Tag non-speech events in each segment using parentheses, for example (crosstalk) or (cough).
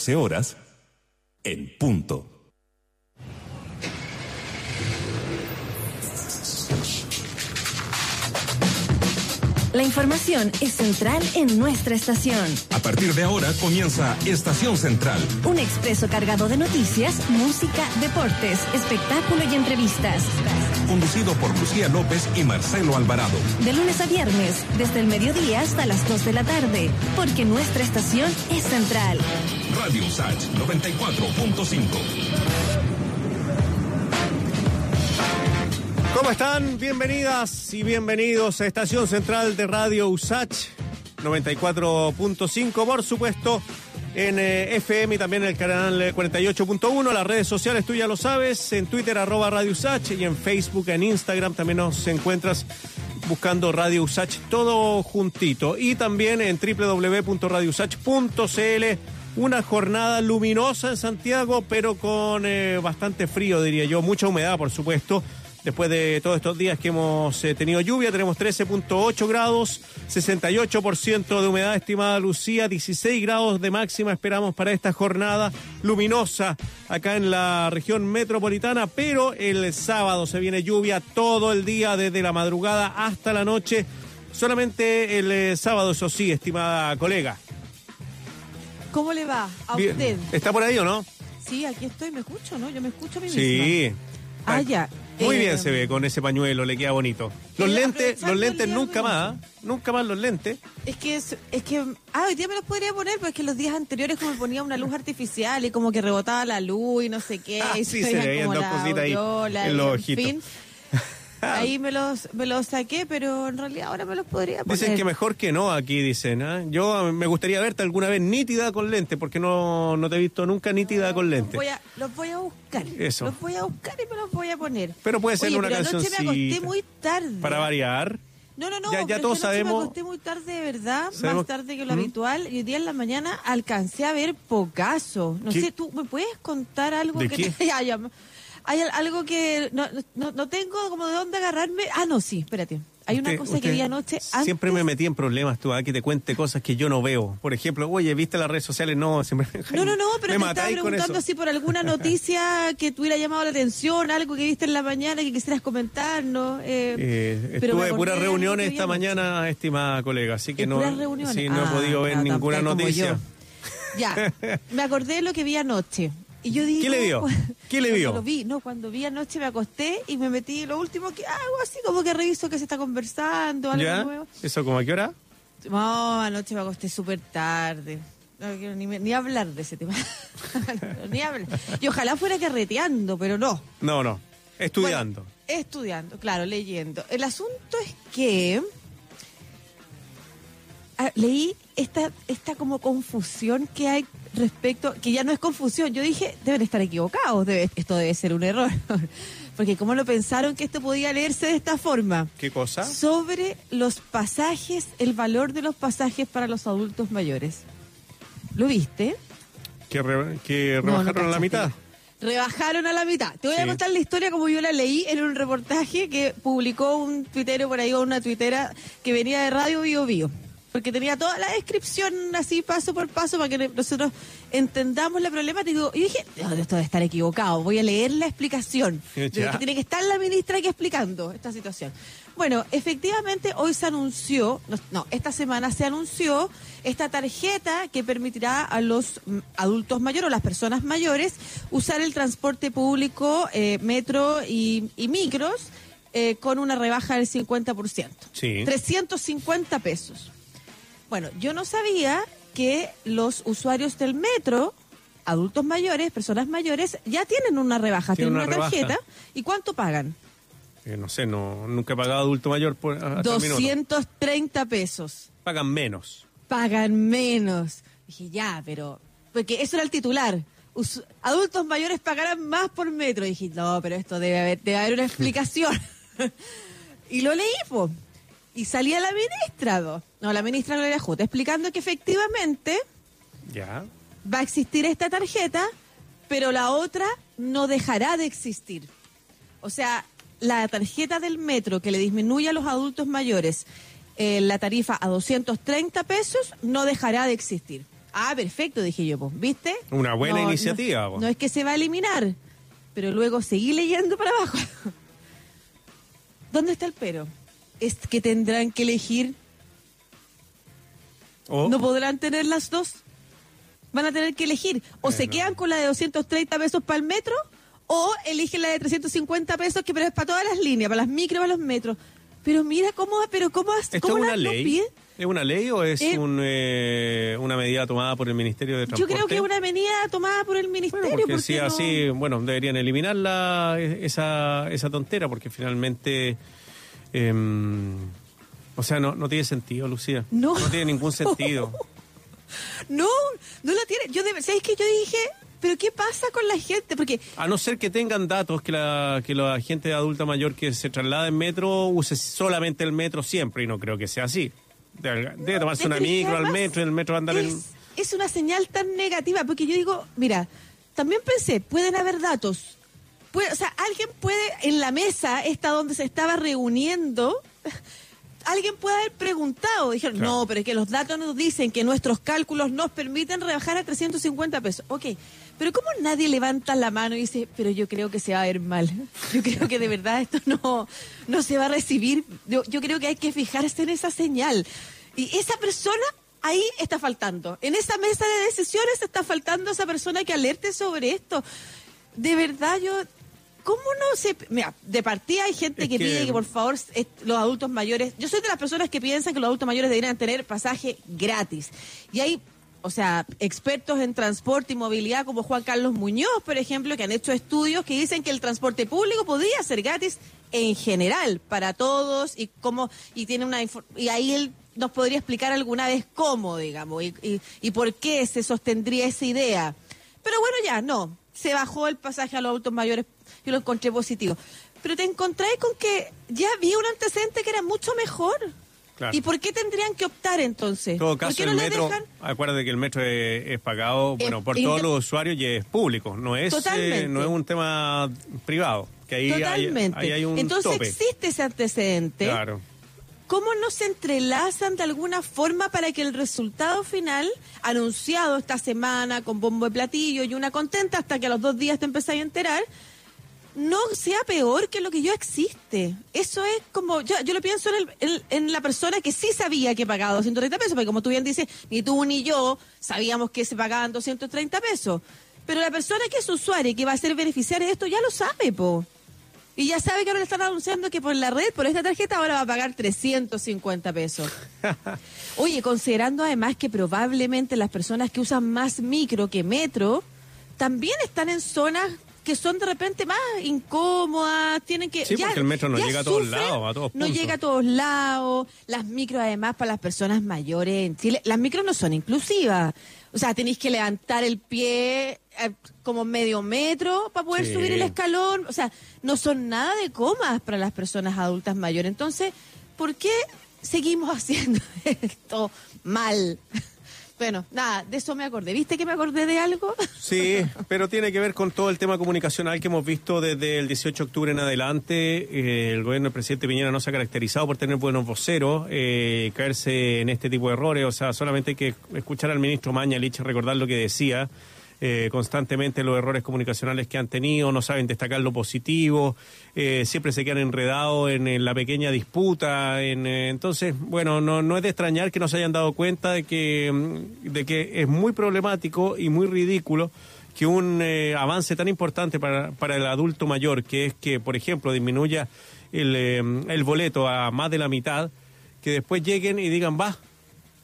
12 horas en punto. La información es central en nuestra estación. A partir de ahora comienza Estación Central. Un expreso cargado de noticias, música, deportes, espectáculo y entrevistas. Conducido por Lucía López y Marcelo Alvarado. De lunes a viernes, desde el mediodía hasta las 2 de la tarde, porque nuestra estación es central. Radio Sach 94.5. ¿Cómo están? Bienvenidas y bienvenidos a Estación Central de Radio USACH 94.5, por supuesto, en eh, FM y también en el canal eh, 48.1. Las redes sociales tú ya lo sabes, en Twitter arroba Radio USACH y en Facebook, en Instagram también nos encuentras buscando Radio USACH todo juntito. Y también en www.radiousach.cl una jornada luminosa en Santiago, pero con eh, bastante frío, diría yo, mucha humedad, por supuesto. Después de todos estos días que hemos eh, tenido lluvia, tenemos 13.8 grados, 68% de humedad estimada Lucía, 16 grados de máxima esperamos para esta jornada luminosa acá en la región metropolitana, pero el sábado se viene lluvia todo el día, desde la madrugada hasta la noche. Solamente el eh, sábado, eso sí, estimada colega. ¿Cómo le va a Bien. usted? ¿Está por ahí o no? Sí, aquí estoy, me escucho, ¿no? Yo me escucho a mí misma. Sí. Ah, ya. Muy bien se ve con ese pañuelo, le queda bonito. Los lentes, los lentes nunca más, nunca más los lentes. Es que, es, es que, ah, hoy día me los podría poner, pero es que los días anteriores como ponía una luz artificial y como que rebotaba la luz y no sé qué. Ah, y sí, se veían dos cositas ahí en los ojitos. Ahí me los, me los saqué, pero en realidad ahora me los podría poner. Dicen que mejor que no, aquí dicen. ¿ah? Yo me gustaría verte alguna vez nítida con lente, porque no, no te he visto nunca nítida con Los lente. voy, a, los voy a buscar. Eso. Los voy a buscar y me los voy a poner. Pero puede ser Oye, una pero anoche me acosté muy tarde. Para variar. No, no, no. Ya- ya todos sabemos- Me acosté muy tarde, de verdad. Sabemos- Más tarde que lo ¿Mm? habitual. Y hoy día en la mañana alcancé a ver Pocaso. No ¿Qué? sé, ¿tú me puedes contar algo ¿De que qué? te (laughs) haya- Hay al- algo que no, no, no tengo como de dónde agarrarme. Ah, no, sí, espérate. Hay una cosa que vi anoche. Siempre me metí en problemas tú, ¿ah? que te cuente cosas que yo no veo. Por ejemplo, oye, ¿viste las redes sociales? No, (laughs) siempre me No, no, no, pero me te estaba preguntando eso. si por alguna noticia que tuviera llamado la atención, algo que viste en la mañana que quisieras comentarnos. Eh, Eh, pero estuve puras reuniones esta mañana, estimada colega, así que ¿En no, sí, no he Ah, podido ver no, ninguna noticia. Ya, (laughs) me acordé de lo que vi anoche. Y yo ¿Qué le vio? ¿Qué le vio? Lo vi, no, cuando vi anoche me acosté y me metí lo último que hago, así como que reviso que se está conversando, algo ¿Ya? nuevo. ¿Eso como a qué hora? No, anoche me acosté súper tarde. No quiero ni, ni hablar de ese tema. No, (laughs) ni hablar. Y ojalá fuera carreteando, pero no. No, no, estudiando. Bueno, estudiando, claro, leyendo. El asunto es que ah, leí esta, esta como confusión que hay respecto, que ya no es confusión. Yo dije, deben estar equivocados, debe- esto debe ser un error. (laughs) Porque ¿cómo lo pensaron que esto podía leerse de esta forma? ¿Qué cosa? Sobre los pasajes, el valor de los pasajes para los adultos mayores. ¿Lo viste? ¿Que, re- que No, no rebajaron a la mitad? Rebajaron a la mitad. Te voy Sí. a contar la historia como yo la leí en un reportaje que publicó un tuitero por ahí o una tuitera que venía de Radio Bio Bio. Porque tenía toda la descripción así paso por paso para que nosotros entendamos la problemática. Y dije, "No, esto debe estar equivocado. Voy a leer la explicación. (laughs) De que tiene que estar la ministra aquí explicando esta situación. Bueno, efectivamente hoy se anunció, no, no, esta semana se anunció esta tarjeta que permitirá a los adultos mayores o las personas mayores usar el transporte público, eh, metro y, y micros eh, con una rebaja del 50%. Sí. 350 pesos. Bueno, yo no sabía que los usuarios del metro, adultos mayores, personas mayores, ya tienen una rebaja, Tienen una rebaja. tarjeta. ¿Y cuánto pagan? Eh, no sé, no, nunca he pagado adulto mayor por hasta el minuto. 230 pesos. Pagan menos. Pagan menos. Dije, ya, pero... Porque eso era el titular. Us- adultos mayores pagarán más por metro. Dije, no, pero esto debe haber, debe haber una explicación. (laughs) y lo leí, po. Y salía la ministra, do. no, la ministra Gloria Juta, explicando que efectivamente Ya. va a existir esta tarjeta, pero la otra no dejará de existir. O sea, la tarjeta del metro que le disminuye a los adultos mayores eh, la tarifa a 230 pesos no dejará de existir. Ah, perfecto, dije yo, pues, ¿viste? Una buena No, iniciativa, No, no es que se va a eliminar, pero luego seguí leyendo para abajo. (laughs) ¿Dónde está el pero? Es que tendrán que elegir, O- no podrán tener las dos. Van a tener que elegir. O se quedan con la de 230 pesos para el metro, o eligen la de 350 pesos, que pero es para todas las líneas, para las micro, para los metros. Pero mira cómo, pero cómo, ¿Esto cómo es una ley? piden. ¿Es una ley o es Eh, un, eh, una medida tomada por el Ministerio de Yo Transporte? creo que es una medida tomada por el ministerio. Bueno, porque si no- así, bueno, deberían eliminar la, esa, esa tontera, porque finalmente, em, o sea, no, no tiene sentido, Lucía. No. tiene ningún sentido. (laughs) No, no la tiene. Yo de, ¿sabes qué? Yo dije, pero ¿qué pasa con la gente? Porque A no ser que tengan datos que la, que la gente adulta mayor que se traslada en metro use solamente el metro siempre, y no creo que sea así. Debe, debe tomarse una que micro al metro y el metro andar en... es, es una señal tan negativa, porque yo digo, mira, también pensé, pueden haber datos. Puede- o sea, alguien puede, en la mesa, esta donde se estaba reuniendo, (laughs) alguien puede haber preguntado. Dijeron, Claro. no, pero es que los datos nos dicen que nuestros cálculos nos permiten rebajar a 350 pesos. Ok, pero ¿cómo nadie levanta la mano y dice, pero yo creo que se va a ver mal? (laughs) Yo creo que de verdad esto no, no se va a recibir. Yo, yo creo que hay que fijarse en esa señal. Y esa persona ahí está faltando. En esa mesa de decisiones está faltando esa persona que alerte sobre esto. De verdad, yo... ¿Cómo no se...? Mira, de partida hay gente Es que, que- pide que por favor los adultos mayores... Yo soy de las personas que piensan que los adultos mayores deberían tener pasaje gratis. Y hay, o sea, expertos en transporte y movilidad como Juan Carlos Muñoz, por ejemplo, que han hecho estudios que dicen que el transporte público podría ser gratis en general para todos y cómo y tiene una y ahí él nos podría explicar alguna vez cómo, digamos, y, y, y por qué se sostendría esa idea. Pero bueno, ya, no. Se bajó el pasaje a los adultos mayores. Yo lo encontré positivo. Pero te encontráis con que ya había un antecedente que era mucho mejor. Claro. ¿Y por qué tendrían que optar entonces? En todo ¿Por caso, qué no el metro, dejan? acuérdate que el metro es, es pagado bueno, Es por todos los usuarios y es público, no es, eh, Totalmente. no es un tema privado, que ahí hay, Totalmente. ahí hay un Entonces tope. existe ese antecedente. Claro. ¿Cómo no se entrelazan de alguna forma para que el resultado final, anunciado esta semana con bombo de platillo y una contenta hasta que a los dos días te empezáis a enterar, no sea peor que lo que ya existe? Eso es como, yo, yo lo pienso en, el- en- en la persona que sí sabía que pagaba 230 pesos, porque como tú bien dices, ni tú ni yo sabíamos que se pagaban 230 pesos. Pero la persona que es usuaria y que va a ser beneficiaria de esto ya lo sabe, po. Y ya sabe que ahora le están anunciando que por la red, por esta tarjeta, ahora va a pagar 350 pesos. (laughs) Oye, considerando además que probablemente las personas que usan más micro que metro, también están en zonas que son de repente más incómodas, tienen que... Sí, porque el metro no llega a todos sufren, lados, a todos No puntos. llega a todos lados. Las micros además para las personas mayores en Chile, las micros no son inclusivas. O sea, tenéis que levantar el pie eh, como medio metro para poder Sí. subir el escalón. O sea, no son nada de comas para las personas adultas mayores. Entonces, ¿por qué seguimos (laughs) haciendo esto mal? Bueno, nada, de eso me acordé. ¿Viste que me acordé de algo? (laughs) Sí, pero tiene que ver con todo el tema comunicacional que hemos visto desde el 18 de octubre en adelante. Eh, el gobierno del presidente Piñera no se ha caracterizado por tener buenos voceros, eh, caerse en este tipo de errores. O sea, solamente hay que escuchar al ministro Mañalich recordar lo que decía. Eh, constantemente los errores comunicacionales que han tenido, no saben destacar lo positivo, eh, siempre se quedan enredados en, la pequeña disputa. En, eh, entonces, bueno, no, no es de extrañar que no se hayan dado cuenta de que, mm, de que es muy problemático y muy ridículo que un eh, avance tan importante para, para el adulto mayor, que es que, por ejemplo, disminuya el, eh, el boleto a más de la mitad, que después lleguen y digan, va,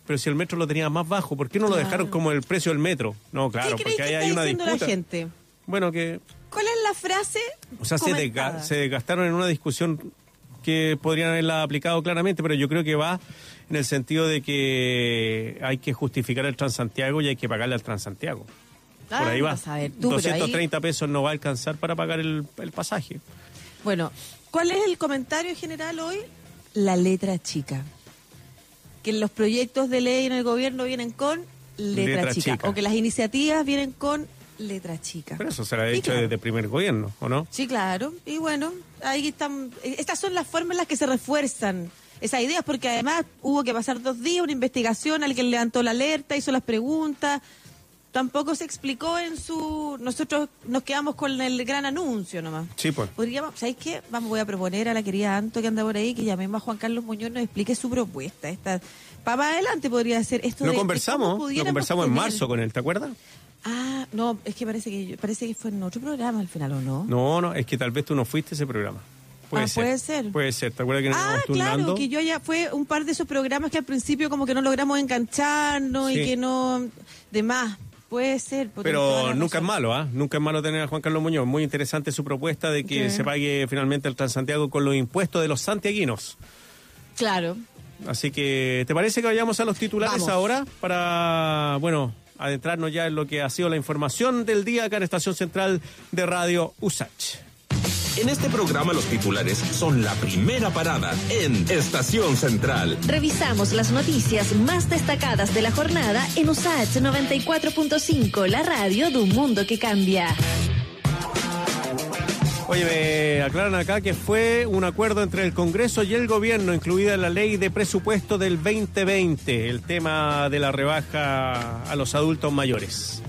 pero si el metro lo tenía más bajo, ¿por qué no lo dejaron como el precio del metro? No, claro, ¿Qué creéis porque que ahí hay una disputa. la gente? Bueno, que, ¿Cuál es la frase? o sea, se, desga- se desgastaron en una discusión que podrían haberla aplicado claramente, pero yo creo que va en el sentido de que hay que justificar el Transantiago y hay que pagarle al Transantiago. Ah, Por ahí va. a ver tú, pero ahí- 230 pesos no va a alcanzar para pagar el, el pasaje. Bueno, ¿cuál es el comentario general hoy? La letra chica. Que los proyectos de ley en el gobierno vienen con letra, Letra chica, chica. O que las iniciativas vienen con letra chica. Pero eso se lo ha Y hecho claro. desde el primer gobierno, ¿o no? Sí, claro. Y bueno, ahí están. Estas son las formas en las que se refuerzan esas ideas, porque además hubo que pasar dos días, una investigación, alguien levantó la alerta, hizo las preguntas, tampoco se explicó en su... Nosotros nos quedamos con el gran anuncio nomás. Sí, pues. Podríamos, ¿sabéis qué? Vamos, voy a proponer a la querida Anto que anda por ahí que llamemos a Juan Carlos Muñoz nos explique su propuesta. Esta, para más adelante podría ser esto Lo de- conversamos, lo conversamos en marzo con él, ¿te acuerdas? Ah, no, es que parece que parece que fue en otro programa al final, ¿o no? No, no, es que tal vez tú no fuiste a ese programa. Puede Ah, ser. puede ser. Puede ser, ¿te acuerdas que nos Ah, claro, que yo ya fue un par de esos programas que al principio como que no logramos engancharnos Sí. y que no... De más, puede ser. Pero nunca es malo, ¿ah? Nunca es malo tener a Juan Carlos Muñoz. Muy interesante su propuesta de que se pague finalmente el Transantiago con los impuestos de los santiaguinos. Claro. Así que, ¿te parece que vayamos a los titulares Vamos. ahora? Para, bueno, adentrarnos ya en lo que ha sido la información del día acá en Estación Central de Radio USACH. En este programa los titulares son la primera parada en Estación Central. Revisamos las noticias más destacadas de la jornada en USAH 94.5, la radio de un mundo que cambia. Oye, me aclaran acá que fue un acuerdo entre el Congreso y el Gobierno, incluida la ley de presupuesto del 2020, el tema de la rebaja a los adultos mayores.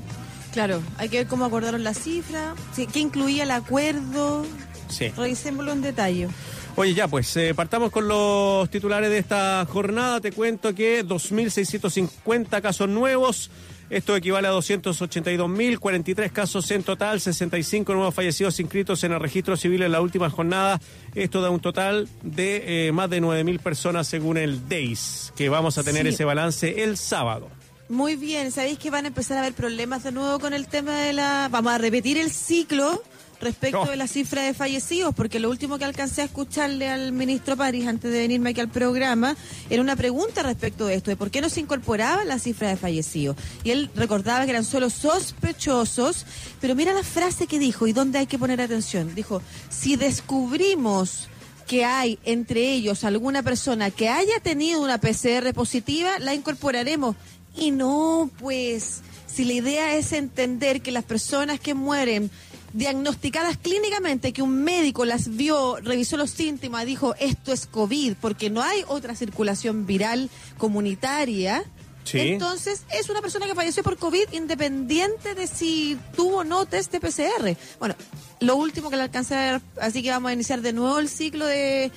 Claro, hay que ver cómo acordaron la cifra, qué incluía el acuerdo. Sí. Revisémoslo en detalle. Oye, ya, pues eh, partamos con los titulares de esta jornada. Te cuento que 2.650 casos nuevos. Esto equivale a 282.043 casos en total, 65 nuevos fallecidos inscritos en el registro civil en la última jornada. Esto da un total de eh, más de 9.000 personas según el DEIS, que vamos a tener Sí. ese balance el sábado. Muy bien, ¿sabéis que van a empezar a haber problemas de nuevo con el tema de la... Vamos a repetir el ciclo respecto Oh. de la cifra de fallecidos, porque lo último que alcancé a escucharle al ministro París antes de venirme aquí al programa era una pregunta respecto de esto, de por qué no se incorporaba la cifra de fallecidos. Y él recordaba que eran solo sospechosos, pero mira la frase que dijo y dónde hay que poner atención. Dijo, si descubrimos que hay entre ellos alguna persona que haya tenido una PCR positiva, la incorporaremos. Y no, pues, si la idea es entender que las personas que mueren diagnosticadas clínicamente, que un médico las vio, revisó los síntomas, dijo esto es COVID, porque no hay otra circulación viral comunitaria. Sí. Entonces, es una persona que falleció por COVID independiente de si tuvo o no test de PCR. Bueno, lo último que le alcancé a ver, así que vamos a iniciar de nuevo el ciclo de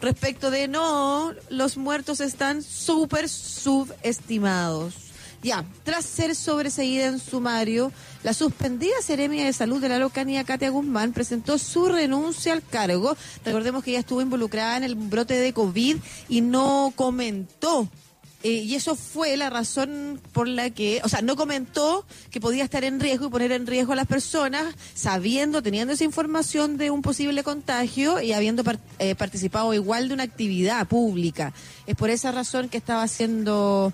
respecto de no, los muertos están súper subestimados. Ya, tras ser sobreseída en sumario, la suspendida Seremia de Salud de la Locanía, Katia Guzmán, presentó su renuncia al cargo. Recordemos que ella estuvo involucrada en el brote de COVID y no comentó eh, y eso fue la razón por la que, o sea, no comentó que podía estar en riesgo y poner en riesgo a las personas, sabiendo, teniendo esa información de un posible contagio y habiendo eh, participado igual de una actividad pública. Es por esa razón que estaba siendo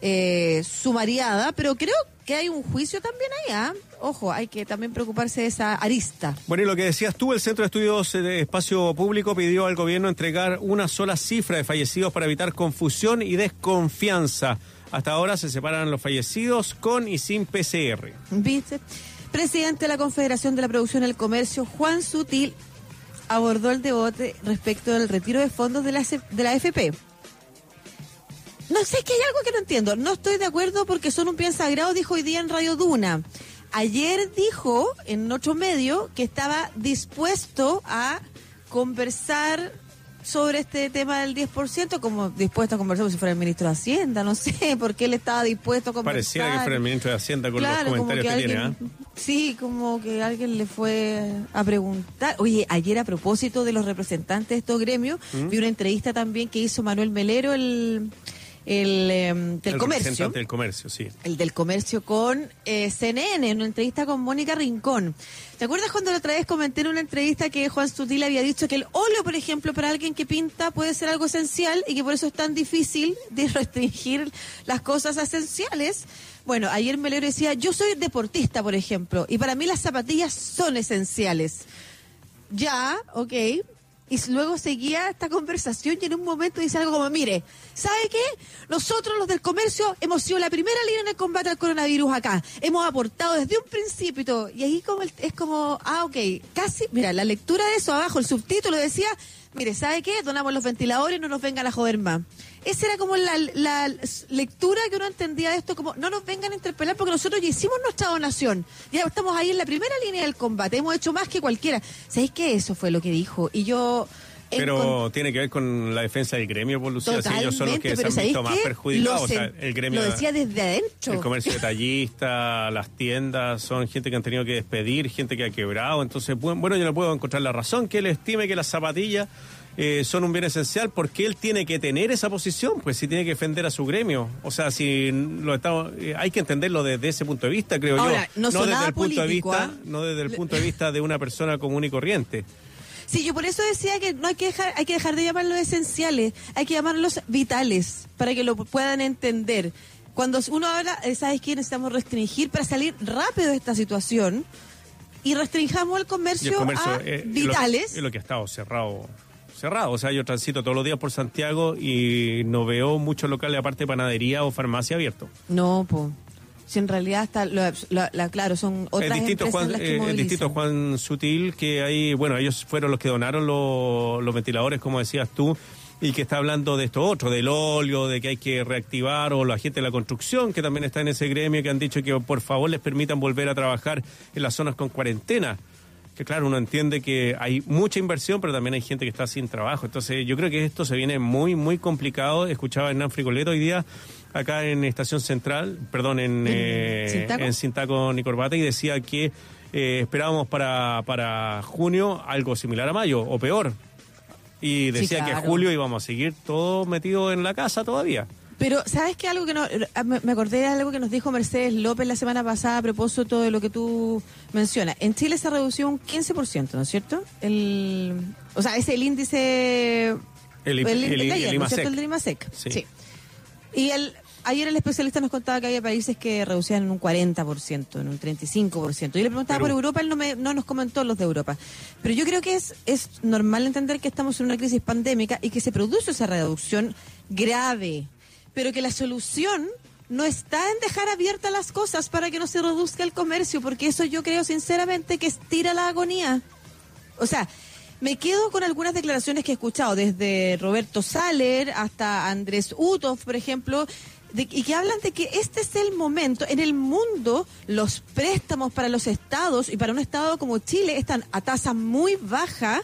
eh, sumariada, pero creo que hay un juicio también ahí, ¿ah? Ojo, hay que también preocuparse de esa arista. Bueno, y lo que decías tú, el Centro de Estudios de Espacio Público pidió al gobierno entregar una sola cifra de fallecidos para evitar confusión y desconfianza. Hasta ahora se separan los fallecidos con y sin PCR. ¿Viste? Presidente de la Confederación de la Producción y el Comercio, Juan Sutil, abordó el debate respecto del retiro de fondos de la, de la FP. No sé, es que hay algo que no entiendo. No estoy de acuerdo porque son un bien sagrado, dijo hoy día en Radio Duna. Ayer dijo en otro medio que estaba dispuesto a conversar sobre este tema del 10%, como dispuesto a conversar como si fuera el ministro de Hacienda, no sé, (laughs) porque él estaba dispuesto a conversar. Pareciera que fuera el ministro de Hacienda con Claro, los comentarios que, que tiene. ¿ah? sí, como que alguien le fue a preguntar. Oye, ayer a propósito de los representantes de estos gremios, ¿Mm? vi una entrevista también que hizo Manuel Melero, el, el em, del El comercio. del comercio, sí. El del comercio con eh, CNN, en una entrevista con Mónica Rincón. ¿Te acuerdas cuando la otra vez comenté en una entrevista que Juan Sutil había dicho que el óleo, por ejemplo, para alguien que pinta puede ser algo esencial y que por eso es tan difícil de (laughs) restringir las cosas esenciales? Bueno, ayer Melero decía, yo soy deportista, por ejemplo, y para mí las zapatillas son esenciales. Ya, ok. Y luego seguía esta conversación y en un momento dice algo como, mire, ¿sabe qué? Nosotros los del comercio hemos sido la primera línea en el combate al coronavirus acá. Hemos aportado desde un principio y ahí como el- es como, ah, ok, casi, mira, la lectura de eso abajo, el subtítulo decía, mire, ¿sabe qué? Donamos los ventiladores, no nos vengan a joder más. Esa era como la, lectura que uno entendía de esto, como no nos vengan a interpelar porque nosotros ya hicimos nuestra donación. Ya estamos ahí en la primera línea del combate, hemos hecho más que cualquiera. ¿Sabéis qué? Eso fue lo que dijo. Y yo... Pero tiene que ver con la defensa del gremio, por Lucía. Si ellos son los que se han visto más perjudicados. o sea, el gremio. Lo decía desde adentro. El comercio (laughs) detallista, las tiendas, son gente que han tenido que despedir, gente que ha quebrado. Entonces, bueno, yo no puedo encontrar la razón que él estime que las zapatillas eh, son un bien esencial porque él tiene que tener esa posición, pues si tiene que defender a su gremio. O sea, si lo estamos, eh, hay que entenderlo desde ese punto de vista, creo yo. No, desde el punto de vista, ¿ah? no desde el punto de vista de una persona común y corriente. Sí, yo por eso decía que no hay que dejar, hay que dejar de llamarlos esenciales, hay que llamarlos vitales para que lo puedan entender. Cuando uno habla, eh, ¿sabes qué? Necesitamos restringir para salir rápido de esta situación y restringamos el comercio, a eh, vitales. Es lo, que ha estado cerrado cerrado. O sea, yo transito todos los días por Santiago y no veo muchos locales aparte de panadería o farmacia abiertos. No, pues si en realidad está, la, claro, son otras el distinto Juan, las que eh, El distinto Juan Sutil, que ahí, bueno, ellos fueron los que donaron los ventiladores, como decías tú, y que está hablando de esto otro, del óleo, de que hay que reactivar, o la gente de la construcción, que también está en ese gremio, que han dicho que por favor les permitan volver a trabajar en las zonas con cuarentena que claro, uno entiende que hay mucha inversión, pero también hay gente que está sin trabajo. Entonces, yo creo que esto se viene muy, muy complicado. Escuchaba a Hernán Frigoleto hoy día acá en Estación Central, perdón, en, eh, en Cintaco ni Corbata, y decía que eh, esperábamos para, para junio algo similar a mayo, o peor. Y decía que en julio íbamos a seguir todos metidos en la casa todavía. Pero, ¿sabes qué? Algo que no, ah, me acordé de algo que nos dijo Mercedes López la semana pasada a propósito de lo que tú mencionas. En Chile se redució un 15%, ¿no es cierto? El, o sea, es el índice... El, el, el, sí. Y el, ayer el especialista nos contaba que había países que reducían en un 40%, en un 35%. Yo le preguntaba por Europa, él no, me, no nos comentó los de Europa. Pero yo creo que es, es normal entender que estamos en una crisis pandémica y que se produce esa reducción grave pero que la solución no está en dejar abiertas las cosas para que no se reduzca el comercio, porque eso yo creo sinceramente que estira la agonía. O sea, me quedo con algunas declaraciones que he escuchado, desde Roberto Saler hasta Andrés Utov, por ejemplo, y que hablan de que este es el momento. En el mundo, los préstamos para los estados y para un estado como Chile están a tasa muy baja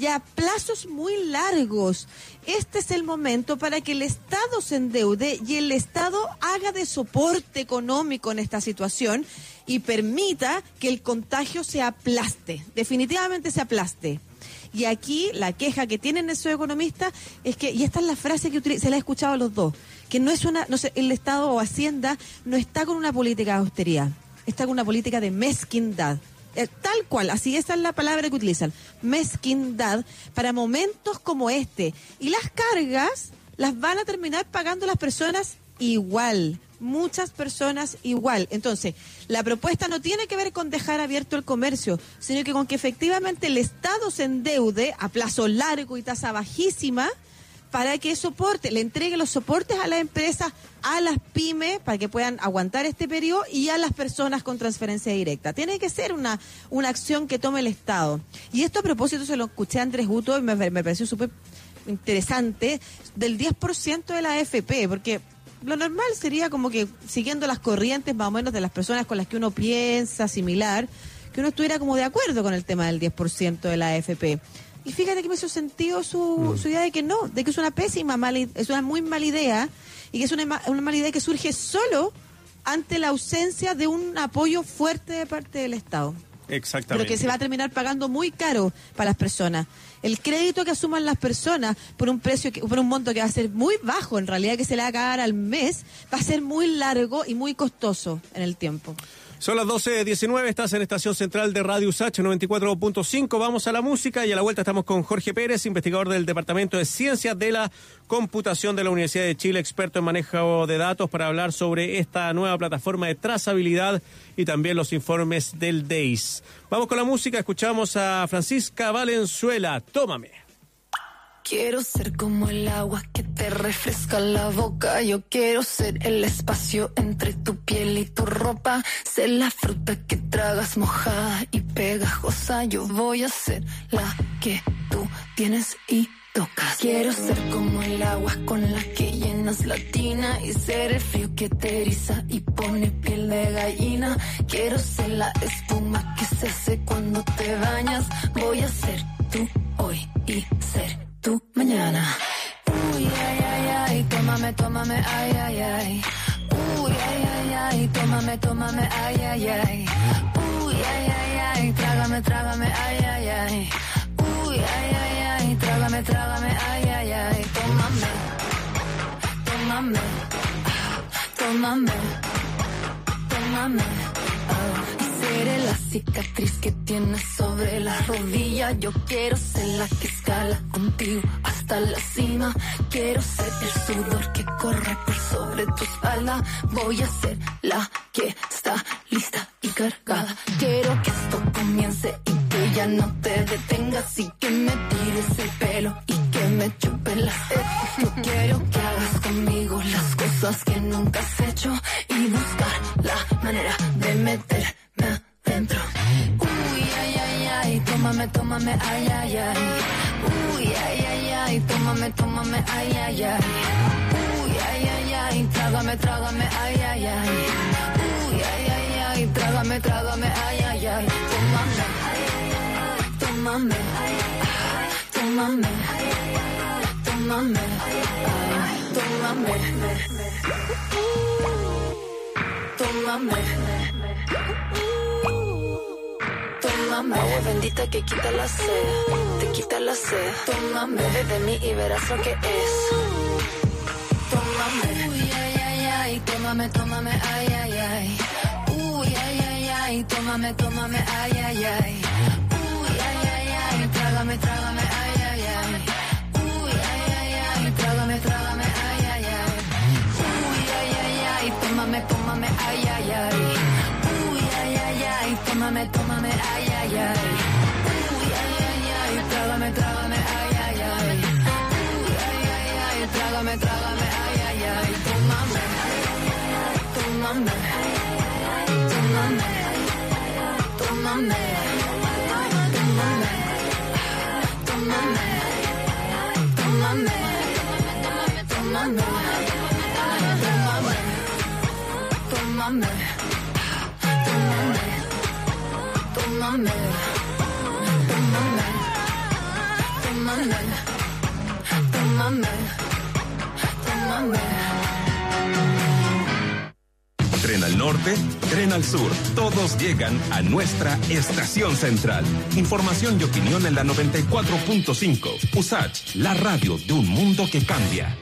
y a plazos muy largos. Este es el momento para que el Estado se endeude y el Estado haga de soporte económico en esta situación y permita que el contagio se aplaste, definitivamente se aplaste. Y aquí la queja que tienen esos economistas es que, y esta es la frase que se la he escuchado a los dos, que no es una, no sé, el Estado o Hacienda no está con una política de austeridad, está con una política de mezquindad. Eh, tal cual, así esa es la palabra que utilizan, mezquindad para momentos como este. Y las cargas las van a terminar pagando las personas igual, muchas personas igual. Entonces, la propuesta no tiene que ver con dejar abierto el comercio, sino que con que efectivamente el Estado se endeude a plazo largo y tasa bajísima para que soporte, le entregue los soportes a las empresas, a las pymes, para que puedan aguantar este periodo y a las personas con transferencia directa. Tiene que ser una, una acción que tome el Estado. Y esto a propósito se lo escuché a Andrés Guto y me, me pareció súper interesante, del 10% de la AFP, porque lo normal sería como que siguiendo las corrientes más o menos de las personas con las que uno piensa similar, que uno estuviera como de acuerdo con el tema del 10% de la AFP. Y fíjate que me hizo sentido su, mm. su idea de que no, de que es una pésima, mala, es una muy mala idea y que es una, una mala idea que surge solo ante la ausencia de un apoyo fuerte de parte del Estado. Exactamente. Pero que se va a terminar pagando muy caro para las personas. El crédito que asuman las personas por un precio, que, por un monto que va a ser muy bajo, en realidad que se le va a pagar al mes, va a ser muy largo y muy costoso en el tiempo. Son las 12.19, estás en Estación Central de Radio USACH 94.5. Vamos a la música y a la vuelta estamos con Jorge Pérez, investigador del Departamento de Ciencias de la Computación de la Universidad de Chile, experto en manejo de datos, para hablar sobre esta nueva plataforma de trazabilidad y también los informes del DEIS. Vamos con la música, escuchamos a Francisca Valenzuela, Tómame. Quiero ser como el agua que te refresca la boca. Yo quiero ser el espacio entre tu piel y tu ropa. Ser la fruta que tragas mojada y pegajosa. Yo voy a ser la que tú tienes y tocas. Quiero ser como el agua con la que llenas la tina y ser el frío que te eriza y pone piel de gallina. Quiero ser la espuma que se hace cuando te bañas. Voy a ser tú hoy y ser tú mañana. Uy, ay, ay, ay, tómame, tómame, ay, ay, ay. Uy, ay, ay, ay, tómame, tómame, ay, ay, ay. Uy, ay, ay, ay, trágame, trágame, ay, ay, ay. Uy, ay, ay, ay, trágame, trágame, ay, ay, ay. Tómame, tómame, tómame, tómame. Oh. Seré la cicatriz que tienes sobre la rodilla. Yo quiero ser la que escala contigo hasta la cima. Quiero ser el sudor que corre por sobre tu espalda. Voy a ser la que está lista y cargada. Quiero que esto comience y que ya no te detengas y que me tires el pelo y que me chupe la sed. Yo quiero que hagas conmigo las cosas que nunca has hecho y buscar la manera de meterme adentro. Uy, ay, ay, ay, tómame, tómame, ay, ay, ay. Uy, ay, ay, ay, tómame, tómame, ay, ay, ay. Uy, ay, ay, ay, trágame, trágame, ay, ay, ay. Uy, ay, ay, ay, trágame, trágame, ay, ay, ay. Tómame, tómame, tómame, tómame, tómame, tómame. Agua bendita que quita la sed, te quita la sed. Tómame, bebe de mí y verás lo que es. Tómame, uy, ay, ay, ay, tómame, tómame, ay, ay, ay. Uy, ay, ay, ay, tómame, tómame, ay, ay, ay. Uy, ay, ay, ay, trágame, trágame, ay. Tren al norte, tren al sur. Todos llegan a nuestra estación central. Información y opinión en la 94.5. USACH, la radio de un mundo que cambia.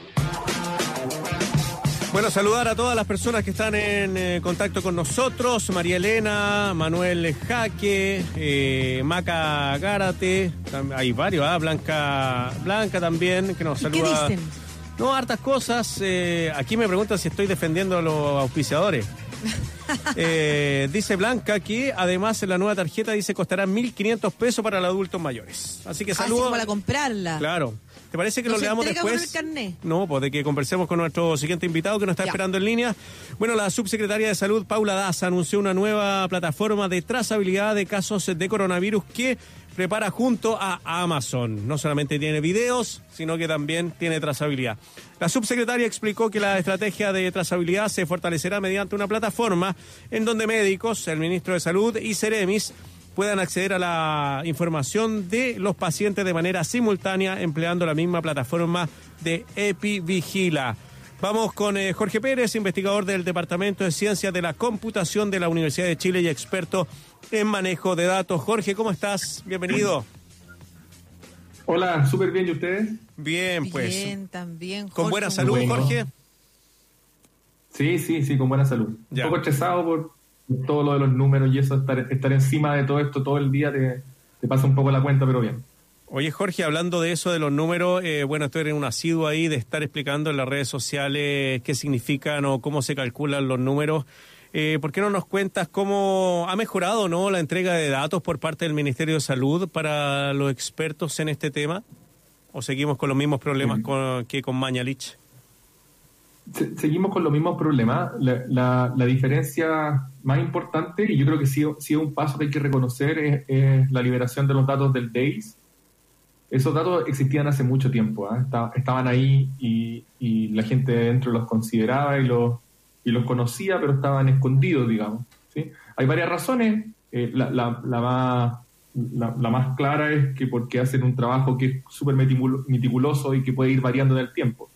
Bueno, saludar a todas las personas que están en eh, contacto con nosotros. María Elena, Manuel Jaque, eh, Maca Gárate, hay varios, ah, Blanca, Blanca también, que nos ¿Y qué saluda. dicen? No, hartas cosas. eh, aquí me preguntan si estoy defendiendo a los auspiciadores. (laughs) Eh, dice Blanca que además en la nueva tarjeta dice costará 1.500 pesos para los adultos mayores. Así que Así saludos. como para comprarla. Claro. ¿Te parece que ¿No lo leamos después? No, pues de que conversemos con nuestro siguiente invitado que nos está Ya. esperando en línea. Bueno, la subsecretaria de Salud, Paula Daza, anunció una nueva plataforma de trazabilidad de casos de coronavirus que prepara junto a Amazon. No solamente tiene videos, sino que también tiene trazabilidad. La subsecretaria explicó que la estrategia de trazabilidad se fortalecerá mediante una plataforma en donde médicos, el ministro de Salud y Ceremis puedan acceder a la información de los pacientes de manera simultánea empleando la misma plataforma de EpiVigila. Vamos con eh, Jorge Pérez, investigador del Departamento de Ciencias de la Computación de la Universidad de Chile y experto en manejo de datos. Jorge, ¿cómo estás? Bienvenido. Hola, súper bien, ¿y ustedes? Bien, pues. Bien, también. Con Jorge. buena salud, Bueno. Jorge. Sí, sí, sí, con buena salud. Ya. Un poco estresado por todo lo de los números y eso, estar, estar encima de todo esto todo el día te, te pasa un poco la cuenta, pero bien. Oye, Jorge, hablando de eso, de los números, eh, bueno, tú eres un asiduo ahí de estar explicando en las redes sociales qué significan o cómo se calculan los números. Eh, ¿Por qué no nos cuentas cómo ha mejorado no la entrega de datos por parte del Ministerio de Salud para los expertos en este tema? ¿O seguimos con los mismos problemas con, que con Mañalich? Seguimos con los mismos problemas. La, la, diferencia más importante, y yo creo que sí, sí es un paso que hay que reconocer, es, la liberación de los datos del DAIS. Esos datos existían hace mucho tiempo, ¿eh? estaban ahí y, la gente dentro los consideraba y los, y los conocía, pero estaban escondidos, digamos. ¿sí? Hay varias razones. Eh, la, la, la, más, la, más clara es que porque hacen un trabajo que es súper meticuloso y que puede ir variando en el tiempo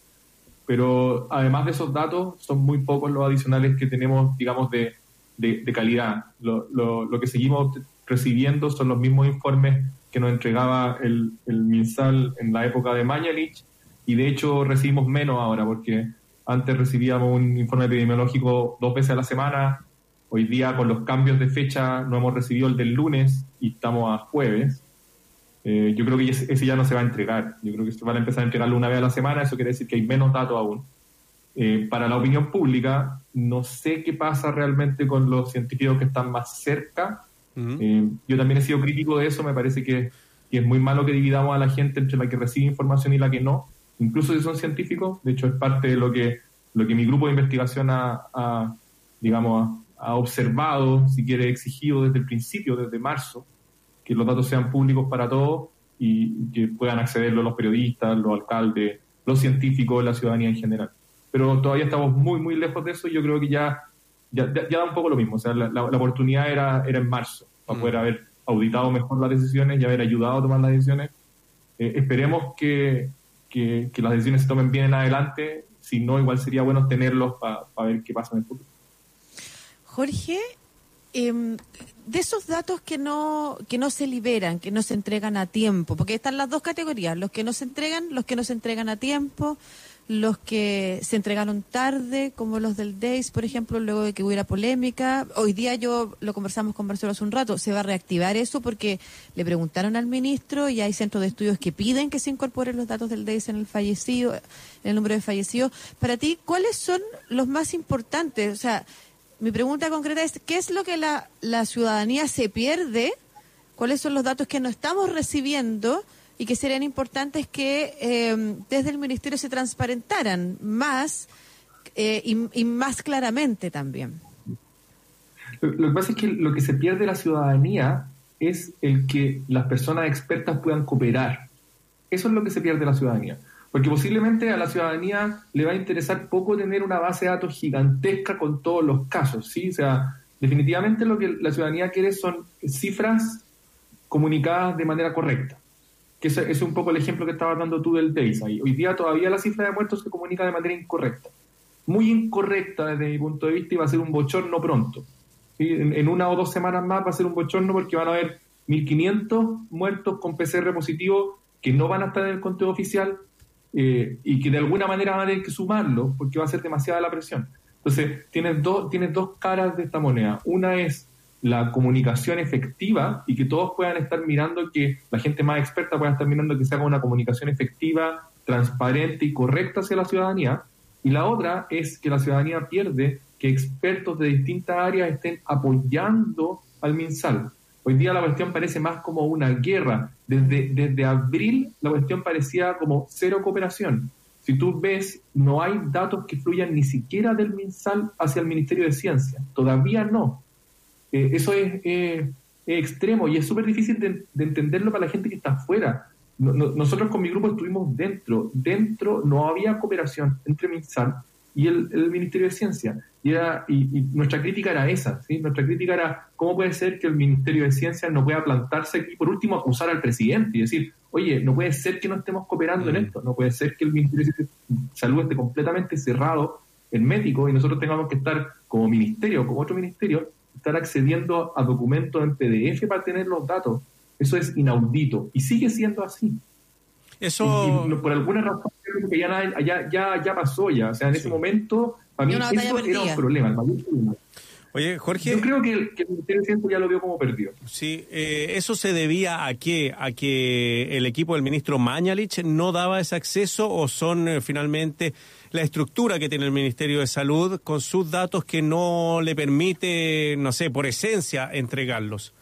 pero además de esos datos, son muy pocos los adicionales que tenemos, digamos, de, de, calidad. Lo, lo, lo, que seguimos recibiendo son los mismos informes que nos entregaba el, el MinSal en la época de Mañalich, y de hecho recibimos menos ahora, porque antes recibíamos un informe epidemiológico dos veces a la semana, hoy día con los cambios de fecha no hemos recibido el del lunes y estamos a jueves, eh, yo creo que ese, ya no se va a entregar. Yo creo que se van a empezar a entregarlo una vez a la semana. Eso quiere decir que hay menos datos aún. Eh, para la opinión pública, no sé qué pasa realmente con los científicos que están más cerca. Eh, yo también he sido crítico de eso. Me parece que, es muy malo que dividamos a la gente entre la que recibe información y la que no. Incluso si son científicos. De hecho, es parte de lo que, lo que mi grupo de investigación ha, digamos, ha observado, si quiere, exigido desde el principio, desde marzo que los datos sean públicos para todos y que puedan accederlo los periodistas, los alcaldes, los científicos, la ciudadanía en general. Pero todavía estamos muy, muy lejos de eso y yo creo que ya, ya, da un poco lo mismo. O sea, la, oportunidad era, era en marzo para poder mm. haber auditado mejor las decisiones y haber ayudado a tomar las decisiones. Eh, esperemos que, que, las decisiones se tomen bien en adelante. Si no, igual sería bueno tenerlos para ver qué pasa en el futuro. Jorge, eh, de esos datos que no que no se liberan, que no se entregan a tiempo, porque están las dos categorías, los que no se entregan, los que no se entregan a tiempo, los que se entregaron tarde, como los del DAIS, por ejemplo, luego de que hubiera polémica. Hoy día yo lo conversamos con Marcelo hace un rato, se va a reactivar eso porque le preguntaron al ministro y hay centros de estudios que piden que se incorporen los datos del DAIS en el fallecido, en el número de fallecidos. Para ti, ¿cuáles son los más importantes? O sea, mi pregunta concreta es, ¿qué es lo que la, la ciudadanía se pierde? ¿Cuáles son los datos que no estamos recibiendo? y que serían importantes que eh, desde el ministerio se transparentaran más eh, y, más claramente también. Lo, que pasa es que lo que se pierde la ciudadanía es el que las personas expertas puedan cooperar. Eso es lo que se pierde la ciudadanía. Porque posiblemente a la ciudadanía le va a interesar poco tener una base de datos gigantesca con todos los casos, ¿sí? O sea, definitivamente lo que la ciudadanía quiere son cifras comunicadas de manera correcta. Que ese es un poco el ejemplo que estabas dando tú del DAIS. Hoy día todavía la cifra de muertos se comunica de manera incorrecta. Muy incorrecta desde mi punto de vista y va a ser un bochorno pronto. En, en, una o dos semanas más va a ser un bochorno porque van a haber 1.500 muertos con PCR positivo que no van a estar en el conteo oficial eh, y que de alguna manera van a tener que sumarlo porque va a ser demasiada la presión. Entonces, tienes, dos tienes dos caras de esta moneda. Una es la comunicación efectiva y que todos puedan estar mirando que la gente más experta pueda estar mirando que se haga una comunicación efectiva, transparente y correcta hacia la ciudadanía. Y la otra es que la ciudadanía pierde que expertos de distintas áreas estén apoyando al MinSal. Hoy día la cuestión parece más como una guerra. Desde, desde abril la cuestión parecía como cero cooperación. Si tú ves, no hay datos que fluyan ni siquiera del MinSal hacia el Ministerio de Ciencia. Todavía no. Eh, eso es, extremo y es súper difícil de, entenderlo para la gente que está afuera. nosotros con mi grupo estuvimos dentro. Dentro no había cooperación entre MinSal y el Ministerio de Ciencia. Y, y, nuestra crítica era esa, ¿sí? Nuestra crítica era cómo puede ser que el Ministerio de Ciencia no pueda plantarse y por último acusar al presidente y decir, oye, no puede ser que no estemos cooperando en mm. esto, no puede ser que el Ministerio de Salud esté completamente cerrado en médico y nosotros tengamos que estar como ministerio, como otro ministerio, estar accediendo a documentos en PDF para tener los datos. Eso es inaudito y sigue siendo así. Eso... por alguna razón que ya, ya, ya, ya pasó ya, o sea, en ese momento para mí eso era un problema, Oye, Jorge. Yo creo que, el Ministerio de Ciencia ya lo vio como perdido. Sí, eh, ¿eso se debía a qué? ¿A que el equipo del ministro Mañalich no daba ese acceso o son eh, finalmente la estructura que tiene el Ministerio de Salud con sus datos que no le permite, no sé, por esencia, entregarlos?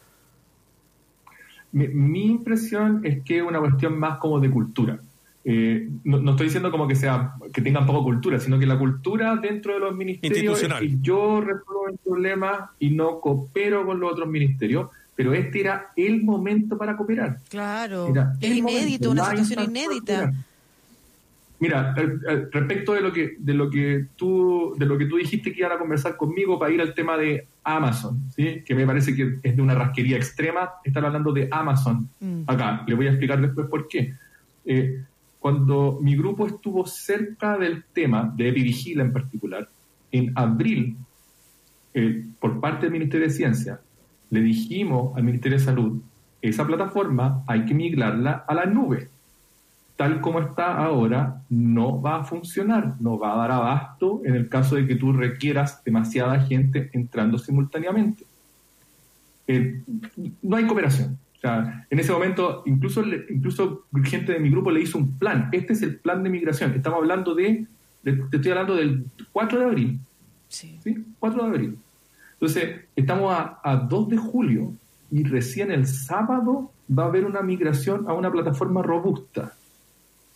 Mi, mi impresión es que es una cuestión más como de cultura. eh, no, estoy diciendo como que sea que tengan poca cultura, sino que la cultura dentro de los ministerios es que yo resuelvo el problema y no coopero con los otros ministerios, pero este era el momento para cooperar. Claro, es inédito, una situación inédita. Mira, respecto de lo que de lo que tú de lo que tú dijiste que iban a conversar conmigo para ir al tema de Amazon, ¿sí? que me parece que es de una rasquería extrema estar hablando de Amazon mm. acá. Le voy a explicar después por qué. Eh, cuando mi grupo estuvo cerca del tema de Epivigila en particular, en abril, eh, por parte del Ministerio de Ciencia, le dijimos al Ministerio de Salud, esa plataforma hay que migrarla a la nube. Tal como está ahora, no va a funcionar, no va a dar abasto en el caso de que tú requieras demasiada gente entrando simultáneamente. Eh, no hay cooperación sea, en ese momento, incluso, incluso gente de mi grupo le hizo un plan. Este es el plan de migración. Estamos hablando de, te estoy hablando del 4 de abril. Sí. 4 de abril. Entonces, estamos a, a 2 de julio y recién el sábado va a haber una migración a una plataforma robusta.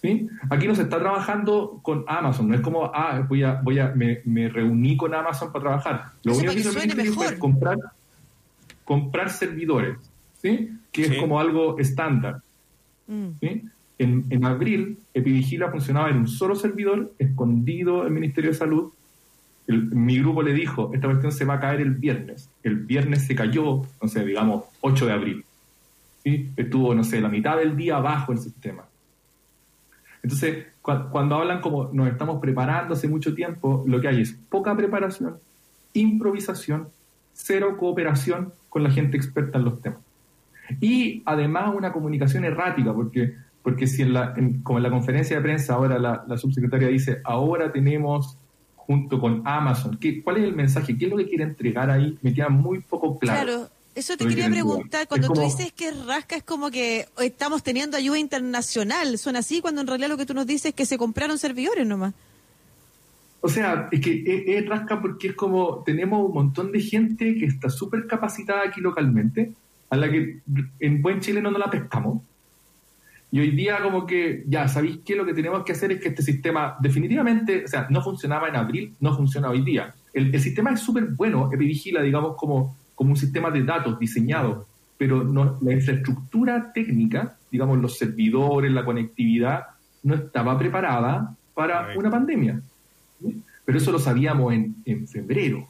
¿Sí? Aquí no se está trabajando con Amazon, no es como, ah, voy a, voy a, me, me reuní con Amazon para trabajar. Lo único que hizo es comprar, comprar servidores, ¿sí? que es como algo estándar. Mm. En, en, abril, Epivigila funcionaba en un solo servidor, escondido en el Ministerio de Salud. mi grupo le dijo, esta cuestión se va a caer el viernes. El viernes se cayó, no sé, digamos, 8 de abril. ¿sí? Estuvo, no sé, la mitad del día bajo el sistema. Entonces, cuando hablan como nos estamos preparando hace mucho tiempo, lo que hay es poca preparación, improvisación, cero cooperación con la gente experta en los temas. Y además una comunicación errática, porque, porque si en la, como en la conferencia de prensa ahora la, subsecretaria dice, ahora tenemos junto con Amazon, ¿qué, ¿cuál es el mensaje? ¿Qué es lo que quiere entregar ahí? Me queda muy poco claro. Claro. Eso te quería preguntar, cuando tú dices que rasca es como que estamos teniendo ayuda internacional, ¿suena así cuando en realidad lo que tú nos dices es que se compraron servidores nomás? O sea, es que es rasca porque es como tenemos un montón de gente que está súper capacitada aquí localmente, a la que en buen chileno no la pescamos. Y hoy día como que, ya, ¿sabéis qué? Lo que tenemos que hacer es que este sistema definitivamente, o sea, no funcionaba en abril, no funciona hoy día. El, sistema es súper bueno, Epivigila, digamos, como, como un sistema de datos diseñado, pero no, la infraestructura técnica, digamos, los servidores, la conectividad, no estaba preparada para una pandemia. Pero eso lo sabíamos en, en febrero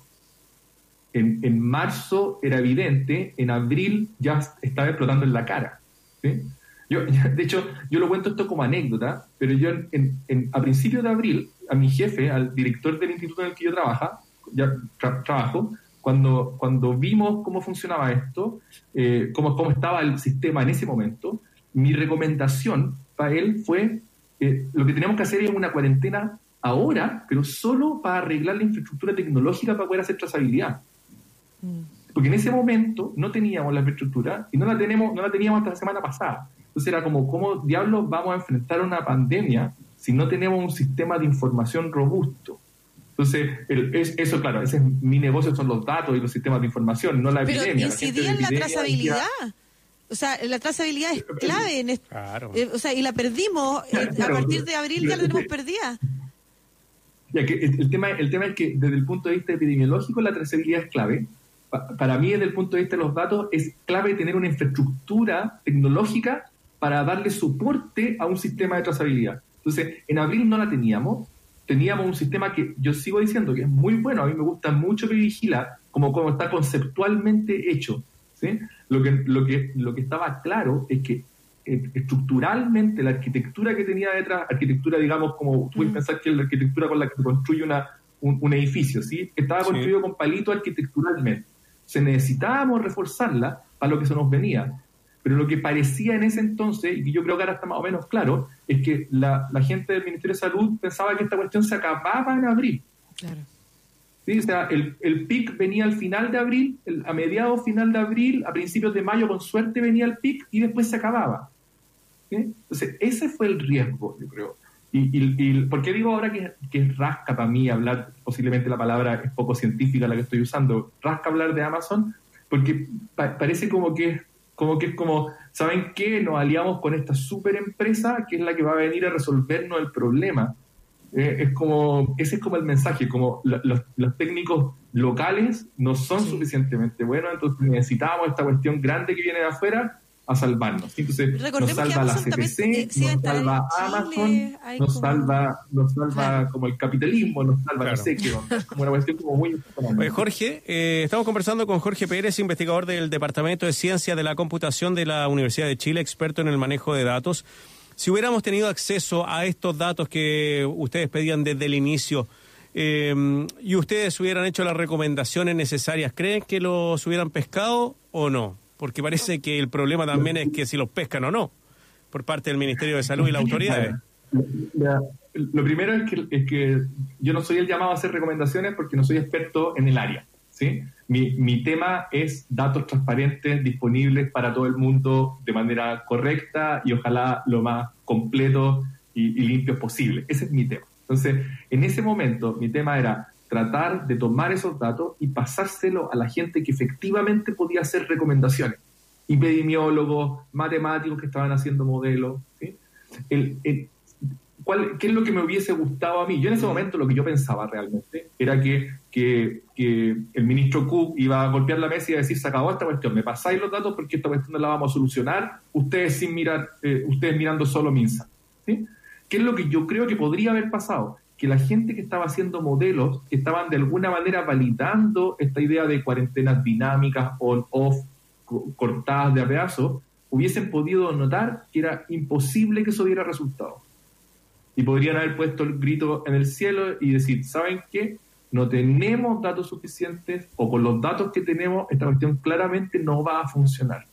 en, marzo era evidente, en abril ya estaba explotando en la cara. Yo, (laughs) de hecho, yo lo cuento esto como anécdota, pero yo en, a principios de abril, a mi jefe, al director del instituto en el que yo trabaja, ya trabajo, cuando, cuando vimos cómo funcionaba esto, eh, cómo, cómo estaba el sistema en ese momento, mi recomendación para él fue, eh, lo que tenemos que hacer es una cuarentena ahora, pero solo para arreglar la infraestructura tecnológica para poder hacer trazabilidad. Porque en ese momento no teníamos la infraestructura y no la, tenemos, no la teníamos hasta la semana pasada. Entonces era como, ¿cómo diablos vamos a enfrentar una pandemia si no tenemos un sistema de información robusto? Entonces, eso, claro, ese es mi negocio, son los datos y los sistemas de información, no la Pero epidemia. incidía en la trazabilidad. O sea, la trazabilidad es clave. En eh, o sea, y la perdimos. Eh, a partir de abril ya la tenemos (laughs) perdida. Ya que el, tema, el tema es que desde el punto de vista epidemiológico la trazabilidad es clave, para mí desde el punto de vista de los datos es clave tener una infraestructura tecnológica para darle soporte a un sistema de trazabilidad. Entonces, en abril no la teníamos, teníamos un sistema que yo sigo diciendo que es muy bueno, a mí me gusta mucho que vigila como, como está conceptualmente hecho. ¿sí? Lo, que, lo, que, lo que estaba claro es que eh, estructuralmente la arquitectura que tenía detrás, arquitectura digamos como tú puedes mm. pensar que es la arquitectura con la que se construye una, un, edificio, ¿sí? estaba construido con palito arquitecturalmente se necesitábamos reforzarla para lo que se nos venía. Pero lo que parecía en ese entonces, y que yo creo que ahora está más o menos claro, es que la, gente del Ministerio de Salud pensaba que esta cuestión se acababa en abril. Claro. ¿Sí? O sea, el, el PIC venía al final de abril, a mediados final de abril, a principios de mayo con suerte venía el PIC y después se acababa. Entonces, ese fue el riesgo, yo creo. Y, ¿Por qué digo ahora que, es rasca para mí hablar, posiblemente la palabra es poco científica la que estoy usando, rasca hablar de Amazon? Porque parece como que Como que es como, ¿saben qué? Nos aliamos con esta super empresa que es la que va a venir a resolvernos el problema. Eh, es como, ese es como el mensaje, como los, los, técnicos locales no son suficientemente buenos, entonces necesitamos esta cuestión grande que viene de afuera a salvarnos. Entonces nos salva la CPC, eh, nos salva Amazon, nos salva, nos salva como el capitalismo, nos salva claro. no como una cuestión como muy... Oye, Jorge, eh, estamos conversando con Jorge Pérez, investigador del Departamento de Ciencia de la Computación de la Universidad de Chile, experto en el manejo de datos. Si hubiéramos tenido acceso a estos datos que ustedes pedían desde el inicio, eh, y ustedes hubieran hecho las recomendaciones necesarias, ¿creen que los hubieran pescado o no? Porque parece que el problema también es que si los pescan o no, por parte del Ministerio de Salud y la autoridad. Lo primero es que, es que yo no soy el llamado a hacer recomendaciones porque no soy experto en el área. ¿sí? Mi, mi tema es datos transparentes, disponibles para todo el mundo de manera correcta y ojalá lo más completo y, y posible. Ese es mi tema. Entonces, en ese momento, mi tema era tratar de tomar esos datos y pasárselo a la gente que efectivamente podía hacer recomendaciones. Epidemiólogos, matemáticos que estaban haciendo modelos. El, ¿cuál, ¿Qué es lo que me hubiese gustado a mí? Yo en ese momento lo que yo pensaba realmente era que, que, el ministro Cook iba a golpear la mesa y a decir, se acabó esta cuestión, me pasáis los datos porque esta cuestión no la vamos a solucionar, ustedes sin mirar, eh, ustedes mirando solo MINSA. ¿sí? ¿Qué es lo que yo creo que podría haber pasado? Que la gente que estaba haciendo modelos, que estaban de alguna manera validando esta idea de cuarentenas dinámicas, on-off, cortadas de a hubiesen podido notar que era imposible que eso diera resultado. Y podrían haber puesto el grito en el cielo y decir, ¿saben qué? No tenemos datos suficientes o con los datos que tenemos esta cuestión claramente no va a funcionar.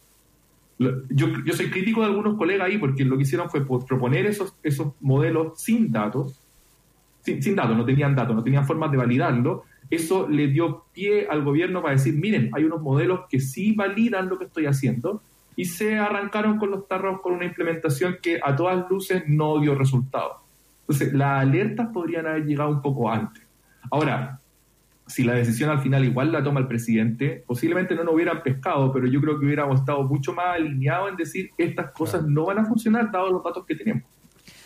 Yo, yo soy crítico de algunos colegas ahí porque lo que hicieron fue proponer esos, esos modelos sin datos sin, datos, no tenían datos, no tenían formas de validarlo, eso le dio pie al gobierno para decir, miren, hay unos modelos que sí validan lo que estoy haciendo, y se arrancaron con los tarros con una implementación que a todas luces no dio resultado. Entonces, las alertas podrían haber llegado un poco antes. Ahora, si la decisión al final igual la toma el presidente, posiblemente no nos hubieran pescado, pero yo creo que hubiéramos estado mucho más alineados en decir estas cosas no van a funcionar dados los datos que tenemos.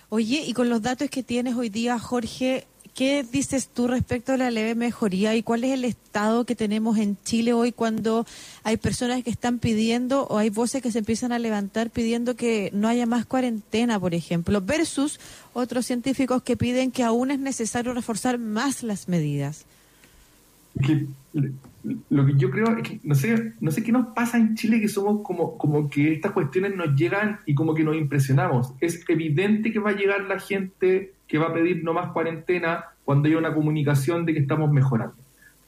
Oye, y con los datos que tienes hoy día, Jorge, ¿qué dices tú respecto a la leve mejoría y cuál es el estado que tenemos en Chile hoy cuando hay personas que están pidiendo o hay voces que se empiezan a levantar pidiendo que no haya más cuarentena, por ejemplo, versus otros científicos que piden que aún es necesario reforzar más las medidas? Lo que yo creo es que no sé, no sé qué nos pasa en Chile que somos como, como que estas cuestiones nos llegan y como que nos impresionamos. Es evidente que va a llegar la gente que va a pedir no más cuarentena cuando haya una comunicación de que estamos mejorando.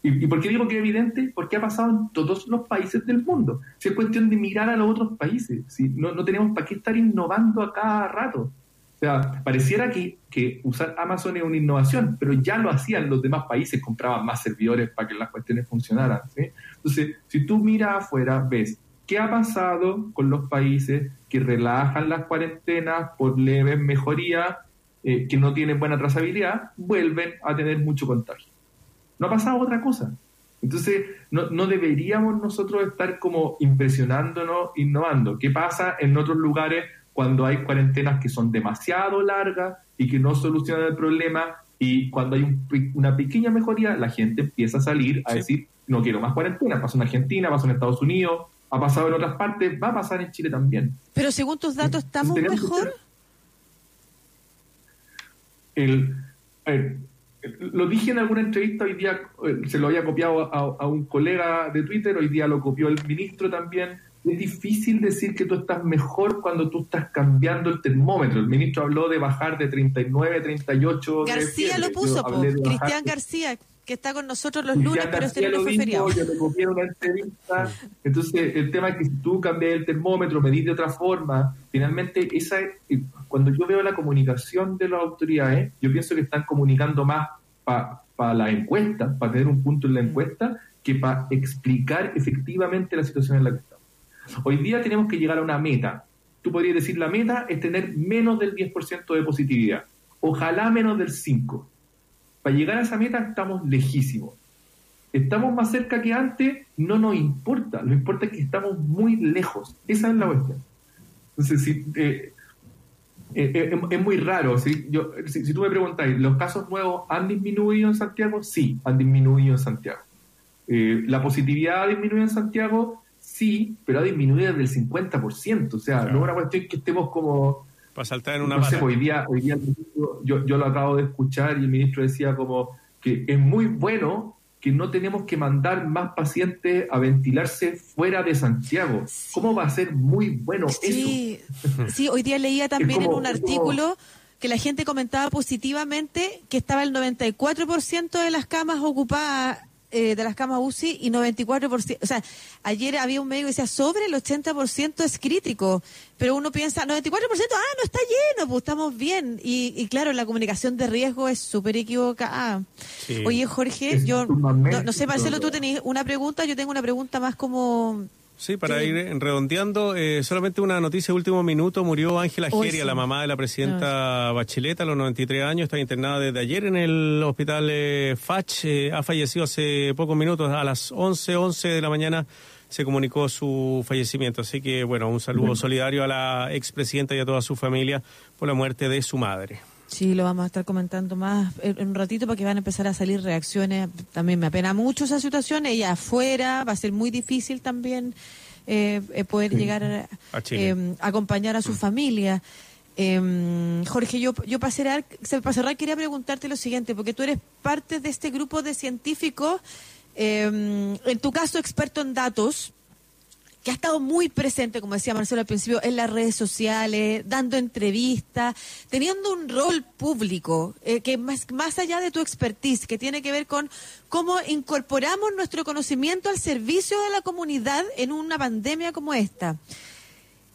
¿Y, por qué digo que es evidente? Porque ha pasado en todos los países del mundo. Si es cuestión de mirar a los otros países, si no, no tenemos para qué estar innovando a cada rato. O sea, pareciera que, que, usar Amazon es una innovación, pero ya lo hacían los demás países, compraban más servidores para que las cuestiones funcionaran. Entonces, si tú miras afuera, ves qué ha pasado con los países que relajan las cuarentenas por leves mejorías, eh, que no tienen buena trazabilidad, vuelven a tener mucho contagio. No ha pasado otra cosa. Entonces, no, no deberíamos nosotros estar como impresionándonos, innovando. ¿Qué pasa en otros lugares? Cuando hay cuarentenas que son demasiado largas y que no solucionan el problema y cuando hay una pequeña mejoría, la gente empieza a salir a decir, no quiero más cuarentena, pasó en Argentina, pasó en Estados Unidos, ha pasado en otras partes, va a pasar en Chile también. Pero según tus datos, ¿estamos mejor? El, lo dije en alguna entrevista, hoy día eh, se lo había copiado a, un colega de Twitter, hoy día lo copió el ministro también, es difícil decir que tú estás mejor cuando tú estás cambiando el termómetro. El ministro habló de bajar de 39 38. García lo puso, Cristian García, que está con nosotros los lunes, pero este no fue feriado. Yo te una entrevista. Entonces, el tema es que si tú cambias el termómetro, medís de otra forma, finalmente, esa cuando yo veo la comunicación de las autoridades, yo pienso que están comunicando más para la encuesta, para tener un punto en la mm. encuesta, que para explicar efectivamente la situación en la que. Hoy día tenemos que llegar a una meta. Tú podrías decir la meta es tener menos del 10% de positividad. Ojalá menos del 5%. Para llegar a esa meta estamos lejísimos. estamos más cerca que antes, no nos importa. Lo importa es que estamos muy lejos. Esa es la cuestión. Entonces, si, eh, eh, eh, es muy raro. Yo, si, tú me preguntas, ¿los casos nuevos han disminuido en Santiago? Sí, han disminuido en Santiago. ¿La positividad ha disminuido en Santiago? Sí, pero ha disminuido del 50%. O sea, no es una cuestión que estemos como... Para saltar en una no sé, hoy día, hoy día yo, yo lo acabo de escuchar y el ministro decía como que es muy bueno que no tenemos que mandar más pacientes a ventilarse fuera de Santiago. ¿Cómo va a ser muy bueno eso? Sí, hoy día leía también en un artículo que la gente comentaba positivamente que estaba el 94% de las camas ocupadas eh, de las camas UCI y 94%. O sea, ayer había un médico que decía sobre el 80% es crítico, pero uno piensa, 94%, ah, no está lleno, pues estamos bien. Y, claro, la comunicación de riesgo es súper equivocada. Oye, Jorge, yo no, sé, Marcelo, tú tenés una pregunta, yo tengo una pregunta más como Sí, para ir redondeando, eh, solamente una noticia de último minuto, murió Ángela Geria, la mamá de la presidenta Bachelet, a los 93 años, está internada desde ayer en el hospital eh, Fach, eh, ha fallecido hace pocos minutos, a las 11, 11 de la mañana se comunicó su fallecimiento, así que bueno, un saludo solidario a la expresidenta y a toda su familia por la muerte de su madre. Sí, lo vamos a estar comentando más en un ratito porque van a empezar a salir reacciones. También me apena mucho esa situación. Ella afuera, va a ser muy difícil también eh, eh poder llegar a, eh, acompañar a su mm. familia. Eh, Jorge, yo, yo para cerrar, para cerrar quería preguntarte lo siguiente, porque tú eres parte de este grupo de científicos, en tu caso experto en datos, que ha estado muy presente, como decía Marcelo al principio, en las redes sociales, dando entrevistas, teniendo un rol público, eh, que más, más allá de tu expertise, que tiene que ver con cómo incorporamos nuestro conocimiento al servicio de la comunidad en una pandemia como esta.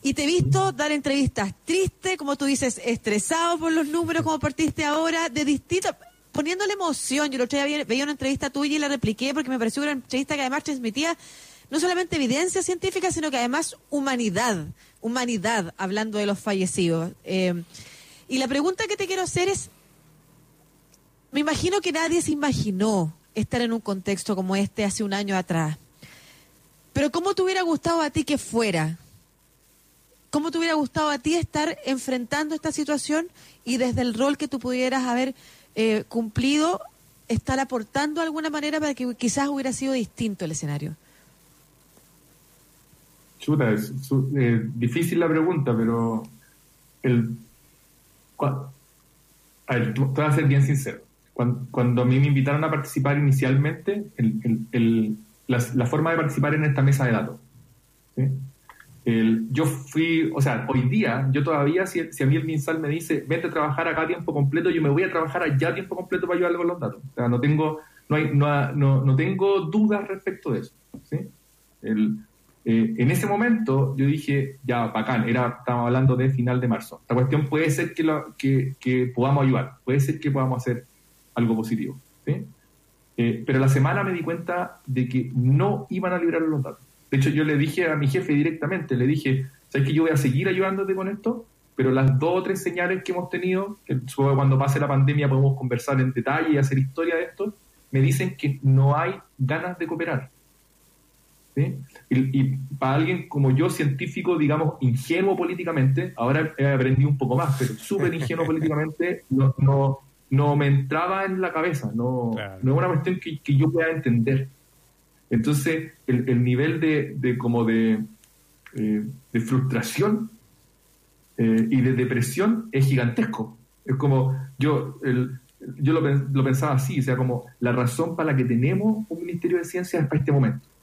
Y te he visto dar entrevistas tristes, como tú dices, estresado por los números, como partiste ahora, de distintas poniéndole emoción. Yo el otro día veía una entrevista tuya y la repliqué porque me pareció una entrevista que además transmitía no solamente evidencia científica, sino que además humanidad, humanidad, hablando de los fallecidos. Eh, y la pregunta que te quiero hacer es, me imagino que nadie se imaginó estar en un contexto como este hace un año atrás. Pero ¿cómo te hubiera gustado a ti que fuera? ¿Cómo te hubiera gustado a ti estar enfrentando esta situación y desde el rol que tú pudieras haber eh, cumplido, estar aportando de alguna manera para que quizás hubiera sido distinto el escenario? Chuta, es, eh, difícil la pregunta, pero el, a ver, te voy a ser bien sincero. Cuando, a mí me invitaron a participar inicialmente, el, la, forma de participar en esta mesa de datos. yo fui, o sea, hoy día, yo todavía, si, si, a mí el MinSal me dice, vete a trabajar acá a tiempo completo, yo me voy a trabajar allá a tiempo completo para ayudarle con los datos. O sea, no tengo, no, hay, no, no, no tengo dudas respecto de eso. ¿sí? El, eh, en ese momento yo dije, ya, bacán, era, estábamos hablando de final de marzo. La cuestión puede ser que, que, podamos ayudar, puede ser que podamos hacer algo positivo. Eh, pero la semana me di cuenta de que no iban a liberar los datos. De hecho, yo le dije a mi jefe directamente, le dije, ¿sabes que yo voy a seguir ayudándote con esto? Pero las dos o tres señales que hemos tenido, que cuando pase la pandemia podemos conversar en detalle y hacer historia de esto, me dicen que no hay ganas de cooperar. Y, para alguien como yo, científico, digamos, ingenuo políticamente, ahora he aprendido un poco más, pero súper ingenuo políticamente, no, no, no, me entraba en la cabeza, no, no es una cuestión que, que, yo pueda entender. Entonces, el, el nivel de, de como de, eh, de frustración eh, y de depresión es gigantesco. Es como, yo, el, yo lo, lo pensaba así, o sea, como la razón para la que tenemos un Ministerio de Ciencia es para este momento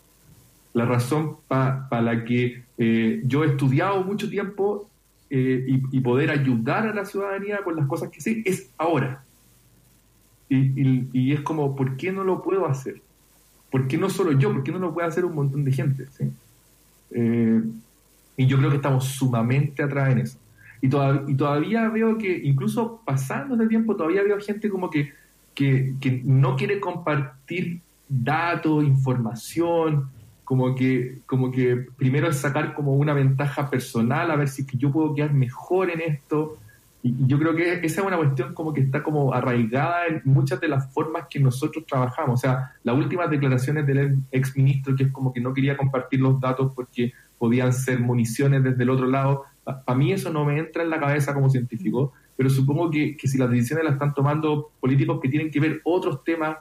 la razón para la que eh, yo he estudiado mucho tiempo eh, y, poder ayudar a la ciudadanía con las cosas que sé es ahora. Y, es como, ¿por qué no lo puedo hacer? ¿Por qué no solo yo? ¿Por qué no lo puede hacer un montón de gente? Eh, y yo creo que estamos sumamente atrás en eso. Y, y todavía veo que, incluso pasando el tiempo, todavía veo gente como que, que, que no quiere compartir datos, información, como que, como que primero es sacar como una ventaja personal, a ver si que yo puedo quedar mejor en esto. Y yo creo que esa es una cuestión como que está como arraigada en muchas de las formas que nosotros trabajamos. O sea, las últimas declaraciones del ex ministro que es como que no quería compartir los datos porque podían ser municiones desde el otro lado. Para mí eso no me entra en la cabeza como científico, pero supongo que, que si las decisiones las están tomando políticos que tienen que ver otros temas,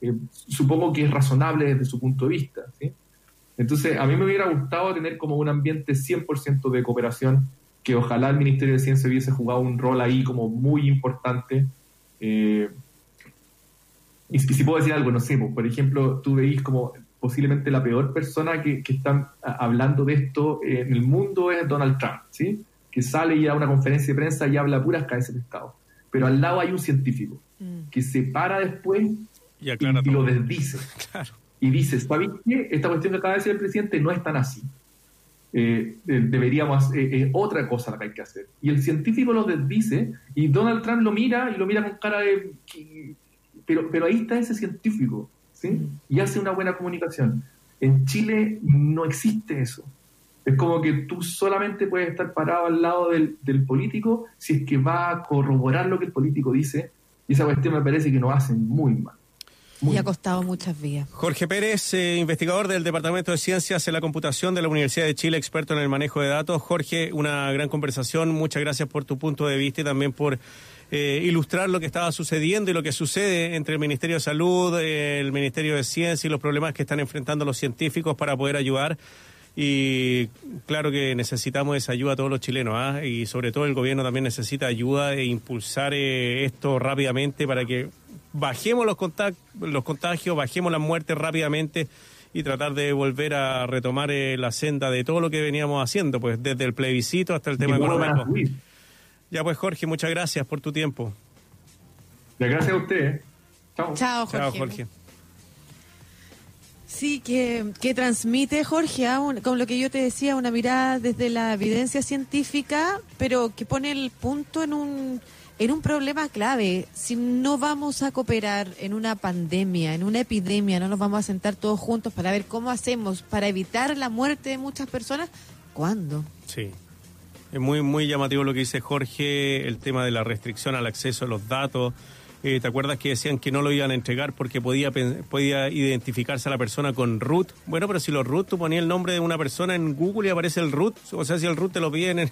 eh, supongo que es razonable desde su punto de vista. ¿sí? Entonces, a mí me hubiera gustado tener como un ambiente 100% de cooperación que ojalá el Ministerio de Ciencia hubiese jugado un rol ahí como muy importante. Eh, y si, puedo decir algo, no sé, pues, por ejemplo, tú veis como posiblemente la peor persona que, que está hablando de esto en el mundo es Donald Trump, ¿sí? Que sale y da una conferencia de prensa y habla puras cabezas de Estado. Pero al lado hay un científico mm. que se para después y, y lo desdice. (laughs) Claro. Y dice, ¿sabes qué? Esta cuestión que acaba de decir el presidente no es tan así. Eh, deberíamos, eh, otra cosa la que hay que hacer. Y el científico lo dice y Donald Trump lo mira y lo mira con cara de... Pero, pero ahí está ese científico, ¿sí? Y hace una buena comunicación. En Chile no existe eso. Es como que tú solamente puedes estar parado al lado del, del político si es que va a corroborar lo que el político dice. Y esa cuestión me parece que nos hacen muy mal y ha costado muchas vías. Jorge Pérez, eh, investigador del Departamento de Ciencias en la Computación de la Universidad de Chile, experto en el manejo de datos. Jorge, una gran conversación. Muchas gracias por tu punto de vista y también por eh, ilustrar lo que estaba sucediendo y lo que sucede entre el Ministerio de Salud, el Ministerio de Ciencia y los problemas que están enfrentando los científicos para poder ayudar. Y claro que necesitamos esa ayuda a todos los chilenos, ¿ah? y sobre todo el gobierno también necesita ayuda e impulsar eh, esto rápidamente para que bajemos los, los contagios, bajemos las muertes rápidamente y tratar de volver a retomar eh, la senda de todo lo que veníamos haciendo, pues desde el plebiscito hasta el tema económico. Ya pues Jorge, muchas gracias por tu tiempo. Gracias a usted. ¿eh? Chao. Jorge. Sí, que, que transmite Jorge, ¿ah? con lo que yo te decía, una mirada desde la evidencia científica, pero que pone el punto en un en un problema clave. Si no vamos a cooperar en una pandemia, en una epidemia, no nos vamos a sentar todos juntos para ver cómo hacemos para evitar la muerte de muchas personas, ¿cuándo? Sí. Es muy, muy llamativo lo que dice Jorge, el tema de la restricción al acceso a los datos eh, ¿Te acuerdas que decían que no lo iban a entregar porque podía, podía identificarse a la persona con root? Bueno, pero si los root, tú ponías el nombre de una persona en Google y aparece el root. O sea, si el root te lo piden en,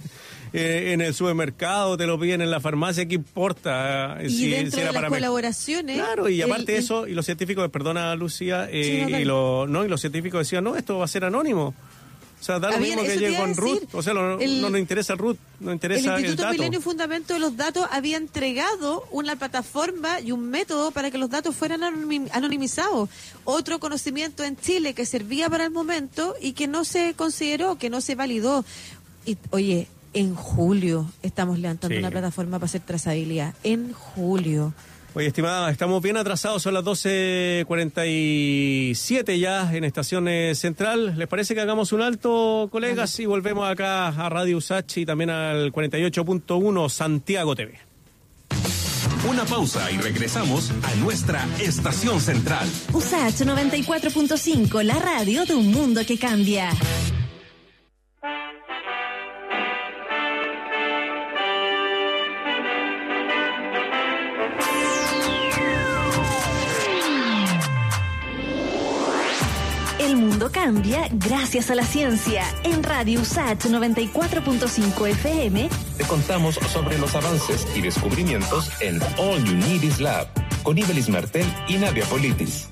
eh, en el supermercado, te lo piden en la farmacia, ¿qué importa? Y si, dentro de las colaboraciones... Claro, y aparte de eso, y los científicos, perdona Lucía, eh, y, lo, no, y los científicos decían, no, esto va a ser anónimo. O sea, da lo mismo que llegue con Ruth. O sea, no, nos interesa Ruth, nos interesa el Instituto Milenio y Fundamento de los Datos había entregado una plataforma y un método para que los datos fueran anonimizados. Otro conocimiento en Chile que servía para el momento y que no se consideró, que no se validó. Y, oye, en julio estamos levantando una plataforma para hacer trazabilidad. En julio. Oye, estimada, estamos bien atrasados, son las 12.47 ya en Estación Central. ¿Les parece que hagamos un alto, colegas, y volvemos acá a Radio Usach y también al 48.1 Santiago TV? Una pausa y regresamos a nuestra Estación Central. Usach 94.5, la radio de un mundo que cambia. Cambia gracias a la ciencia. En Radio USAT 94.5 FM te contamos sobre los avances y descubrimientos en All You Need Is Lab con Ibelis Martel y Nadia Politis.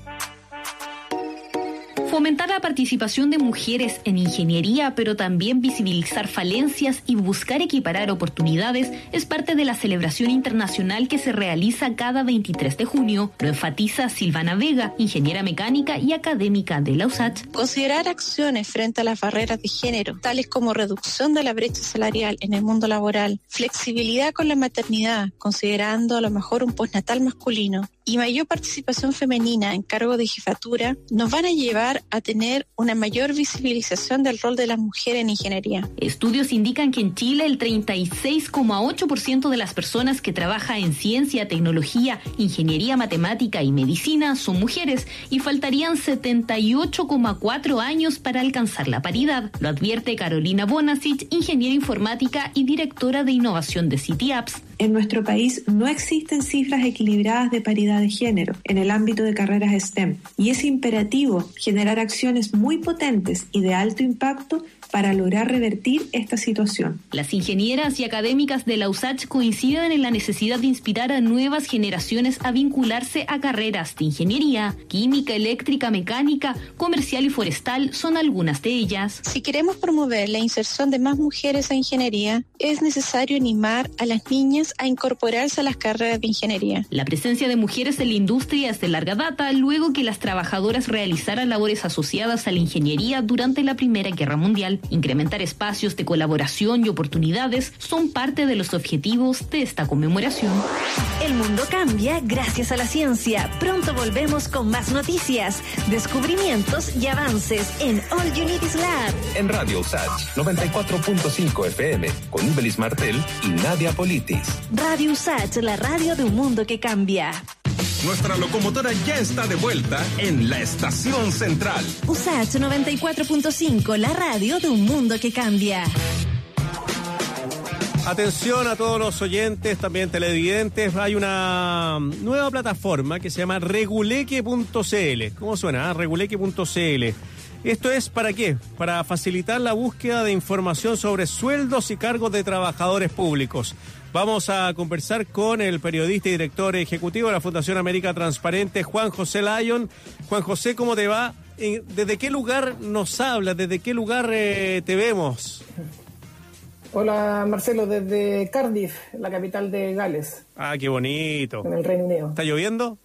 Fomentar la participación de mujeres en ingeniería, pero también visibilizar falencias y buscar equiparar oportunidades es parte de la celebración internacional que se realiza cada 23 de junio. Lo enfatiza Silvana Vega, ingeniera mecánica y académica de la USACH. Considerar acciones frente a las barreras de género, tales como reducción de la brecha salarial en el mundo laboral, flexibilidad con la maternidad, considerando a lo mejor un postnatal masculino, y mayor participación femenina en cargo de jefatura nos van a llevar a tener una mayor visibilización del rol de las mujeres en ingeniería. Estudios indican que en Chile el 36,8% de las personas que trabajan en ciencia, tecnología, ingeniería matemática y medicina son mujeres y faltarían 78,4 años para alcanzar la paridad. Lo advierte Carolina Bonasic, ingeniera informática y directora de innovación de City Apps En nuestro país no existen cifras equilibradas de paridad de género en el ámbito de carreras STEM y es imperativo generar acciones muy potentes y de alto impacto para lograr revertir esta situación. Las ingenieras y académicas de la USACH coinciden en la necesidad de inspirar a nuevas generaciones a vincularse a carreras de ingeniería, química, eléctrica, mecánica, comercial y forestal son algunas de ellas. Si queremos promover la inserción de más mujeres a ingeniería, es necesario animar a las niñas a incorporarse a las carreras de ingeniería. La presencia de mujeres en la industria es de larga data, luego que las trabajadoras realizaran labores asociadas a la ingeniería durante la Primera Guerra Mundial. Incrementar espacios de colaboración y oportunidades son parte de los objetivos de esta conmemoración. El mundo cambia gracias a la ciencia. Pronto volvemos con más noticias, descubrimientos y avances en All Is Lab. En Radio USACH 94.5 FM con Ibelis Martel y Nadia Politis. Radio USACH, la radio de un mundo que cambia. Nuestra locomotora ya está de vuelta en la estación central. USACH 94.5, la radio de un mundo que cambia. Atención a todos los oyentes, también televidentes. Hay una nueva plataforma que se llama reguleque.cl. ¿Cómo suena? ah? Reguleque.cl. Esto es para qué? Para facilitar la búsqueda de información sobre sueldos y cargos de trabajadores públicos. Vamos a conversar con el periodista y director ejecutivo de la Fundación América Transparente, Juan José Lyon. Juan José, ¿cómo te va? ¿Desde qué lugar nos hablas? ¿Desde qué lugar eh, te vemos? Hola Marcelo, desde Cardiff, la capital de Gales, Ah, qué bonito. en el Reino Unido. ¿Está lloviendo?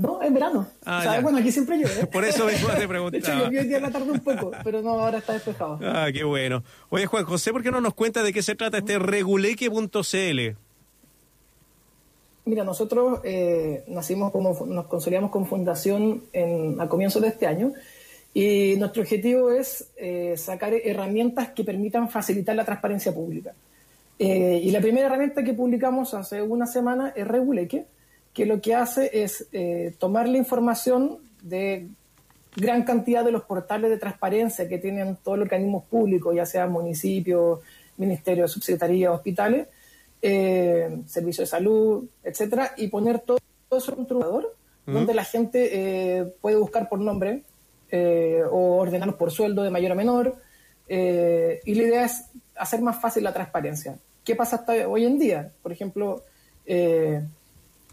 No, es verano. Ah, O sea, ya. Bueno, aquí siempre llueve. (laughs) Por eso mismo te (laughs) De hecho, preguntaba. llovió hoy día en la tarde un poco, pero no, ahora está despejado. Ah, qué bueno. Oye, Juan José, ¿por qué no nos cuenta de qué se trata este reguleque.cl? Mira, nosotros eh, nacimos como, nos consolidamos como fundación en, a comienzos de este año y nuestro objetivo es eh, sacar herramientas que permitan facilitar la transparencia pública. Eh, y la primera herramienta que publicamos hace una semana es Reguleque, que lo que hace es eh, tomar la información de gran cantidad de los portales de transparencia que tienen todos los organismos públicos, ya sea municipios, ministerios, subsecretarías, hospitales, eh, servicios de salud, etcétera, y poner todo, todo eso en un trubador donde la gente eh, puede buscar por nombre eh, o ordenarlos por sueldo de mayor a menor. eh, y la idea es hacer más fácil la transparencia. ¿Qué pasa hasta hoy en día? Por ejemplo, eh,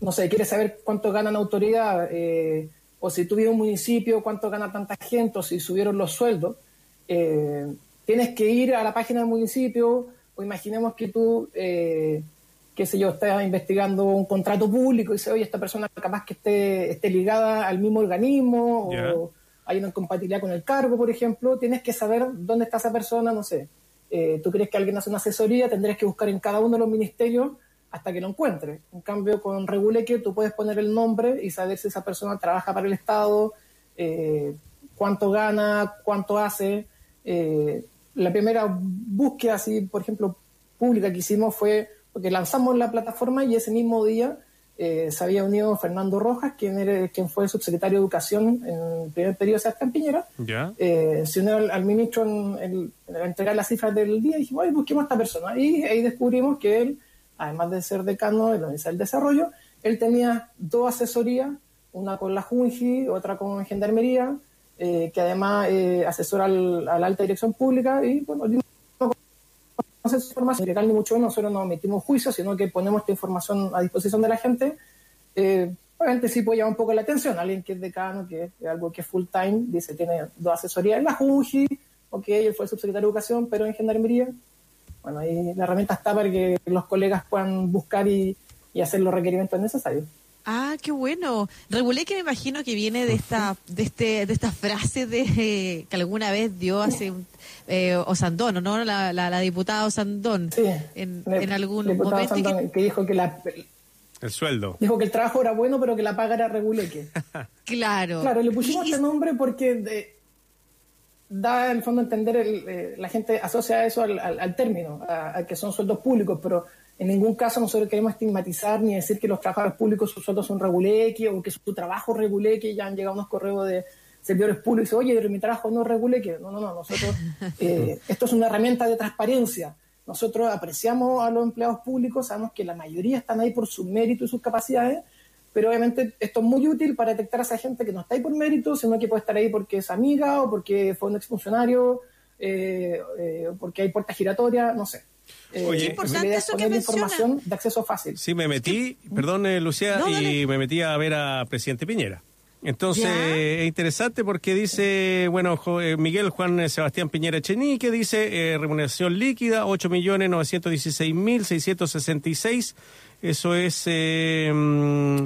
no sé, quieres saber cuánto gana una autoridad, eh, o si tú vives en un municipio, cuánto gana tanta gente, o si subieron los sueldos, eh, tienes que ir a la página del municipio, o imaginemos que tú, eh, qué sé yo, estás investigando un contrato público y dices, oye, esta persona capaz que esté, esté ligada al mismo organismo, o hay una incompatibilidad con el cargo, por ejemplo, tienes que saber dónde está esa persona, no sé. Eh, tú crees que alguien hace una asesoría, tendrías que buscar en cada uno de los ministerios hasta que lo encuentres. En cambio, con Reguleque tú puedes poner el nombre y saber si esa persona trabaja para el Estado, eh, cuánto gana, cuánto hace. Eh, la primera búsqueda, así, por ejemplo, pública que hicimos fue porque lanzamos la plataforma y ese mismo día eh, se había unido Fernando Rojas, quien, era, quien fue subsecretario de Educación en el primer periodo de Sebastián Piñera, eh, se unió al, al ministro en, el- en entregar las cifras del día y dijimos, "Oye, busquemos a esta persona. Y ahí descubrimos que él, además de ser decano de la Universidad del Desarrollo, él tenía dos asesorías, una con la Junji, otra con Gendarmería, eh, que además eh, asesora al- a la alta dirección pública y bueno, no si información legal ni mucho menos, nosotros no emitimos juicio, sino que ponemos esta información a disposición de la gente. Eh, obviamente sí puede llamar un poco la atención, alguien que es decano, que es algo que es full time, dice tiene dos asesorías en la JUJI, ok, él fue subsecretario de Educación, pero en Gendarmería, bueno, ahí la herramienta está para que los colegas puedan buscar y, y hacer los requerimientos necesarios. Ah, qué bueno. Regulé que me imagino que viene de esta, de este, de esta frase de eh, que alguna vez dio hace un, eh, Osandón, ¿no? La, la, la diputada Osandón Sí, en, el en algún momento. que- dijo que la, El sueldo. dijo que el trabajo era bueno, pero que la paga era reguleque. (laughs) claro. Claro, le pusimos Y- y- este nombre porque de- da en el fondo a entender, el, eh, la gente asocia eso al, al- al término, a, a que son sueldos públicos, pero en ningún caso nosotros queremos estigmatizar ni decir que los trabajadores públicos sus sueldos son reguleque o que su trabajo reguleque, ya han llegado unos correos de servidores públicos y dicen, oye, pero mi trabajo no reguleque. No, no, no, nosotros, (laughs) eh, esto es una herramienta de transparencia. nosotros apreciamos a los empleados públicos, sabemos que la mayoría están ahí por su mérito y sus capacidades, pero obviamente esto es muy útil para detectar a esa gente que no está ahí por mérito, sino que puede estar ahí porque es amiga o porque fue un exfuncionario, eh, eh, porque hay puertas giratorias, no sé. Eh, Oye, la importante es eso que información de acceso fácil. Sí, me metí, perdón, eh, Lucía, No, y me metí a ver a presidente Piñera. Entonces, Ya. es interesante porque dice, bueno, Jo- eh, Miguel Juan eh, Sebastián Piñera Echenique dice eh, remuneración líquida, 8.916.666. Eso es, eh, mm,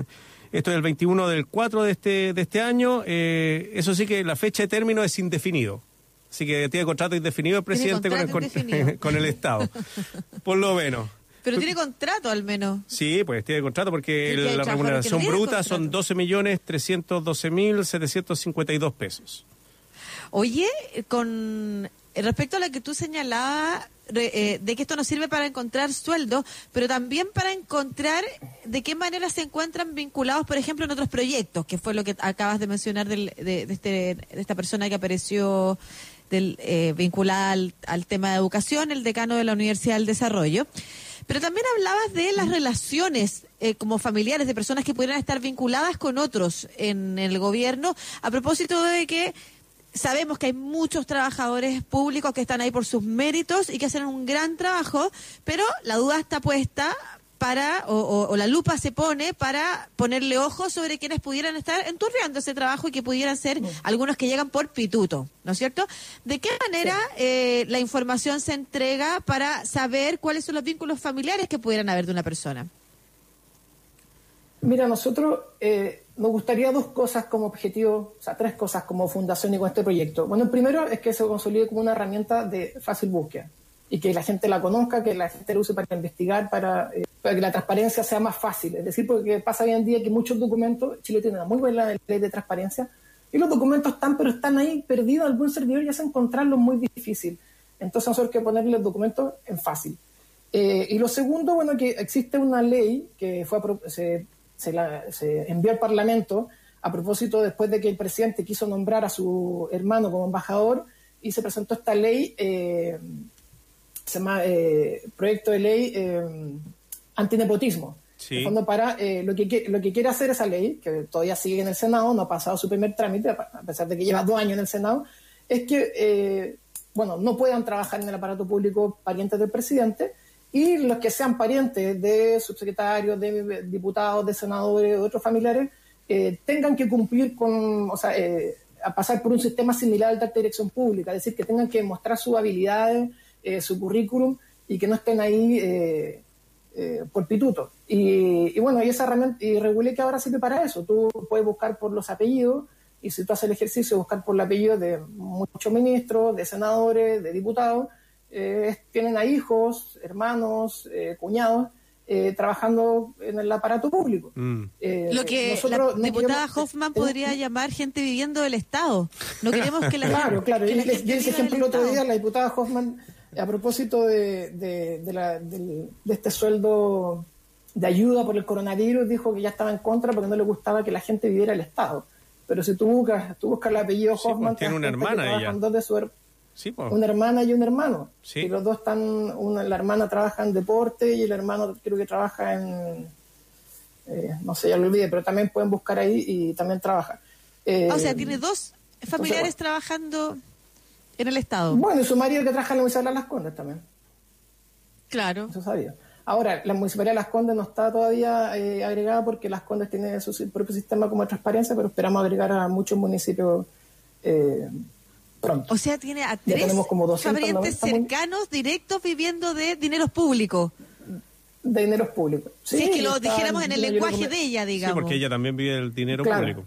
esto es el 21 del 4 de este, de este año. Eh, eso sí que la fecha de término es indefinido. Así que tiene contrato indefinido el presidente con el, con- (laughs) con el Estado. Por lo menos. Pero tiene contrato al menos. Sí, pues tiene contrato porque la remuneración bruta son contrato. 12 millones 312 mil 752 pesos. Oye, con respecto a lo que tú señalabas eh, de que esto nos sirve para encontrar sueldo, pero también para encontrar de qué manera se encuentran vinculados, por ejemplo, en otros proyectos, que fue lo que acabas de mencionar del- de, de este, de esta persona que apareció del, eh, vinculada al, al tema de educación, el decano de la Universidad del Desarrollo. Pero también hablabas de las relaciones eh, como familiares de personas que pudieran estar vinculadas con otros en el gobierno, a propósito de que sabemos que hay muchos trabajadores públicos que están ahí por sus méritos y que hacen un gran trabajo, pero la duda está puesta para, o, o- o la lupa se pone para ponerle ojo sobre quienes pudieran estar enturbiando ese trabajo y que pudieran ser algunos que llegan por pituto, ¿no es cierto? ¿De qué manera eh, la información se entrega para saber cuáles son los vínculos familiares que pudieran haber de una persona? Mira, nosotros eh, nos gustaría dos cosas como objetivo, o sea, tres cosas como fundación y con este proyecto. Bueno, el primero es que se consolide como una herramienta de fácil búsqueda y que la gente la conozca, que la gente la use para investigar, para, eh, que la transparencia sea más fácil. Es decir, porque pasa hoy en día que muchos documentos, Chile tiene una muy buena ley de transparencia, y los documentos están, pero están ahí perdidos en algún servidor y hace encontrarlos muy difícil. Entonces nosotros hay que ponerle el documento en fácil. Eh, y lo segundo, bueno, que existe una ley que fue se, se la- se envió al Parlamento a propósito después de que el presidente quiso nombrar a su hermano como embajador y se presentó esta ley, eh, se llama eh, Proyecto de Ley eh, Antinepotismo. Sí. En fondo, para eh, lo, que, lo que quiere hacer esa ley, que todavía sigue en el Senado, no ha pasado su primer trámite, a pesar de que lleva dos años en el Senado, es que, bueno, no puedan trabajar en el aparato público parientes del presidente y los que sean parientes de subsecretarios, de diputados, de senadores, de otros familiares, eh, tengan que cumplir con, o sea, eh, a pasar por un sistema similar al de alta dirección pública, es decir, que tengan que mostrar sus habilidades, eh, su currículum y que no estén ahí eh, eh, por pituto. Y, y bueno, y esa herramienta, y Regulé que ahora sirve para eso. Tú puedes buscar por los apellidos y si tú haces el ejercicio buscar por el apellido de muchos ministros, de senadores, de diputados, eh, tienen a hijos, hermanos, eh, cuñados, eh, trabajando en el aparato público. Mm. Eh, Lo que la no diputada queremos- Hoffman podría llamar gente viviendo del Estado. No queremos que la Claro, claro. que la les gente ese ejemplo el otro Estado. día, la diputada Hoffman, a propósito de, de, de la- del- de este sueldo de ayuda por el coronavirus, dijo que ya estaba en contra porque no le gustaba que la gente viviera el Estado. Pero si tú buscas, tú buscas el apellido Sí, Hoffman, pues, tiene una hermana ella. dos de su Sí, pues. una hermana y un hermano. Sí. Y los dos están, una, la hermana trabaja en deporte y el hermano creo que trabaja en, eh, no sé, ya lo olvidé, pero también pueden buscar ahí y también trabaja. Eh, Ah, o sea, tiene dos familiares bueno. trabajando en el Estado. Bueno, y su marido que trabaja en la Municipalidad de Las Condes también. Claro. Eso sabía. Ahora, la Municipalidad de Las Condes no está todavía eh, agregada porque Las Condes tiene su propio sistema como de transparencia, pero esperamos agregar a muchos municipios eh, pronto. O sea, tiene a Ya tres tenemos como 290 parientes mun- cercanos, directos, viviendo de dineros públicos. De dineros públicos. si es que lo dijéramos en el lenguaje de ella, Sí, digamos. porque ella también vive del dinero Claro. público.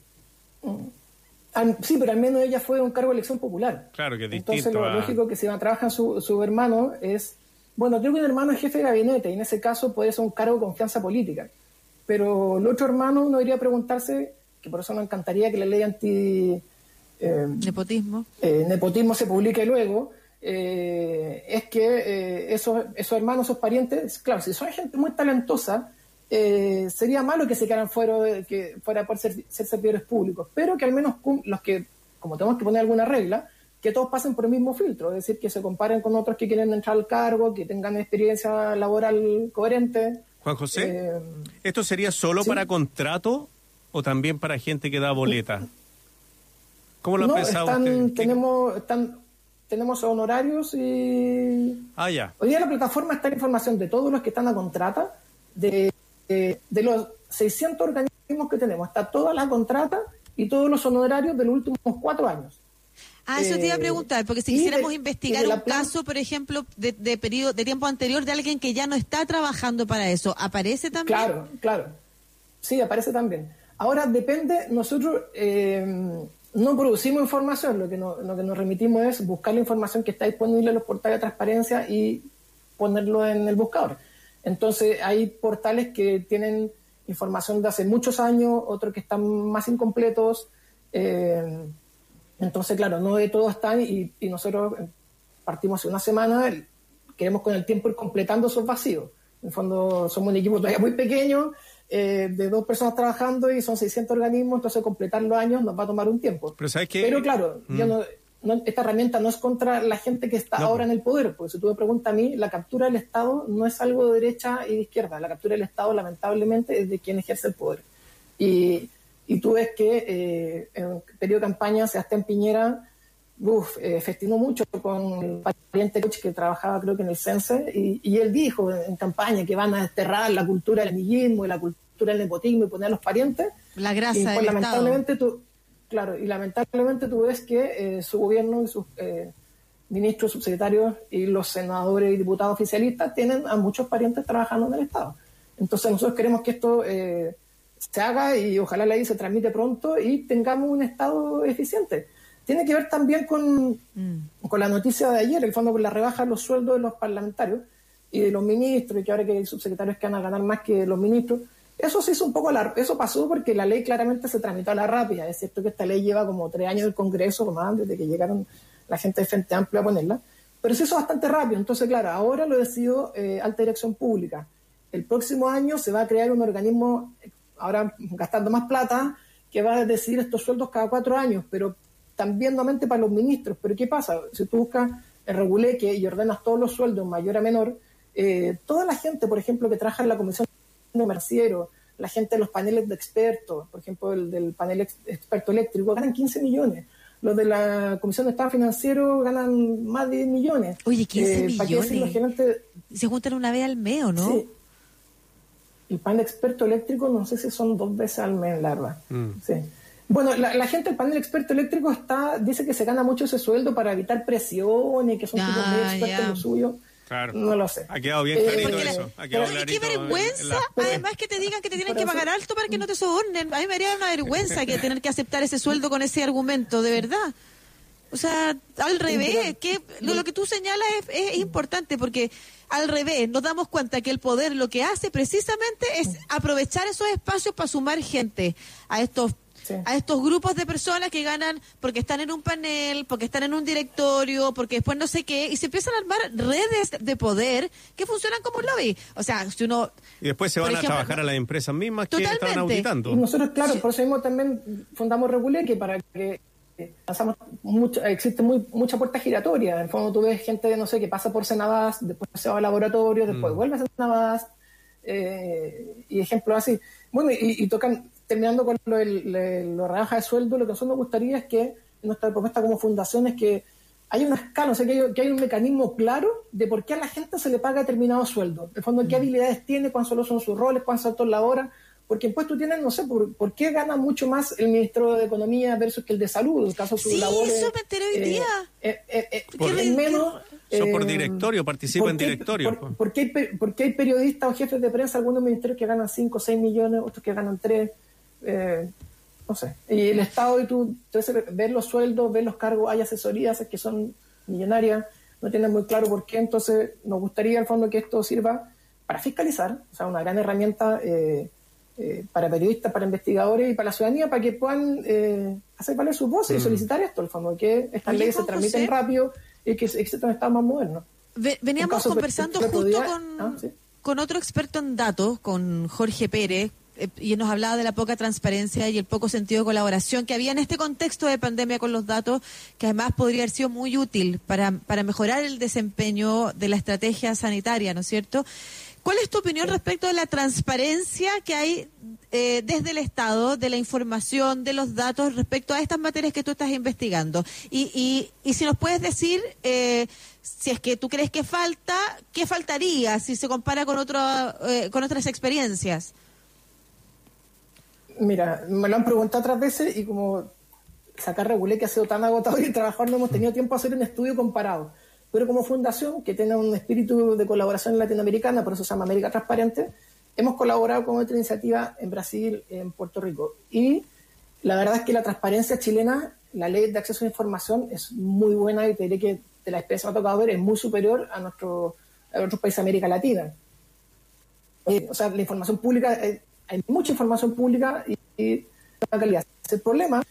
Al- sí, pero al menos ella fue un cargo de elección popular. Claro que es Entonces, distinto lo a- lógico que si va a trabajar su, su hermano es, bueno, creo que un hermano es jefe de gabinete y en ese caso puede ser un cargo de confianza política. Pero el otro hermano uno debería preguntarse, que por eso nos encantaría que la ley anti Nepotismo. eh, nepotismo se publique luego, eh, es que eh, esos, esos hermanos, esos parientes, claro, si son gente muy talentosa, eh, sería malo que se quedaran fuera, de- que fuera por ser, ser servidores públicos, pero que al menos los que, como tenemos que poner alguna regla, que todos pasen por el mismo filtro, es decir, que se comparen con otros que quieren entrar al cargo, que tengan experiencia laboral coherente. Juan José, eh, ¿esto sería solo para contrato o también para gente que da boleta? ¿Cómo lo no, están, Tenemos, están, tenemos honorarios y... Ah, ya. Hoy día la plataforma está la información de todos los que están a contrata, de, de, los 600 organismos que tenemos, está toda la contrata y todos los honorarios de los últimos cuatro años. Ah, eso te iba a eh, preguntar, porque si quisiéramos investigar un caso, por ejemplo, de, de, periodo, de tiempo anterior de alguien que ya no está trabajando para eso, ¿aparece también? Claro, claro. Sí, aparece también. Ahora depende, nosotros eh, no producimos información, lo que, lo que nos remitimos es buscar la información que está disponible en los portales de transparencia y ponerlo en el buscador. Entonces hay portales que tienen información de hace muchos años, otros que están más incompletos. Eh, entonces, claro, no de todo están y, nosotros eh, partimos hace una semana, queremos con el tiempo ir completando esos vacíos. En fondo somos un equipo todavía muy pequeño, eh, de dos personas trabajando y son 600 organismos, entonces completar los años nos va a tomar un tiempo. Pero, ¿sabes qué? Pero claro, yo mm. no, esta herramienta no es contra la gente que está ahora en el poder, porque si tú me preguntas a mí, la captura del Estado no es algo de derecha y de izquierda, la captura del Estado lamentablemente es de quien ejerce el poder. Y y tú ves que eh, en el periodo de campaña Sebastián Piñera uf, eh, festinó mucho con el pariente que trabajaba creo que en el CENSE y, él dijo en, campaña que van a desterrar la cultura del amiguismo y la cultura del nepotismo y poner a los parientes. La grasa y, pues, lamentablemente tú Claro, y lamentablemente tú ves que eh, su gobierno y sus eh, ministros, subsecretarios y los senadores y diputados oficialistas tienen a muchos parientes trabajando en el Estado. Entonces nosotros queremos que esto eh, se haga y ojalá la ley se transmite pronto y tengamos un Estado eficiente. Tiene que ver también con, mm. con la noticia de ayer, el fondo con la rebaja de los sueldos de los parlamentarios y de los ministros, y que ahora que hay subsecretarios que van a ganar más que los ministros. Eso se hizo un poco, la, eso pasó porque la ley claramente se tramitó a la rápida. Es cierto que esta ley lleva como tres años del Congreso, como antes de que llegaron la gente de Frente Amplio a ponerla, pero se hizo bastante rápido. Entonces, claro, ahora lo decidió eh, Alta Dirección Pública. El próximo año se va a crear un organismo ahora gastando más plata, que va a decidir estos sueldos cada cuatro años, pero también nuevamente para los ministros. Pero ¿qué pasa? Si tú buscas el reguleque y ordenas todos los sueldos, mayor a menor, eh, toda la gente, por ejemplo, que trabaja en la Comisión de Merciero, la gente de los paneles de expertos, por ejemplo, el del panel experto eléctrico, ganan 15 millones. Los de la Comisión de Estado Financiero ganan más de 10 millones. Oye, 15 eh, millones. Se juntan una vez al mes, ¿no? Sí el panel experto eléctrico, no sé si son dos veces al mes, la verdad. Mm. Sí. Bueno, la, gente del panel experto eléctrico está dice que se gana mucho ese sueldo para evitar presiones, que son tipos de expertos en lo suyo. Claro. No lo sé. Ha quedado bien eh, clarito eso. Ha quedado qué vergüenza, además que te digan que te tienen que pagar alto para que no te sobornen. A mí me haría una vergüenza que tener que aceptar ese sueldo con ese argumento, de verdad. O sea, al revés, que lo, que tú señalas es, importante porque al revés, nos damos cuenta que el poder lo que hace precisamente es aprovechar esos espacios para sumar gente a estos a estos grupos de personas que ganan porque están en un panel, porque están en un directorio, porque después no sé qué, y se empiezan a armar redes de poder que funcionan como un lobby. O sea, si uno... Y después se van a trabajar a las empresas mismas que estaban auditando. Nosotros, claro, por eso mismo también fundamos que para que pasamos mucho, existe muy, mucha puerta giratoria. En el fondo tú ves gente, no sé, que pasa por Senabas, después se va al laboratorio, después mm. vuelve a Senabas, eh, y ejemplos así. Bueno, y, tocan, terminando con lo, lo, rebaja de sueldo, lo que nosotros nos gustaría es que nuestra propuesta como fundación es que hay una escala, o sea, que hay, que hay, un mecanismo claro de por qué a la gente se le paga determinado sueldo. En el fondo, qué mm. habilidades tiene, cuáles son sus roles, cuántos saltos la hora, porque después tú tienes, no sé, por, qué gana mucho más el ministro de Economía versus que el de Salud, en caso de sus sí, labores. eso me enteré hoy día. Eh, eh, eh, por, menos, Son por directorio, participa en directorio. Por, por, qué hay, porque hay periodistas o jefes de prensa, algunos ministerios que ganan 5 o 6 millones, otros que ganan 3? No sé. Y el Estado, y tú, entonces, ver los sueldos, ver los cargos, hay asesorías que son millonarias, no tienen muy claro por qué, entonces nos gustaría al fondo que esto sirva para fiscalizar, o sea, una gran herramienta eh, eh, para periodistas, para investigadores y para la ciudadanía para que puedan eh, hacer valer sus voces y mm. solicitar esto, el fondo, que estas leyes se transmiten rápido y que existen estados más modernos. veníamos conversando justo con, ah, con otro experto en datos, con Jorge Pérez, eh, y nos hablaba de la poca transparencia y el poco sentido de colaboración que había en este contexto de pandemia con los datos, que además podría haber sido muy útil para, para mejorar el desempeño de la estrategia sanitaria, ¿no es cierto? ¿Cuál es tu opinión respecto de la transparencia que hay eh, desde el Estado, de la información, de los datos respecto a estas materias que tú estás investigando? Y, y, y si nos puedes decir, eh, si es que tú crees que falta, ¿qué faltaría si se compara con, otro, eh, con otras experiencias? Mira, me lo han preguntado otras veces y como sacar regulé que ha sido tan agotador y trabajar no hemos tenido tiempo a hacer un estudio comparado pero como fundación que tiene un espíritu de colaboración latinoamericana, por eso se llama América Transparente, hemos colaborado con otra iniciativa en Brasil, en Puerto Rico. Y la verdad es que la transparencia chilena, la ley de acceso a la información es muy buena y te diré que de la experiencia que me ha tocado ver es muy superior a, nuestro, a otros países de América Latina. Eh, o sea, la información pública, eh, hay mucha información pública y, y la calidad. El problema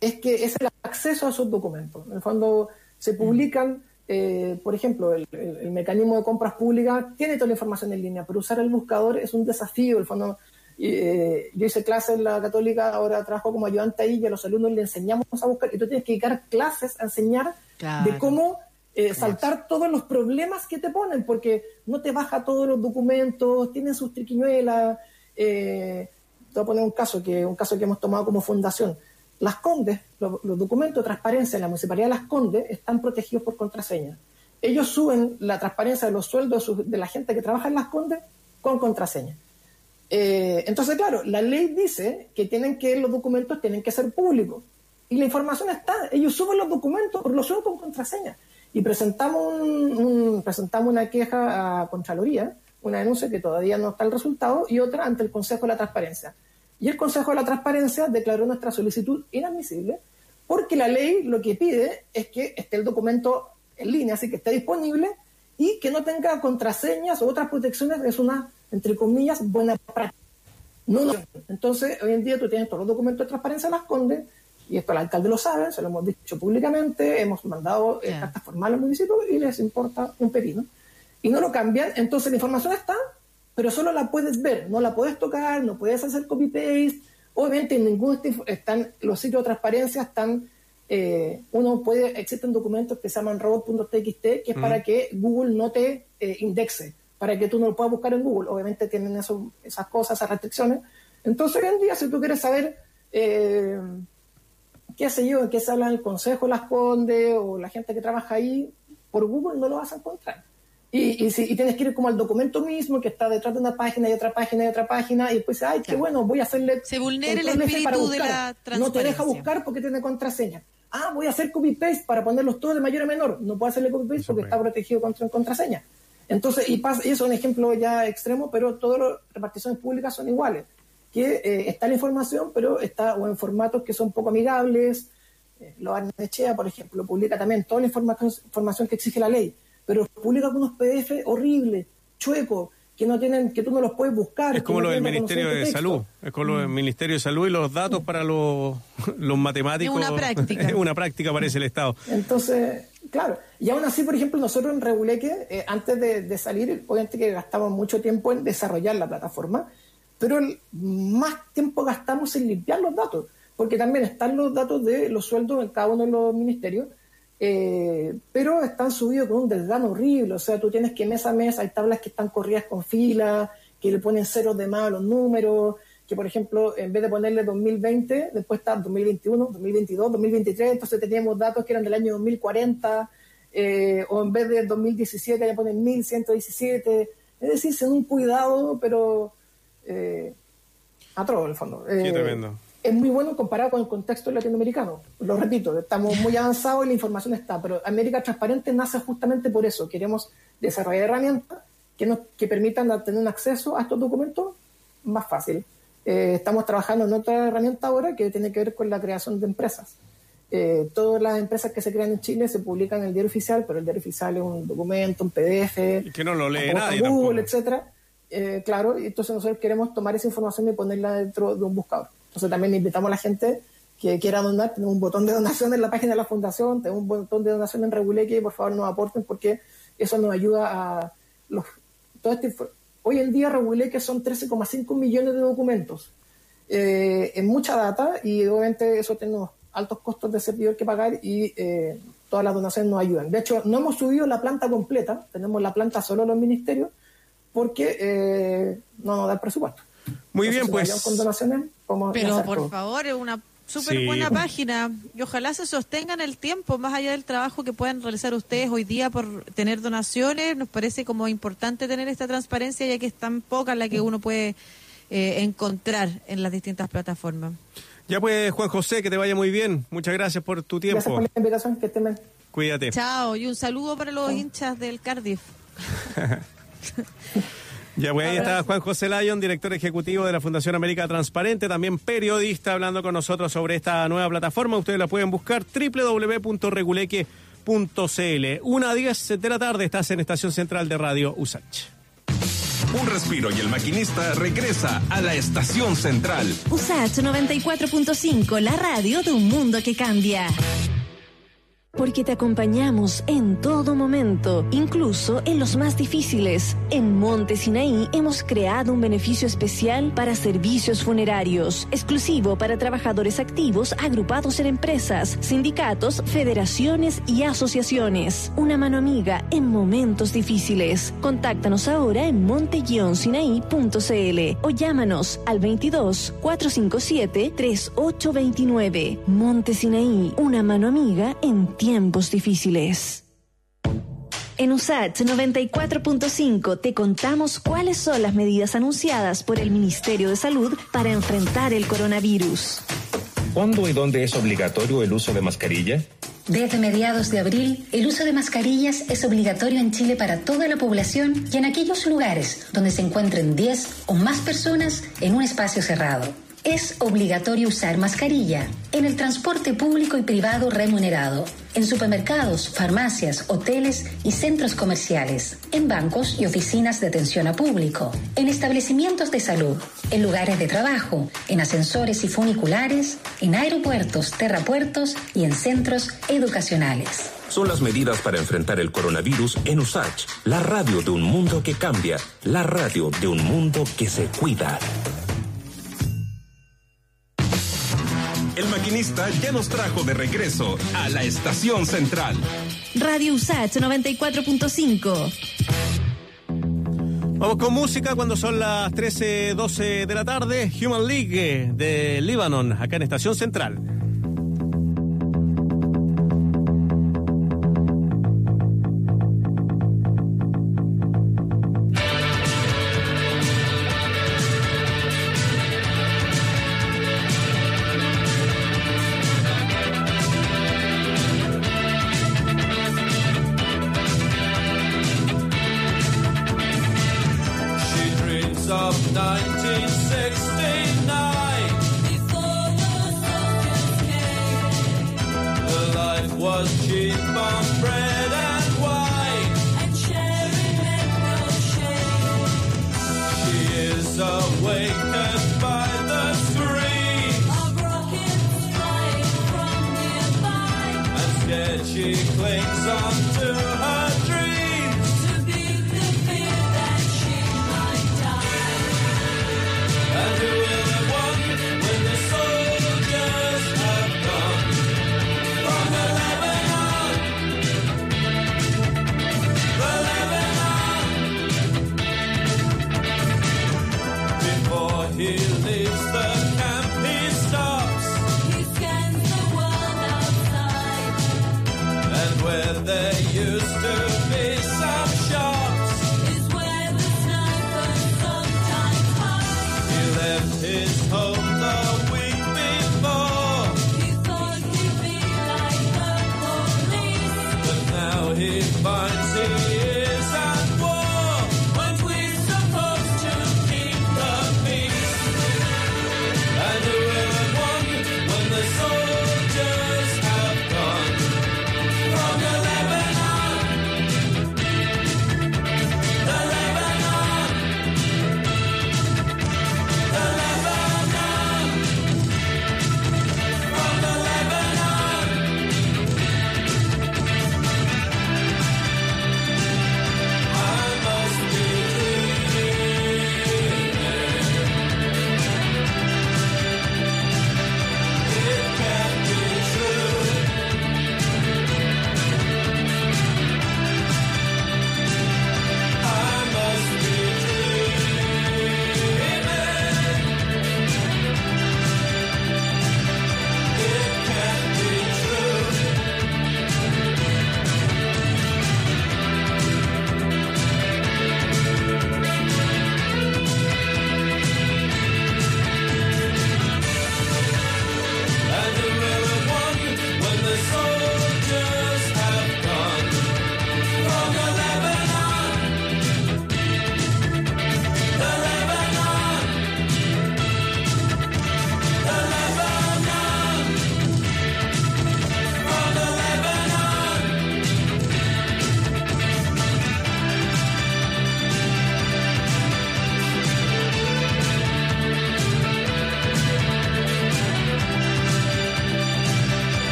es que es el acceso a esos documentos. En el fondo se publican eh, por ejemplo, el, mecanismo de compras públicas tiene toda la información en línea, pero usar el buscador es un desafío. El fondo, eh, yo hice clases en la católica, ahora trabajo como ayudante ahí y a los alumnos le enseñamos a buscar. Y tú tienes que dedicar clases a enseñar de cómo eh, saltar todos los problemas que te ponen, porque no te baja todos los documentos, tienen sus triquiñuelas. Te voy a poner un caso, que un caso que hemos tomado como fundación las Condes, los, documentos de transparencia en la Municipalidad de Las Condes están protegidos por contraseña. Ellos suben la transparencia de los sueldos de la gente que trabaja en Las Condes con contraseña. Eh, entonces, claro, la ley dice que tienen que los documentos tienen que ser públicos. Y la información está. Ellos suben los documentos, pero los suben con contraseña. Y presentamos, un, presentamos una queja a Contraloría, una denuncia que todavía no está el resultado, y otra ante el Consejo de la Transparencia. Y el Consejo de la Transparencia declaró nuestra solicitud inadmisible porque la ley lo que pide es que esté el documento en línea, así que esté disponible y que no tenga contraseñas o otras protecciones. Es una, entre comillas, buena práctica. No, no. Entonces, hoy en día tú tienes todos los documentos de transparencia, las condes, y esto el alcalde lo sabe, se lo hemos dicho públicamente, hemos mandado eh, cartas formales al municipio y les importa un pepino. Y no lo cambian, entonces la información está, pero solo la puedes ver, no la puedes tocar, no puedes hacer copy-paste. Obviamente, en ningún están los sitios de transparencia están. Eh, uno puede, existen documentos que se llaman robot.txt, que es para que Google no te eh, indexe, para que tú no lo puedas buscar en Google. Obviamente tienen eso, esas cosas, esas restricciones. Entonces, hoy en día, si tú quieres saber eh, qué sé yo, en qué se habla en el Consejo Las Condes o la gente que trabaja ahí, por Google no lo vas a encontrar. Y, y, tienes que ir como al documento mismo que está detrás de una página y otra página y otra página y después, ay, qué bueno, voy a hacerle... Se vulnera el espíritu de la transparencia. No te deja buscar porque tiene contraseña. Ah, voy a hacer copy-paste para ponerlos todos de mayor a menor. No puedo hacerle copy-paste porque está protegido contra contraseña. Entonces, y, pasa, y eso es un ejemplo ya extremo, pero todas las reparticiones públicas son iguales. Que eh, está la información, pero está o en formatos que son poco amigables. Eh, lo Echea, por ejemplo, publica también toda la información, información que exige la ley pero publica unos PDF horribles, chuecos, que no tienen, que tú no los puedes buscar. Es como lo del Ministerio de Salud, es como lo del mm. Ministerio de Salud y los datos para los, (laughs) los matemáticos. Es una práctica. (laughs) una práctica parece el Estado. Entonces, claro, y aún así, por ejemplo, nosotros en Reguleque, eh, antes de, salir, obviamente que gastamos mucho tiempo en desarrollar la plataforma, pero más tiempo gastamos en limpiar los datos, porque también están los datos de los sueldos en cada uno de los ministerios, eh, pero están subidos con un desgano horrible, o sea, tú tienes que mes a mes hay tablas que están corridas con fila, que le ponen ceros de más a los números, que por ejemplo, en vez de ponerle 2020, después está 2021, 2022, 2023, entonces teníamos datos que eran del año 2040, eh, o en vez de 2017 le ponen 1117, es decir, sin un cuidado, pero eh, atroz en el fondo. Eh, tremendo es muy bueno comparado con el contexto latinoamericano. Lo repito, estamos muy (laughs) avanzados y la información está, pero América Transparente nace justamente por eso. Queremos desarrollar herramientas que, nos, que permitan tener un acceso a estos documentos más fácil. Eh, estamos trabajando en otra herramienta ahora que tiene que ver con la creación de empresas. Eh, todas las empresas que se crean en Chile se publican en el diario oficial, pero el diario oficial es un documento, un PDF, que no lo lee nadie Google, etcétera. Eh, claro, entonces nosotros queremos tomar esa información y ponerla dentro de un buscador. Entonces también invitamos a la gente que quiera donar, tenemos un botón de donación en la página de la fundación, tenemos un botón de donación en Reguleque, por favor nos aporten porque eso nos ayuda a los, todo este, Hoy en día que son 13,5 millones de documentos. Eh, en mucha data y obviamente eso tenemos altos costos de servidor que pagar y eh, todas las donaciones nos ayudan. De hecho, no hemos subido la planta completa, tenemos la planta solo en los ministerios porque eh, no nos da el presupuesto. Muy bien, pues. Con Pero por favor, es una súper buena página y ojalá se sostengan el tiempo, más allá del trabajo que puedan realizar ustedes hoy día por tener donaciones. Nos parece como importante tener esta transparencia ya que es tan poca la que uno puede eh, encontrar en las distintas plataformas. Ya pues, Juan José, que te vaya muy bien. Muchas gracias por tu tiempo. Gracias por la invitación, que estén Cuídate. Chao, y un saludo para los hinchas del Cardiff. (laughs) Ya, pues ahí está Juan José Lyon, director ejecutivo de la Fundación América Transparente, también periodista, hablando con nosotros sobre esta nueva plataforma. Ustedes la pueden buscar www.reguleque.cl. Una a 10 de la tarde estás en Estación Central de Radio USACH. Un respiro y el maquinista regresa a la estación central. USACH 94.5, la radio de un mundo que cambia porque te acompañamos en todo momento, incluso en los más difíciles. En Monte Sinaí hemos creado un beneficio especial para servicios funerarios, exclusivo para trabajadores activos agrupados en empresas, sindicatos, federaciones y asociaciones. Una mano amiga en momentos difíciles. Contáctanos ahora en monte-sinaí.cl o llámanos al 22 457 3829. Monte Sinaí, una mano amiga en tiempo tiempos difíciles. En USAT 94.5 te contamos cuáles son las medidas anunciadas por el Ministerio de Salud para enfrentar el coronavirus. ¿Cuándo y dónde es obligatorio el uso de mascarilla? Desde mediados de abril, el uso de mascarillas es obligatorio en Chile para toda la población y en aquellos lugares donde se encuentren 10 o más personas en un espacio cerrado es obligatorio usar mascarilla en el transporte público y privado remunerado, en supermercados, farmacias, hoteles y centros comerciales, en bancos y oficinas de atención a público, en establecimientos de salud, en lugares de trabajo, en ascensores y funiculares, en aeropuertos, terrapuertos y en centros educacionales. Son las medidas para enfrentar el coronavirus en USACH, la radio de un mundo que cambia, la radio de un mundo que se cuida. El maquinista ya nos trajo de regreso a la estación central. Radio USACH 94.5. Vamos con música cuando son las 13.12 de la tarde. Human League de Libanon, acá en Estación Central.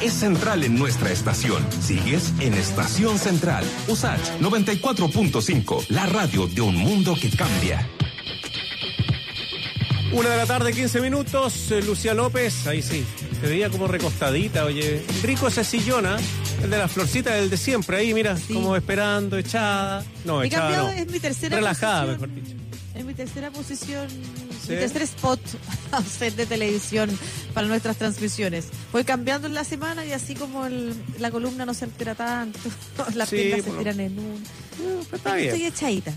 Es central en nuestra estación. Sigues en Estación Central. USACH 94.5, la radio de un mundo que cambia. Una de la tarde, 15 minutos. eh, Lucía López, ahí sí. Se veía como recostadita, oye. Rico ese sillona, el de las florcitas, el de siempre. Ahí, mira, como esperando, echada. No, He echada cambiado, no. es mi tercera Relajada, posición. mejor dicho. Es mi tercera posición, ¿Sí? mi tercer spot (laughs) a set de televisión para nuestras transmisiones. Voy cambiando en la semana y así como el- la columna no se altera tanto, (laughs) las Sí, piernas se bueno. tiran en un. está bien. Estoy echadita.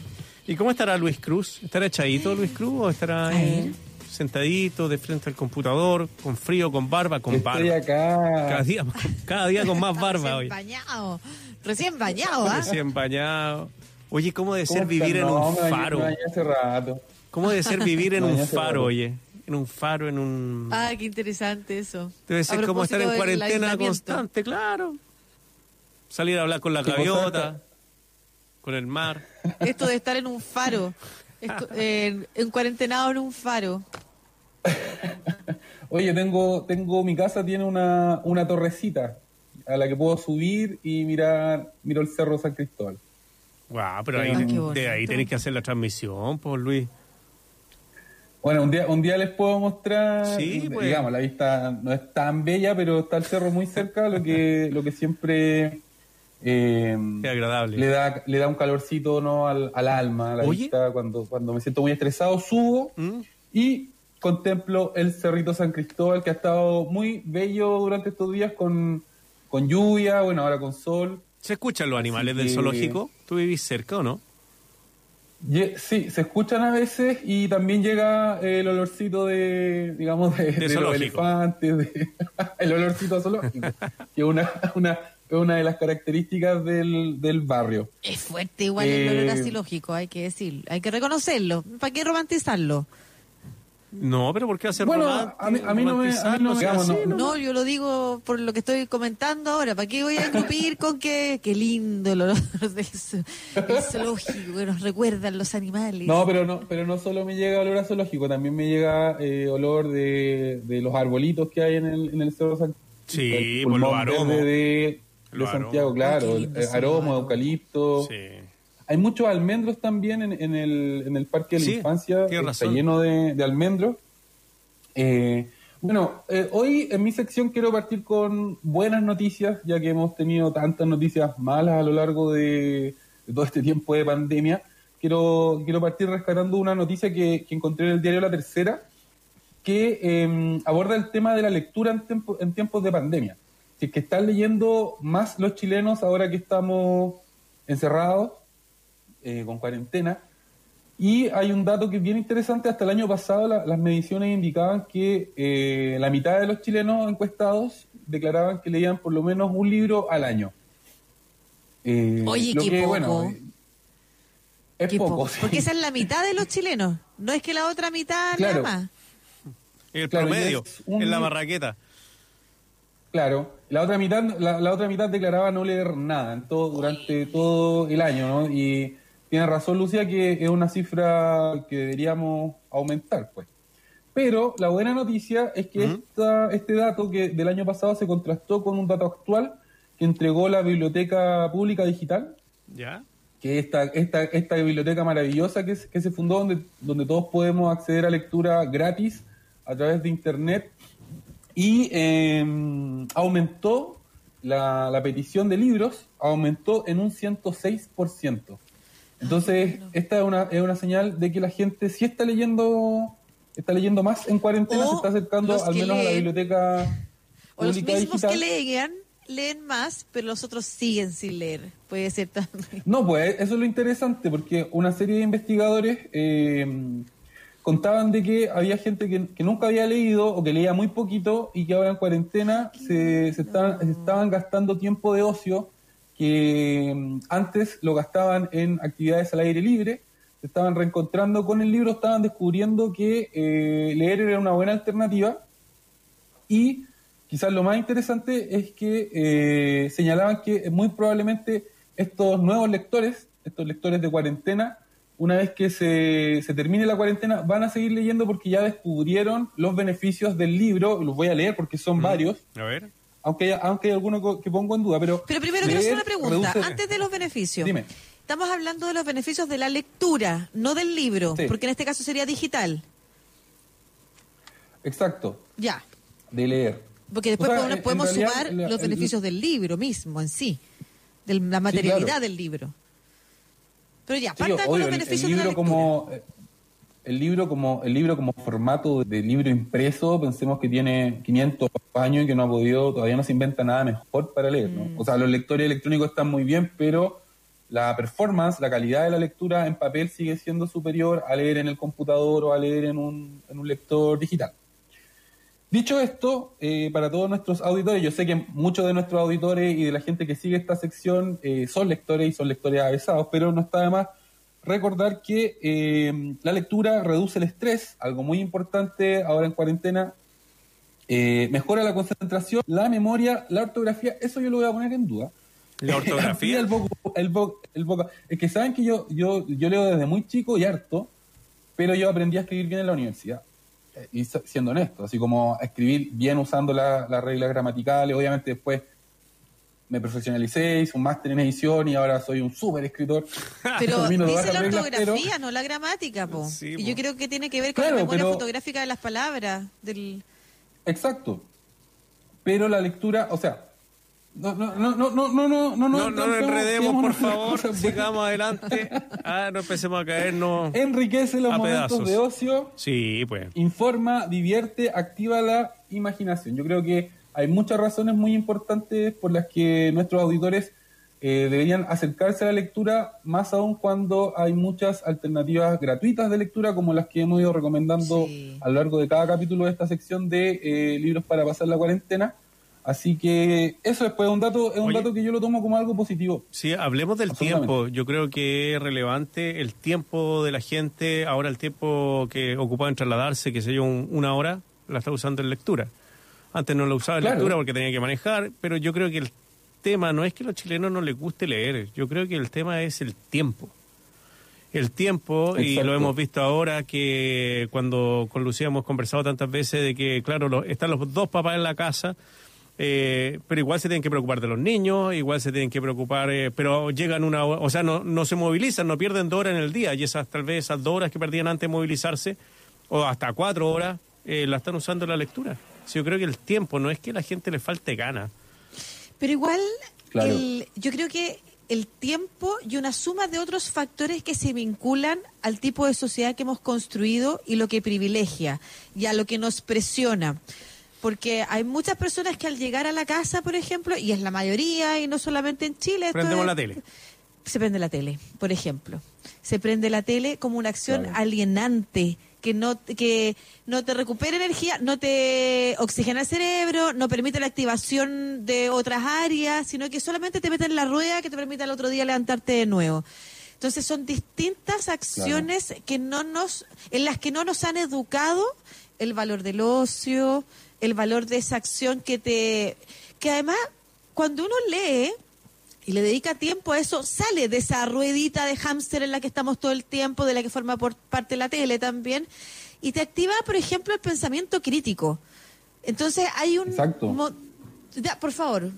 ¿Y cómo estará Luis Cruz? ¿Estará echadito Luis Cruz o estará eh, sentadito de frente al computador, con frío, con barba, con Estoy barba? acá. Cada día, (laughs) cada día con más barba, bañado. Recién bañado, ¿ah? Recién bañado. Oye, ¿cómo debe ser ¿Cómo vivir en un faro? hace rato. ¿Cómo debe ser vivir en (laughs) un faro, rato. oye? En un faro, en un... Ah, qué interesante eso. Debe A ser como estar en cuarentena constante, claro. Salir a hablar con la ¿Qué cosa gaviota, con el mar. Esto de estar en un faro. Esto, en, en cuarentenado en un faro. (laughs) Oye, tengo, tengo, mi casa tiene una, una torrecita a la que puedo subir y mirar, miro el cerro San Cristóbal. Guau, pero ahí, Ah, qué de ahí tenés que hacer la transmisión, por Luis. Bueno, un día, un día les puedo mostrar, Sí, pues. digamos, la vista no es tan bella, pero está el cerro muy cerca, lo que, lo que siempre eh, Qué agradable. le da, le da un calorcito ¿no? al, al alma, a la Oye. vista. Cuando, cuando me siento muy estresado, subo ¿Mm? y contemplo el Cerrito San Cristóbal, que ha estado muy bello durante estos días con, con lluvia, bueno, ahora con sol. ¿Se escuchan los animales del que- zoológico? ¿Tú vivís cerca o no? Sí, se escuchan a veces y también llega el olorcito de, digamos, de, de los zoológico. elefantes, de- (laughs) el olorcito zoológico, que es una, una, es una de las características del, del barrio. Es fuerte igual el olor Eh, así lógico, hay que decir, hay que reconocerlo. ¿Para qué romantizarlo? No, pero ¿por qué hacer Bueno, romántico, a mí- a mí no me- a mí no me- romantizarlo? Si digamos, así, no- No, yo lo digo por lo que estoy comentando ahora. ¿Para qué voy a engrupir con que qué lindo el olor del zo- el zoológico que nos recuerdan los animales? No, pero no, pero no solo me llega olor a zoológico, también me llega eh, olor de, de los arbolitos que hay en el, en el Cerro San Sí, el por los aromos. verde de, de Los Santiago, claro, aromo, eucalipto. Sí. Hay muchos almendros también en, en el, en el Parque de la Sí, Infancia, está razón. lleno de, de almendros. Eh, bueno, eh, hoy en mi sección quiero partir con buenas noticias, ya que hemos tenido tantas noticias malas a lo largo de, de todo este tiempo de pandemia. Quiero, quiero partir rescatando una noticia que, que encontré en el diario La Tercera, que eh, aborda el tema de la lectura en, tiempo- en tiempos de pandemia. Si es que están leyendo más los chilenos ahora que estamos encerrados, eh, con cuarentena. Y hay un dato que es bien interesante. Hasta el año pasado la- las mediciones indicaban que eh, la mitad de los chilenos encuestados declaraban que leían por lo menos un libro al año. Eh, Oye, lo qué que, poco. bueno, eh, es Qué poco, poco. sí. Porque esa es la mitad de los (laughs) chilenos. No es que la otra mitad Claro. nada más. El Claro, promedio, un en la barraqueta. Claro, la otra mitad, la, la otra mitad declaraba no leer nada en todo, durante todo el año, ¿no? Y tiene razón Lucía que es una cifra que deberíamos aumentar, pues. Pero la buena noticia es que esta, este dato que del año pasado se contrastó con un dato actual que entregó la Biblioteca Pública Digital, ¿Ya? que es esta, esta, esta biblioteca maravillosa que, se- que se fundó donde, donde todos podemos acceder a lectura gratis a través de internet y eh, aumentó la, la petición de libros, aumentó en un 106%. Entonces, esta es una, es una señal de que la gente sí está leyendo, está leyendo más en cuarentena, O se está acercando al menos a la biblioteca O los mismos digital. que lean, leen más, pero los otros siguen sin leer. Puede ser también. No, pues eso es lo interesante, porque una serie de investigadores eh, contaban de que había gente que, que nunca había leído o que leía muy poquito y que ahora en cuarentena se, se estaban, se estaban gastando tiempo de ocio que mm, antes lo gastaban en actividades al aire libre, se estaban reencontrando con el libro, estaban descubriendo que eh, leer era una buena alternativa y quizás lo más interesante es que eh, señalaban que muy probablemente estos nuevos lectores, estos lectores de cuarentena, una vez que se, se termine la cuarentena, van a seguir leyendo porque ya descubrieron los beneficios del libro, los voy a leer porque son varios, A ver. Aunque, aunque hay alguno que pongo en duda, pero... Pero primero quiero hacer una pregunta, reduce- antes de los beneficios. Dime. Estamos hablando de los beneficios de la lectura, no del libro, Sí. porque en este caso sería digital. Exacto, Ya. de leer. Porque después O sea, podemos, realidad, sumar la- los el- beneficios del libro mismo en sí, de la materialidad claro. del libro. Pero ya, Sí, partan con los beneficios el de la libro lectura. como el libro como el libro como formato de libro impreso pensemos que tiene 500 años y que no ha podido todavía no se inventa nada mejor para leer ¿no? Mm. o sea los lectores electrónicos están muy bien pero la performance la calidad de la lectura en papel sigue siendo superior a leer en el computador o a leer en un, en un lector digital Dicho esto, eh, para todos nuestros auditores, yo sé que muchos de nuestros auditores y de la gente que sigue esta sección eh, son lectores y son lectores avesados, pero no está de más recordar que eh, la lectura reduce el estrés, algo muy importante ahora en cuarentena, eh, mejora la concentración, la memoria, la ortografía, eso yo lo voy a poner en duda. ¿La (laughs) ortografía? el voc- el voc- el voca- es que saben que yo, yo, yo leo desde muy chico y harto, pero yo aprendí a escribir bien en la universidad. Eh, Y siendo honesto, así como a escribir bien usando la- las reglas gramaticales, obviamente después me profesionalicé, hice un máster en edición y ahora soy un súper escritor. (laughs) Pero dice la las reglas, pero- ortografía, no la gramática, po. Sí, y po. yo creo que tiene que ver con Claro, la memoria pero- fotográfica de las palabras. Del... Exacto. Pero la lectura, o sea, no, no, no, no, no, no, no, no, No, no nos enredemos, por favor. Sigamos adelante. Ah, no empecemos a caernos. Enriquece los A momentos pedazos. de ocio, Sí, pues. informa, divierte, activa la imaginación. Yo creo que hay muchas razones muy importantes por las que nuestros auditores eh, deberían acercarse a la lectura, más aún cuando hay muchas alternativas gratuitas de lectura, como las que hemos ido recomendando Sí. a lo largo de cada capítulo de esta sección de eh, libros para pasar la cuarentena. Así que eso después es un dato, es un Oye. dato que yo lo tomo como algo positivo. Sí, hablemos del tiempo. Yo creo que es relevante el tiempo de la gente. Ahora el tiempo que ocupaba en trasladarse, que sé yo, un- una hora, la está usando en lectura. Antes no lo usaba en Claro. lectura porque tenía que manejar, pero yo creo que el tema no es que a los chilenos no les guste leer. Yo creo que el tema es el tiempo. El tiempo, y lo hemos visto ahora que cuando con Lucía hemos conversado tantas veces de que, claro, lo- están los dos papás en la casa, eh, pero igual se tienen que preocupar de los niños, igual se tienen que preocupar, eh, pero llegan una hora, o sea, no, no se movilizan, no pierden dos horas en el día, y esas tal vez esas dos horas que perdían antes de movilizarse, o hasta cuatro horas, eh, la están usando en la lectura. Sí, yo creo que el tiempo no es que a la gente le falte ganas. Pero igual, Claro. el- yo creo que el tiempo y una suma de otros factores que se vinculan al tipo de sociedad que hemos construido y lo que privilegia y a lo que nos presiona. Porque hay muchas personas que al llegar a la casa, por ejemplo, y es la mayoría, y no solamente en Chile, Prendemos es- la tele. se prende la tele, por ejemplo. Se prende la tele como una acción Claro. alienante que no que no te recupera energía, no te oxigena el cerebro, no permite la activación de otras áreas, sino que solamente te mete en la rueda que te permite al otro día levantarte de nuevo. Entonces son distintas acciones que no nos en las que no nos han educado el valor del ocio, el valor de esa acción que te que además cuando uno lee y le dedica tiempo a eso, sale de esa ruedita de hámster en la que estamos todo el tiempo, de la que forma por parte la tele también, y te activa, por ejemplo, el pensamiento crítico. Entonces hay un... Exacto. Ya, por favor,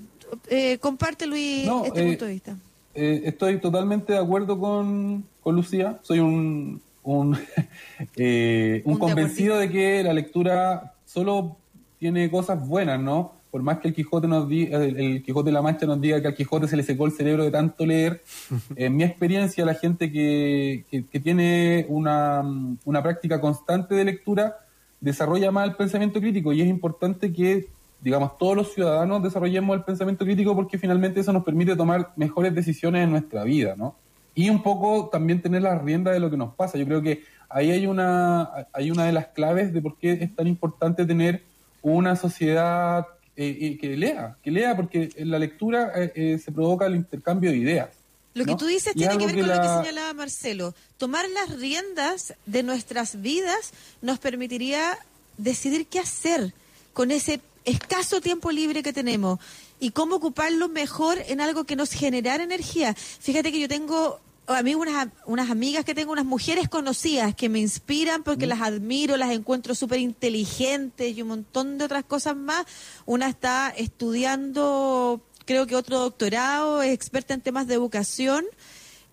eh, comparte, Luis, No, este eh, punto de vista. Eh, estoy totalmente de acuerdo con, con Lucía. Soy un, un, (laughs) eh, un Un convencido de que la lectura solo tiene cosas buenas, ¿no? Por más que el Quijote nos di- el, el Quijote de la Mancha nos diga que al Quijote se le secó el cerebro de tanto leer, (laughs) en mi experiencia la gente que, que- que tiene una, una práctica constante de lectura desarrolla más el pensamiento crítico y es importante que digamos todos los ciudadanos desarrollemos el pensamiento crítico porque finalmente eso nos permite tomar mejores decisiones en nuestra vida, ¿no? Y un poco también tener la rienda de lo que nos pasa. Yo creo que ahí hay una hay una de las claves de por qué es tan importante tener una sociedad eh, eh, que lea, que lea porque en la lectura eh, eh, se provoca el intercambio de ideas. Lo que tú dices Y es tiene que ver con lo que la- señalaba Marcelo. Tomar las riendas de nuestras vidas nos permitiría decidir qué hacer con ese escaso tiempo libre que tenemos y cómo ocuparlo mejor en algo que nos generara energía. Fíjate que yo tengo a mí unas, unas amigas que tengo, unas mujeres conocidas que me inspiran porque las admiro, las encuentro súper inteligentes y un montón de otras cosas más. Una está estudiando, creo que otro doctorado, es experta en temas de educación.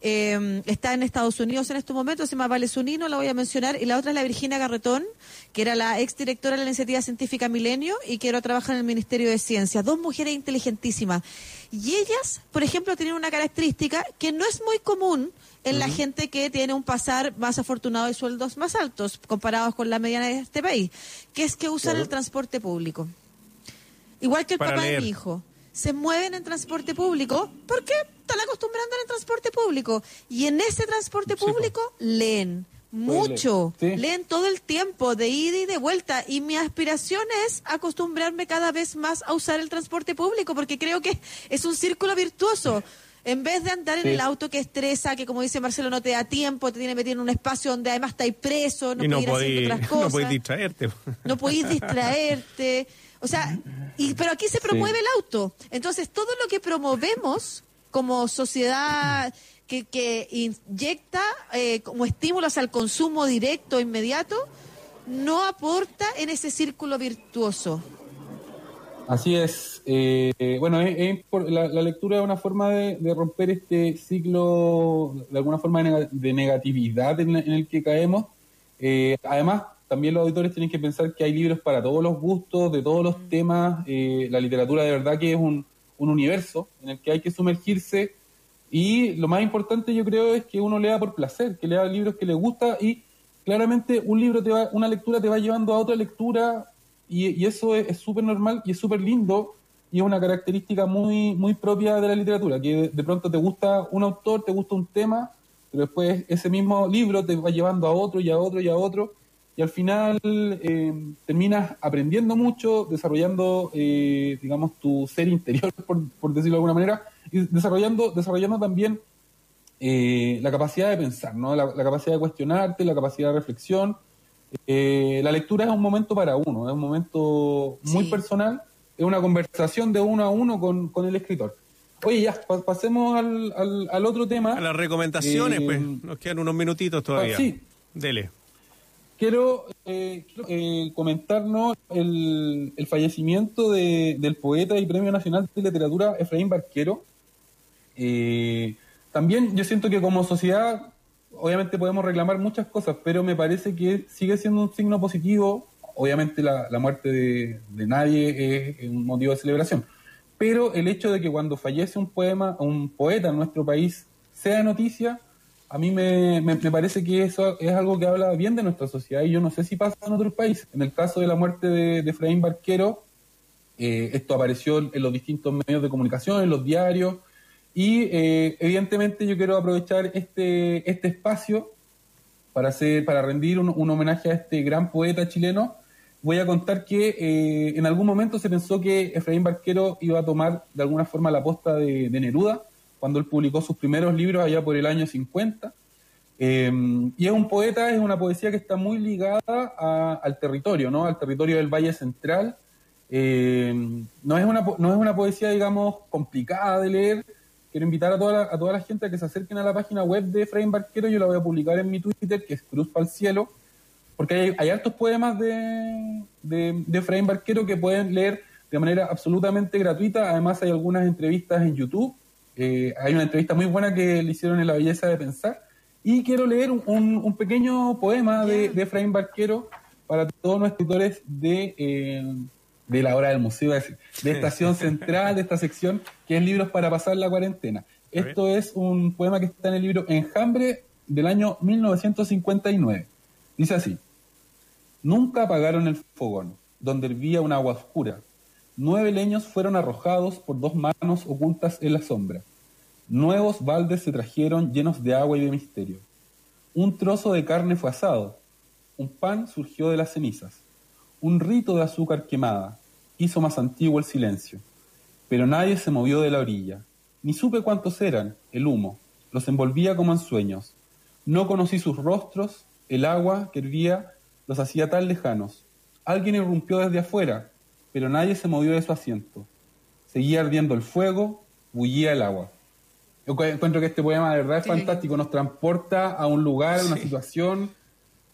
eh, está en Estados Unidos en estos momentos, se llama Vale Zunino, la voy a mencionar, y la otra es la Virginia Garretón, que era la exdirectora de la Iniciativa Científica Milenio y que ahora trabaja en el Ministerio de Ciencias. Dos mujeres inteligentísimas. Y ellas, por ejemplo, tienen una característica que no es muy común en la gente que tiene un pasar más afortunado y sueldos más altos comparados con la mediana de este país, que es que usan Claro. el transporte público. Igual que el Para papá leer. de mi hijo. Se mueven en transporte público porque están acostumbrando en el transporte público. Y en ese transporte público leen mucho. leer, sí. Leen todo el tiempo, de ida y de vuelta. Y mi aspiración es acostumbrarme cada vez más a usar el transporte público porque creo que es un círculo virtuoso. En vez de andar en el auto que estresa, que como dice Marcelo, no te da tiempo, te tiene metido en un espacio donde además estáis preso, no y no otras (laughs) no cosas podéis distraerte. no podéis (laughs) distraerte. O sea, y, pero aquí se promueve el auto. Entonces, todo lo que promovemos como sociedad que, que inyecta eh, como estímulos al consumo directo, inmediato, no aporta en ese círculo virtuoso. Así es. Eh, eh, bueno, la, lectura es una forma de, romper este ciclo, de alguna forma de, nega- de negatividad en, la- en el que caemos. Eh, además, también los auditores tienen que pensar que hay libros para todos los gustos, de todos los temas. La literatura de verdad que es un universo en el que hay que sumergirse. Y lo más importante yo creo es que uno lea por placer, que lea libros que le gusta y claramente un libro te va, una lectura te va llevando a otra lectura y, eso es súper normal y es súper lindo y es una característica muy, muy propia de la literatura, que de, de pronto te gusta un autor, te gusta un tema, pero después ese mismo libro te va llevando a otro y a otro y a otro y al final eh, terminas aprendiendo mucho, desarrollando, eh, digamos, tu ser interior, (laughs) por, por decirlo de alguna manera, y desarrollando, desarrollando también eh, la capacidad de pensar, ¿no? La, la capacidad de cuestionarte, la capacidad de reflexión. Eh, la lectura es un momento para uno, es un momento muy Sí. personal, es una conversación de uno a uno con, con el escritor. Oye, ya, pa- pasemos al, al, al otro tema. A las recomendaciones, Eh, pues, nos quedan unos minutitos todavía. ah, sí. Dele. Quiero, eh, quiero, eh, comentarnos el, el fallecimiento de- del poeta y Premio Nacional de Literatura Efraín Barquero. Eh, también yo siento que como sociedad, obviamente podemos reclamar muchas cosas, pero me parece que sigue siendo un signo positivo. Obviamente la, muerte de, nadie es, un motivo de celebración, pero el hecho de que cuando fallece un poema, un poeta en nuestro país sea noticia, a mí me, me- parece que eso es algo que habla bien de nuestra sociedad y yo no sé si pasa en otros países. En el caso de la muerte de, de Efraín Barquero, eh, esto apareció en los distintos medios de comunicación, en los diarios, y eh, evidentemente yo quiero aprovechar este, este espacio para, hacer, para rendir un, homenaje a este gran poeta chileno. Voy a contar que eh, en algún momento se pensó que Efraín Barquero iba a tomar de alguna forma la posta de, Neruda, cuando él publicó sus primeros libros allá por el año 50. Eh, y es un poeta, es una poesía que está muy ligada a- al territorio, ¿no? Al territorio del Valle Central. Eh, no, es una, no es una poesía, digamos, complicada de leer. Quiero invitar a toda, la, a toda la gente a que se acerquen a la página web de Efraín Barquero. Yo la voy a publicar en mi Twitter, que es Cruz para el Cielo, porque hay, hay hartos poemas de, de, de Efraín Barquero que pueden leer de manera absolutamente gratuita. Además, hay algunas entrevistas en YouTube. Eh, hay una entrevista muy buena que le hicieron en La Belleza de Pensar. Y quiero leer un, un- un pequeño poema de, de Efraín Barquero para todos nuestros escritores de, eh, de la hora del museo, de (laughs) Estación Central, de esta sección, que es Libros para pasar la cuarentena. Esto es un poema que está en el libro Enjambre del año 1959. Dice así. Nunca apagaron el fogón, donde hervía un agua oscura. Nueve leños fueron arrojados por dos manos ocultas en la sombra. Nuevos baldes se trajeron llenos de agua y de misterio. Un trozo de carne fue asado. Un pan surgió de las cenizas. Un rito de azúcar quemada hizo más antiguo el silencio. Pero nadie se movió de la orilla. Ni supe cuántos eran, el humo. Los envolvía como en sueños. No conocí sus rostros, el agua que hervía los hacía tan lejanos. Alguien irrumpió desde afuera, pero nadie se movió de su asiento. Seguía ardiendo el fuego, bullía el agua. Yo cu- encuentro que este poema de verdad es Sí. fantástico, nos transporta a un lugar, a una situación.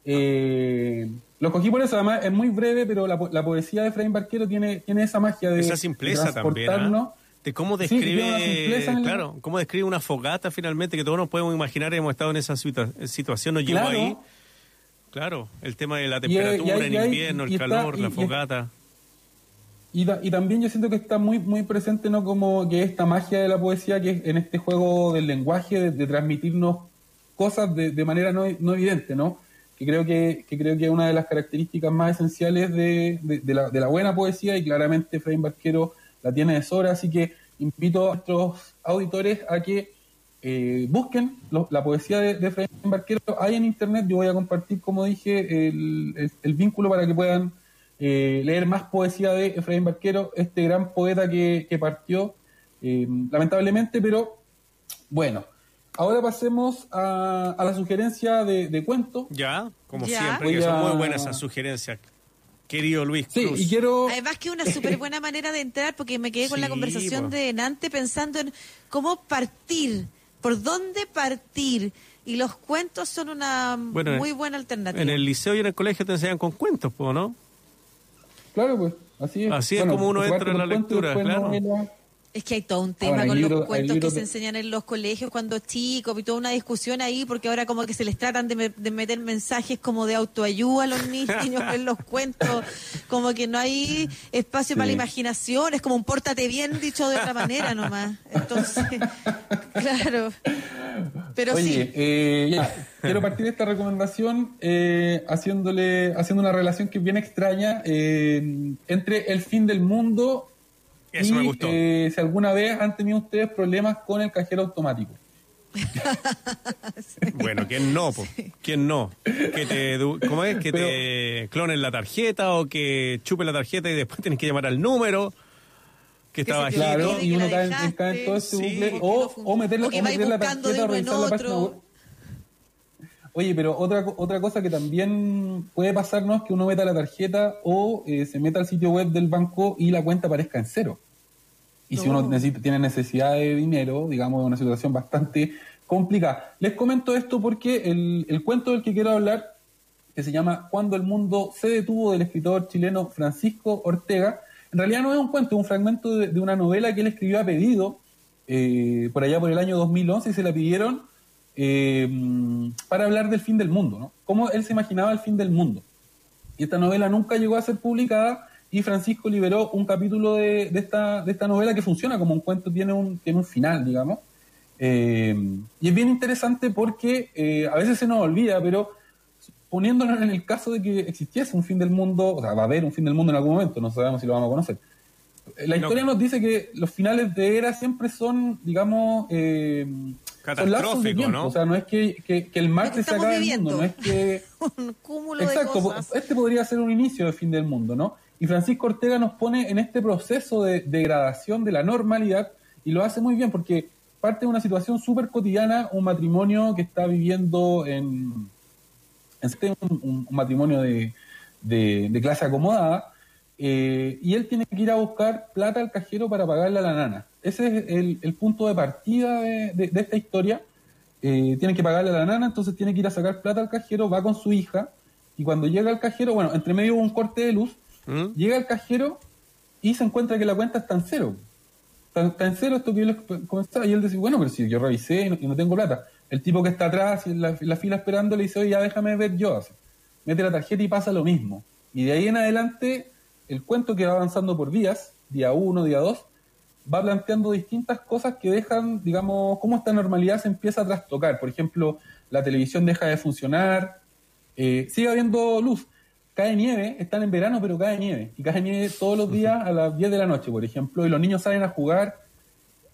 Eh, lo cogí por eso, además es muy breve, pero la, la poesía de Efraín Barquero tiene, tiene esa magia de, Esa de simpleza también. ¿ah? De cómo Sí, describe, el- claro, cómo describe una fogata finalmente, que todos nos podemos imaginar, hemos estado en esa situa- situación, nos llevó Claro. ahí. Claro, el tema de la temperatura y en y invierno, el calor, la fogata. Y, ta- y también yo siento que está muy muy presente no como que esta magia de la poesía que es en este juego del lenguaje de, de transmitirnos cosas de, de manera no, no evidente no que creo que, que creo que es una de las características más esenciales de, de- la, de la buena poesía y claramente Efraín Barquero la tiene de sobra así que invito a nuestros auditores a que eh, busquen la poesía de, Efraín Barquero hay en internet yo voy a compartir como dije el vínculo para que puedan eh, leer más poesía de Efraín Barquero, este gran poeta que, que partió, eh, lamentablemente, pero bueno. Ahora pasemos a, a la sugerencia de, de cuento. Ya, como Ya. siempre, que son muy buenas esas sugerencias. Querido Luis Sí, Cruz. y quiero... Además que una súper buena manera de entrar, porque me quedé con la conversación de Nante pensando en cómo partir, por dónde partir. Y los cuentos son una Bueno, muy buena alternativa. En el liceo y en el colegio te enseñan con cuentos, ¿no? Claro, pues, así es. Así es como uno entra en la lectura, claro. novela. Es que hay todo un Ah, tema con los cuentos que se enseñan en los colegios cuando chicos y toda una discusión ahí porque ahora como que se les tratan de, me- de meter mensajes como de autoayuda a los (laughs) niños en los cuentos, como que no hay espacio para la imaginación, es como un pórtate bien dicho de otra manera nomás. Entonces, (laughs) claro. Pero Oye, sí, eh, ya, quiero partir de esta recomendación eh, haciéndole, haciendo una relación que es bien extraña eh, entre el fin del mundo Eso y me gustó. eh, si alguna vez han tenido ustedes problemas con el cajero automático. (laughs) Bueno, ¿quién no? po? ¿Quién no? Que te, ¿Cómo es? Que te clonen la tarjeta o que chupen la tarjeta y después tienes que llamar al número que está bajito. Claro, y uno cae, en- todo sí, bucle. O, o meter, la- O o meter la tarjeta, en revisar la página web. Oye, pero otra, otra cosa que también puede pasarnos es que uno meta la tarjeta o eh, se meta al sitio web del banco y la cuenta aparezca en cero. Y si uno No. necesita, tiene necesidad de dinero, digamos, es una situación bastante complicada. Les comento esto porque el, el cuento del que quiero hablar, que se llama Cuando el mundo se detuvo, del escritor chileno Francisco Ortega, en realidad no es un cuento, es un fragmento de, de una novela que él escribió a pedido eh, por allá por el año 2011 y se la pidieron eh, para hablar del fin del mundo, ¿no? Cómo él se imaginaba el fin del mundo. Y esta novela nunca llegó a ser publicada y Francisco liberó un capítulo de, de esta, de esta novela que funciona como un cuento, tiene un, tiene un final, digamos. Eh, y es bien interesante porque eh, a veces se nos olvida, pero poniéndonos en el caso de que existiese un fin del mundo, o sea, va a haber un fin del mundo en algún momento, no sabemos si lo vamos a conocer. La No. historia nos dice que los finales de era siempre son, digamos, eh, Catastrófico, tiempo. ¿no? O sea, no es que, que- que el martes se acabe el viviendo. mundo, no es que... (laughs) un cúmulo Exacto, de cosas. este podría ser un inicio de fin del mundo, ¿no? Y Francisco Ortega nos pone en este proceso de degradación de la normalidad y lo hace muy bien porque parte de una situación súper cotidiana, un matrimonio que está viviendo en, en este, un, un- un matrimonio de, de- de clase acomodada, eh, y él tiene que ir a buscar plata al cajero para pagarle a la nana. Ese es el, el punto de partida de, de- de esta historia. Eh, tiene que pagarle a la nana, entonces tiene que ir a sacar plata al cajero, va con su hija, y cuando llega al cajero, bueno, entre medio hubo un corte de luz, ¿Mm? llega al cajero y se encuentra que la cuenta está en cero. Está, está en cero esto que yo les comentaba. Y él dice, bueno, pero si yo revisé y no, y no tengo plata. El tipo que está atrás en la, en la fila esperando le dice, oye, ya déjame ver yo. Así. Mete la tarjeta y pasa lo mismo. Y de ahí en adelante, el cuento que va avanzando por días, día uno, día dos, va planteando distintas cosas que dejan, digamos, cómo esta normalidad se empieza a trastocar. Por ejemplo, la televisión deja de funcionar, eh, sigue habiendo luz. Cae nieve, están en verano, pero cae nieve. Y cae nieve todos los días a las 10 de la noche, por ejemplo, y los niños salen a jugar.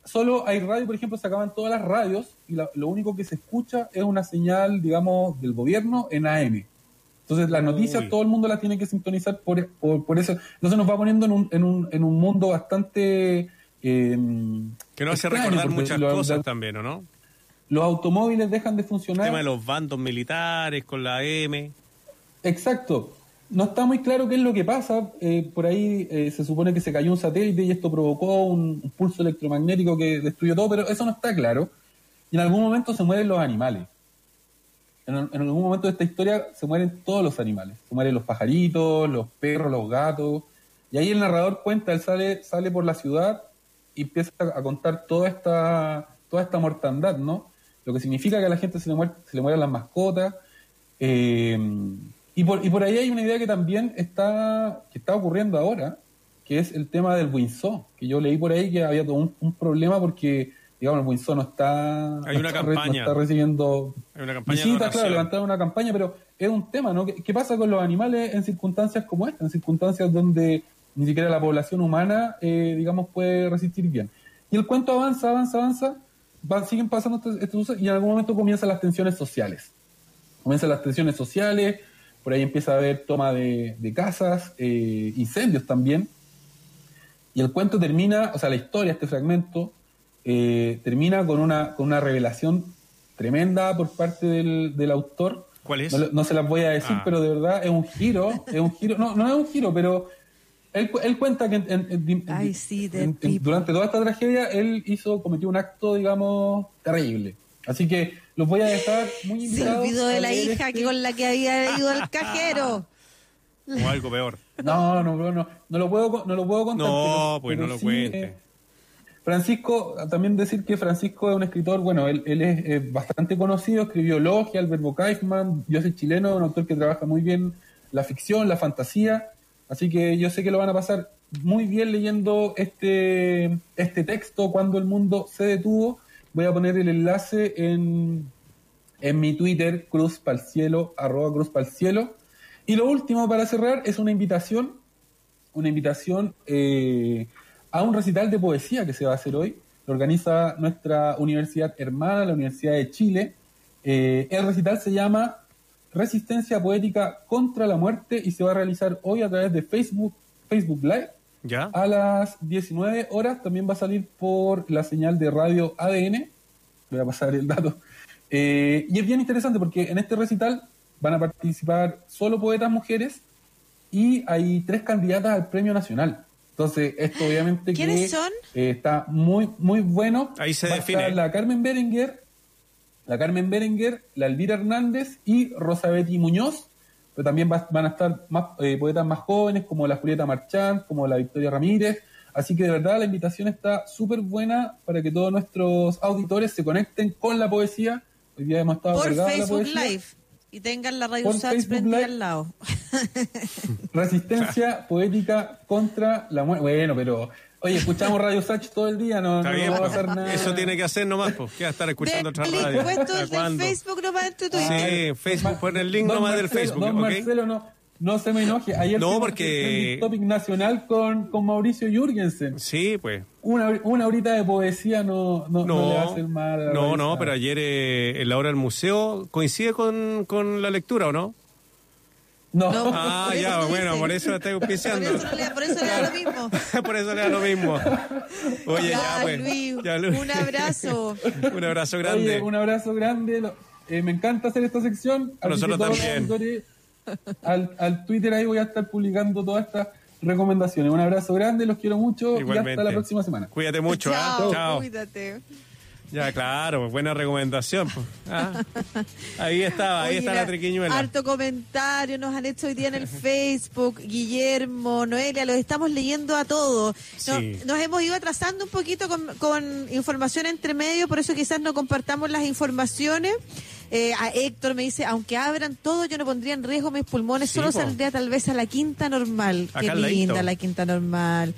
Solo hay radio, por ejemplo, se acaban todas las radios y la- lo único que se escucha es una señal, digamos, del gobierno en AM. Entonces, las noticias Uy. todo el mundo las tiene que sintonizar por, por, por eso. Entonces, nos va poniendo en un, en un, en un mundo bastante. Eh, Que no hace recordar muchas lo- cosas lo- también, ¿o no? los automóviles dejan de El funcionar. tema de los bandos militares con la M. Exacto. No está muy claro qué es lo que pasa. Eh, por ahí eh, se supone que se cayó un satélite y esto provocó un, un pulso electromagnético que destruyó todo, pero eso no está claro. y en algún momento se mueren los animales. En, en algún momento de esta historia se mueren todos los animales. Se mueren los pajaritos, los perros, los gatos. Y ahí el narrador cuenta, él sale, sale por la ciudad y empieza a contar toda esta, toda esta mortandad, ¿no? Lo que significa que a la gente se le, muere, se le mueran las mascotas. Eh, y, por, y por ahí hay una idea que también está, que está ocurriendo ahora, que es el tema del Winsor, que yo leí por ahí que había todo un, un problema porque, digamos, el Winsor no está, Hay una está no campaña. está recibiendo Hay una campaña visitas, claro, levantaron una campaña, pero es un tema, ¿no? ¿Qué, qué pasa con los animales en circunstancias como esta? En circunstancias donde ni siquiera la población humana, eh, digamos, puede resistir bien. Y el cuento avanza, avanza, avanza, va- siguen pasando estos, y en algún momento comienzan las tensiones sociales. Comienzan las tensiones sociales, por ahí empieza a haber toma de, de casas, eh, incendios también. Y el cuento termina, o sea, la historia, este fragmento, eh, termina con una, con una revelación tremenda por parte del, del autor. ¿Cuál es? No se las voy a decir, Ah. pero de verdad es un giro, es un giro, no, no es un giro, pero él, él cuenta que en- Ay, sí, durante toda esta tragedia él hizo, cometió un acto, digamos, terrible. Así que los voy a dejar muy Se olvidó de la hija este- que con la que había ido al cajero. (laughs) O algo peor. No, no, no, no, no lo puedo, co- no lo puedo contar. No, pero- pues pero no lo sí, cuente. eh, Francisco, también decir que Francisco es un escritor, bueno, él, él es eh, bastante conocido, escribió Logia, Alberto Kaifman, yo soy chileno, un autor que trabaja muy bien la ficción, la fantasía, así que yo sé que lo van a pasar muy bien leyendo este, este texto, Cuando el mundo se detuvo. Voy a poner el enlace en, en mi Twitter, Cruz Pal Cielo, arroba Cruz Cielo. Y lo último para cerrar es una invitación, una invitación eh, a un recital de poesía que se va a hacer hoy. Lo organiza nuestra universidad hermana, la Universidad de Chile. Eh, el recital se llama Resistencia Poética contra la Muerte y se va a realizar hoy a través de Facebook, Facebook Live. ¿Ya? A las 19 horas también va a salir por la señal de radio ADN. Voy a pasar el dato. Eh, y es bien interesante porque en este recital van a participar solo poetas mujeres y hay tres candidatas al premio nacional. Entonces, esto obviamente ¿Quiénes que son? eh, está muy, muy bueno. Ahí se Va a define. estar la Carmen Berenguer, la Carmen Berenguer, la Elvira Hernández y Rosa Betty Muñoz. Pero también va- van a estar más eh, poetas más jóvenes como la Julieta Marchand, como la Victoria Ramírez. Así que de verdad la invitación está súper buena para que todos nuestros auditores se conecten con la poesía. Hoy día hemos estado Por la Facebook. Live. Y tengan la radio Sats Facebook prendida Live. al lado. (laughs) Resistencia poética contra la muerte. Bueno, pero oye, escuchamos Radio Sach todo el día, no, Está no bien, va a pasar nada. Eso tiene que hacer nomás, pues. ¿Qué va a estar escuchando otra radio? link puesto ¿Hasta del? Facebook nomás en tu Twitter. Sí, Facebook, pon el link Don nomás del Marcelo, Facebook, Don ¿ok? Marcelo, no, no se me enoje. Ayer No, tuvimos porque- topic nacional con, con Mauricio Jürgensen. Sí, pues. Una, una horita de poesía no, no, no le va a hacer mal. a la no, revista. no, pero ayer eh, en la hora del museo coincide con, con la lectura, ¿o no? No. Ah, por eso ya, bueno, dice. por eso la estoy Por auspiciando. eso, no le, por eso le da lo mismo. (laughs) por eso le da lo mismo. Oye, ya, Ya, pues. Luis, Ya, Luis. un abrazo. (laughs) un abrazo grande. Oye, un abrazo grande. Eh, me encanta hacer esta sección. así Nosotros también. Al, al Twitter ahí voy a estar publicando todas estas recomendaciones. Un abrazo grande, los quiero mucho y Igualmente. hasta la próxima semana. Cuídate mucho, ¿ah? Chao, Chao. cuídate. Ya, claro, buena recomendación. pues. Ah. Ahí estaba, ahí Oye, está la triquiñuela. Harto comentario nos han hecho hoy día en el (laughs) Facebook. Guillermo, Noelia, los estamos leyendo a todos. No- Sí. Nos hemos ido atrasando un poquito con, con información entre medio, por eso quizás no compartamos las informaciones. Eh, a Héctor me dice, aunque abran todo, yo no pondría en riesgo mis pulmones, Sí, solo po. saldría tal vez a la quinta normal. Acá Qué linda la quinta normal.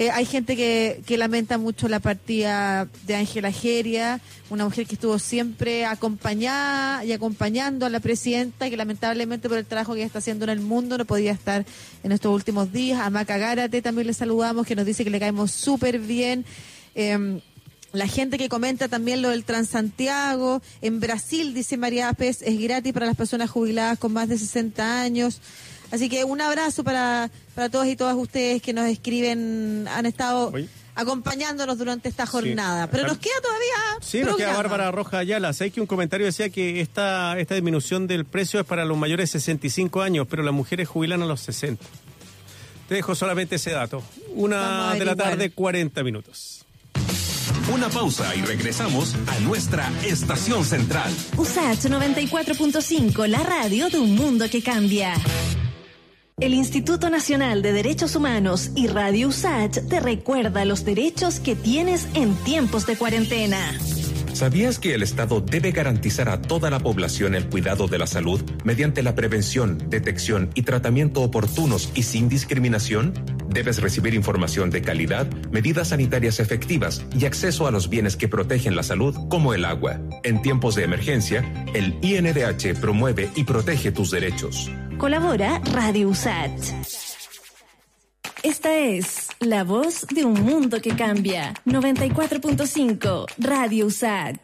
Eh, hay gente que, que lamenta mucho la partida de Ángela Geria, una mujer que estuvo siempre acompañada y acompañando a la presidenta, que lamentablemente por el trabajo que ella está haciendo en el mundo no podía estar en estos últimos días. A Maca Gárate también le saludamos, que nos dice que le caemos súper bien. Eh, la gente que comenta también lo del Transantiago. En Brasil, dice María Apes, es gratis para las personas jubiladas con más de 60 años. Así que un abrazo para, para todos y todas ustedes que nos escriben, han estado Oye. acompañándonos durante esta jornada. Pero nos queda todavía. Sí, nos queda. Bárbara Roja Ayala. Sé que un comentario decía que esta, esta disminución del precio es para los mayores de 65 años, pero las mujeres jubilan a los 60. Te dejo solamente ese dato. Una de la tarde, 40 minutos. Una pausa y regresamos a nuestra estación central. USAT 94.5, la radio de un mundo que cambia. El Instituto Nacional de Derechos Humanos y Radio USAT te recuerda los derechos que tienes en tiempos de cuarentena. ¿Sabías que el Estado debe garantizar a toda la población el cuidado de la salud mediante la prevención, detección y tratamiento oportunos y sin discriminación? Debes recibir información de calidad, medidas sanitarias efectivas y acceso a los bienes que protegen la salud, como el agua. En tiempos de emergencia, el INDH promueve y protege tus derechos. Colabora Radio USAT. Esta es la voz de un mundo que cambia. 94.5 Radio USAT.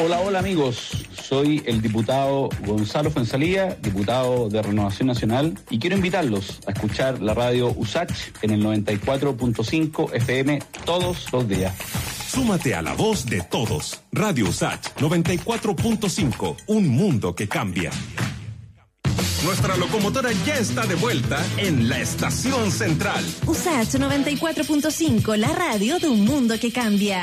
Hola, hola amigos. Soy el diputado Gonzalo Fuenzalía, diputado de Renovación Nacional, y quiero invitarlos a escuchar la radio USACH en el 94.5 FM todos los días. Súmate a la voz de todos. Radio USACH 94.5, un mundo que cambia. Nuestra locomotora ya está de vuelta en la estación central. USAT 94.5, la radio de un mundo que cambia.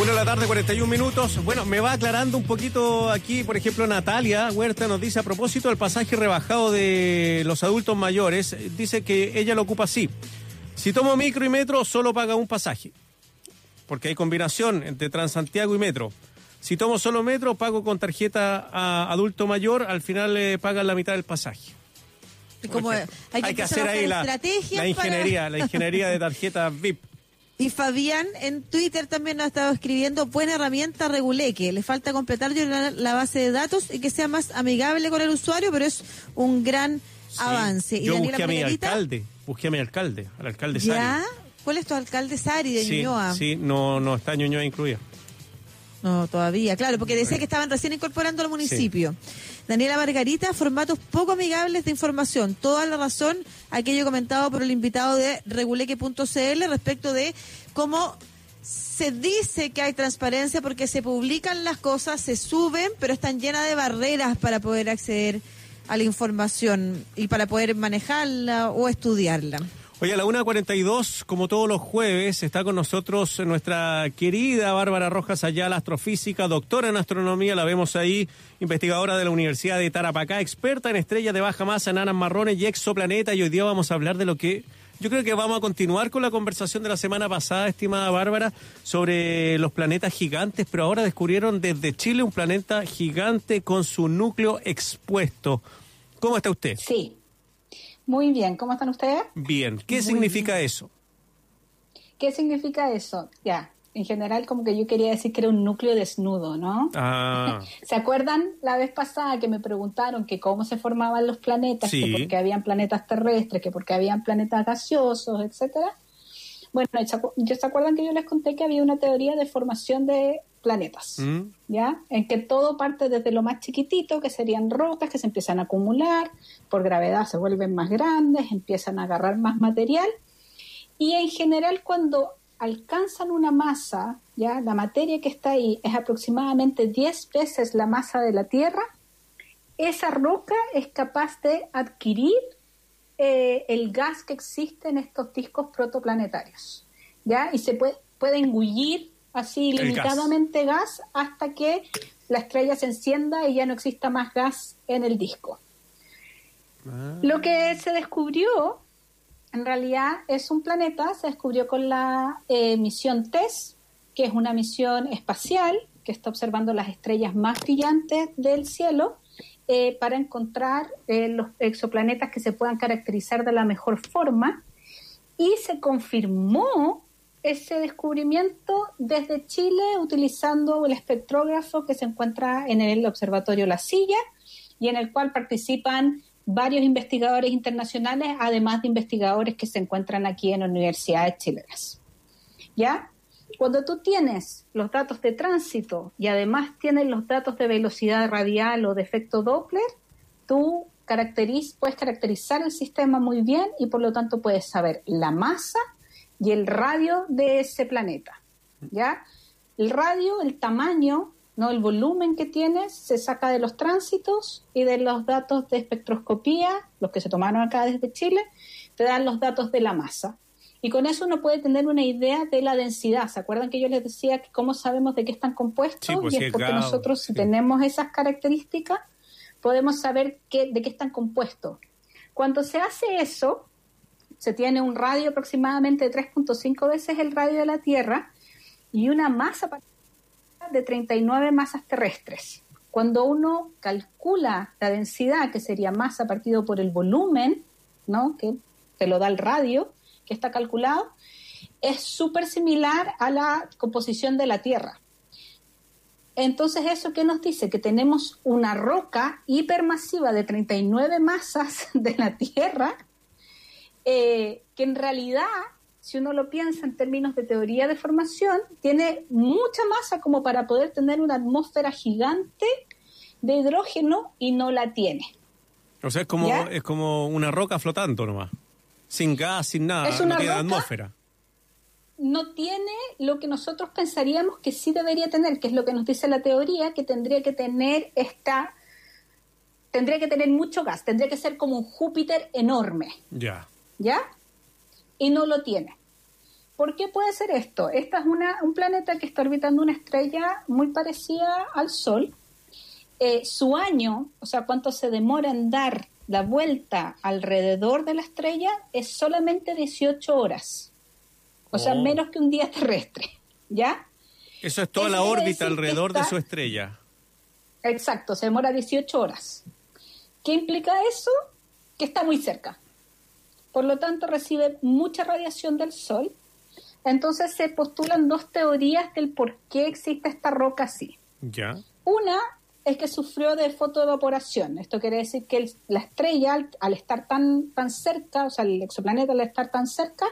Una de la tarde, 41 minutos. Bueno, me va aclarando un poquito aquí, por ejemplo, Natalia Huerta nos dice a propósito del pasaje rebajado de los adultos mayores, dice que ella lo ocupa así. Si tomo micro y metro, solo paga un pasaje, porque hay combinación entre Transantiago y metro. Si tomo solo metro, pago con tarjeta a adulto mayor, al final le pagan la mitad del pasaje. Como hay que, hay que hacer ahí la, la para- ingeniería, (laughs) la ingeniería de tarjeta VIP. Y Fabián en Twitter también nos ha estado escribiendo buena herramienta Reguleque. Le falta completar la, base de datos y que sea más amigable con el usuario, pero es un gran avance. Y Yo Daniela busqué a mi alcalde, busqué a mi alcalde, al alcalde ¿Ya? Sari. ¿Cuál es tu alcalde Sari de Sí, Ñuñoa? sí, no, no está Ñuñoa incluida. No, todavía, claro, porque decía que estaban recién incorporando al municipio. Daniela Margarita, formatos poco amigables de información. Toda la razón, aquello comentado por el invitado de reguleque.cl respecto de cómo se dice que hay transparencia porque se publican las cosas, se suben, pero están llenas de barreras para poder acceder a la información y para poder manejarla o estudiarla. Oye, a la 1.42, como todos los jueves, está con nosotros nuestra querida Bárbara Rojas Ayala, astrofísica, doctora en astronomía, la vemos ahí, investigadora de la Universidad de Tarapacá, experta en estrellas de baja masa, enanas marrones y exoplanetas, y hoy día vamos a hablar de lo que... Yo creo que vamos a continuar con la conversación de la semana pasada, estimada Bárbara, sobre los planetas gigantes, pero ahora descubrieron desde Chile un planeta gigante con su núcleo expuesto. ¿Cómo está usted? Sí. Muy bien, ¿cómo están ustedes? Bien. ¿Qué Muy significa eso? ¿Qué significa eso? Ya, en general como que yo quería decir que era un núcleo desnudo, ¿no? Ah, (laughs) ¿Se acuerdan la vez pasada que me preguntaron que cómo se formaban los planetas, Sí. que porque habían planetas terrestres, que porque habían planetas gaseosos, etcétera? Bueno, ¿se acu- yo se acuerdan que yo les conté que había una teoría de formación de planetas, ¿Mm? ¿ya? En que todo parte desde lo más chiquitito, que serían rocas que se empiezan a acumular, por gravedad se vuelven más grandes, empiezan a agarrar más material y en general cuando alcanzan una masa, ya la materia que está ahí es aproximadamente 10 veces la masa de la Tierra, esa roca es capaz de adquirir eh, el gas que existe en estos discos protoplanetarios, ya y se puede, puede engullir así gas. limitadamente gas. hasta que la estrella se encienda y ya no exista más gas en el disco. Lo que se descubrió en realidad es un planeta, se descubrió con la eh, misión TESS, que es una misión espacial que está observando las estrellas más brillantes del cielo eh, para encontrar eh, los exoplanetas que se puedan caracterizar de la mejor forma. Y se confirmó ese descubrimiento desde Chile utilizando el espectrógrafo que se encuentra en el Observatorio La Silla y en el cual participan varios investigadores internacionales, además de investigadores que se encuentran aquí en universidades chilenas. ¿Ya? Cuando tú tienes los datos de tránsito y además tienes los datos de velocidad radial o de efecto Doppler, tú caracteriz- puedes caracterizar el sistema muy bien y por lo tanto puedes saber la masa y el radio de ese planeta. ¿Ya? El radio, el tamaño, no el volumen que tienes, se saca de los tránsitos y de los datos de espectroscopía, los que se tomaron acá desde Chile, te dan los datos de la masa. Y con eso uno puede tener una idea de la densidad. ¿Se acuerdan que yo les decía que cómo sabemos de qué están compuestos? pues y sí, es porque nosotros, si sí. tenemos esas características, podemos saber qué, de qué están compuestos. Cuando se hace eso, se tiene un radio aproximadamente de 3.5 veces el radio de la Tierra y una masa de 39 masas terrestres. Cuando uno calcula la densidad, que sería masa partido por el volumen, ¿no? que te lo da el radio, que está calculado, es súper similar a la composición de la Tierra. Entonces, ¿eso qué nos dice? Que tenemos una roca hipermasiva de 39 masas de la Tierra, eh, que en realidad, si uno lo piensa en términos de teoría de formación, tiene mucha masa como para poder tener una atmósfera gigante de hidrógeno y no la tiene. O sea, es como, ¿Ya? es como una roca flotando nomás. Sin gas, sin nada. Es una no tiene roca atmósfera. no tiene lo que nosotros pensaríamos que sí debería tener, que es lo que nos dice la teoría, que tendría que tener esta, tendría que tener mucho gas, tendría que ser como un Júpiter enorme, Ya. ¿Ya? Y no lo tiene. ¿Por qué puede ser esto? Este es una, un planeta que está orbitando una estrella muy parecida al Sol. Eh, su año, o sea, cuánto se demora en dar la vuelta alrededor de la estrella, es solamente 18 horas. O sea, Oh. menos que un día terrestre, ¿ya? Eso es toda Eso la órbita alrededor de su estrella. Exacto, se demora 18 horas. ¿Qué implica eso? Que está muy cerca. Por lo tanto, recibe mucha radiación del Sol. Entonces se postulan dos teorías del por qué existe esta roca así. Ya. Una es que sufrió de fotoevaporación. Esto quiere decir que el- la estrella, al, al estar tan, tan cerca, o sea, el exoplaneta al estar tan cerca,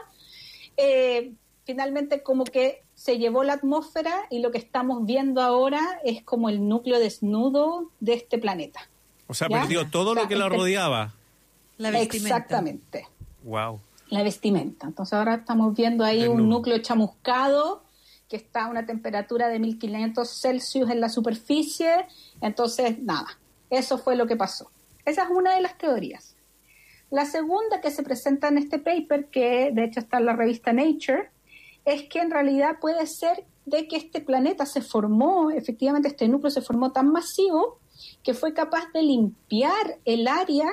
eh, finalmente como que se llevó la atmósfera y lo que estamos viendo ahora es como el núcleo desnudo de este planeta. O sea, ¿Ya? perdió todo O sea, lo que la este- rodeaba. La vestimenta. Exactamente. Wow. La vestimenta. Entonces ahora estamos viendo ahí Desnudo. un núcleo chamuscado que está a una temperatura de 1500 Celsius en la superficie. Entonces, nada, eso fue lo que pasó. Esa es una de las teorías. La segunda que se presenta en este paper, que de hecho está en la revista Nature, es que en realidad puede ser de que este planeta se formó, efectivamente este núcleo se formó tan masivo que fue capaz de limpiar el área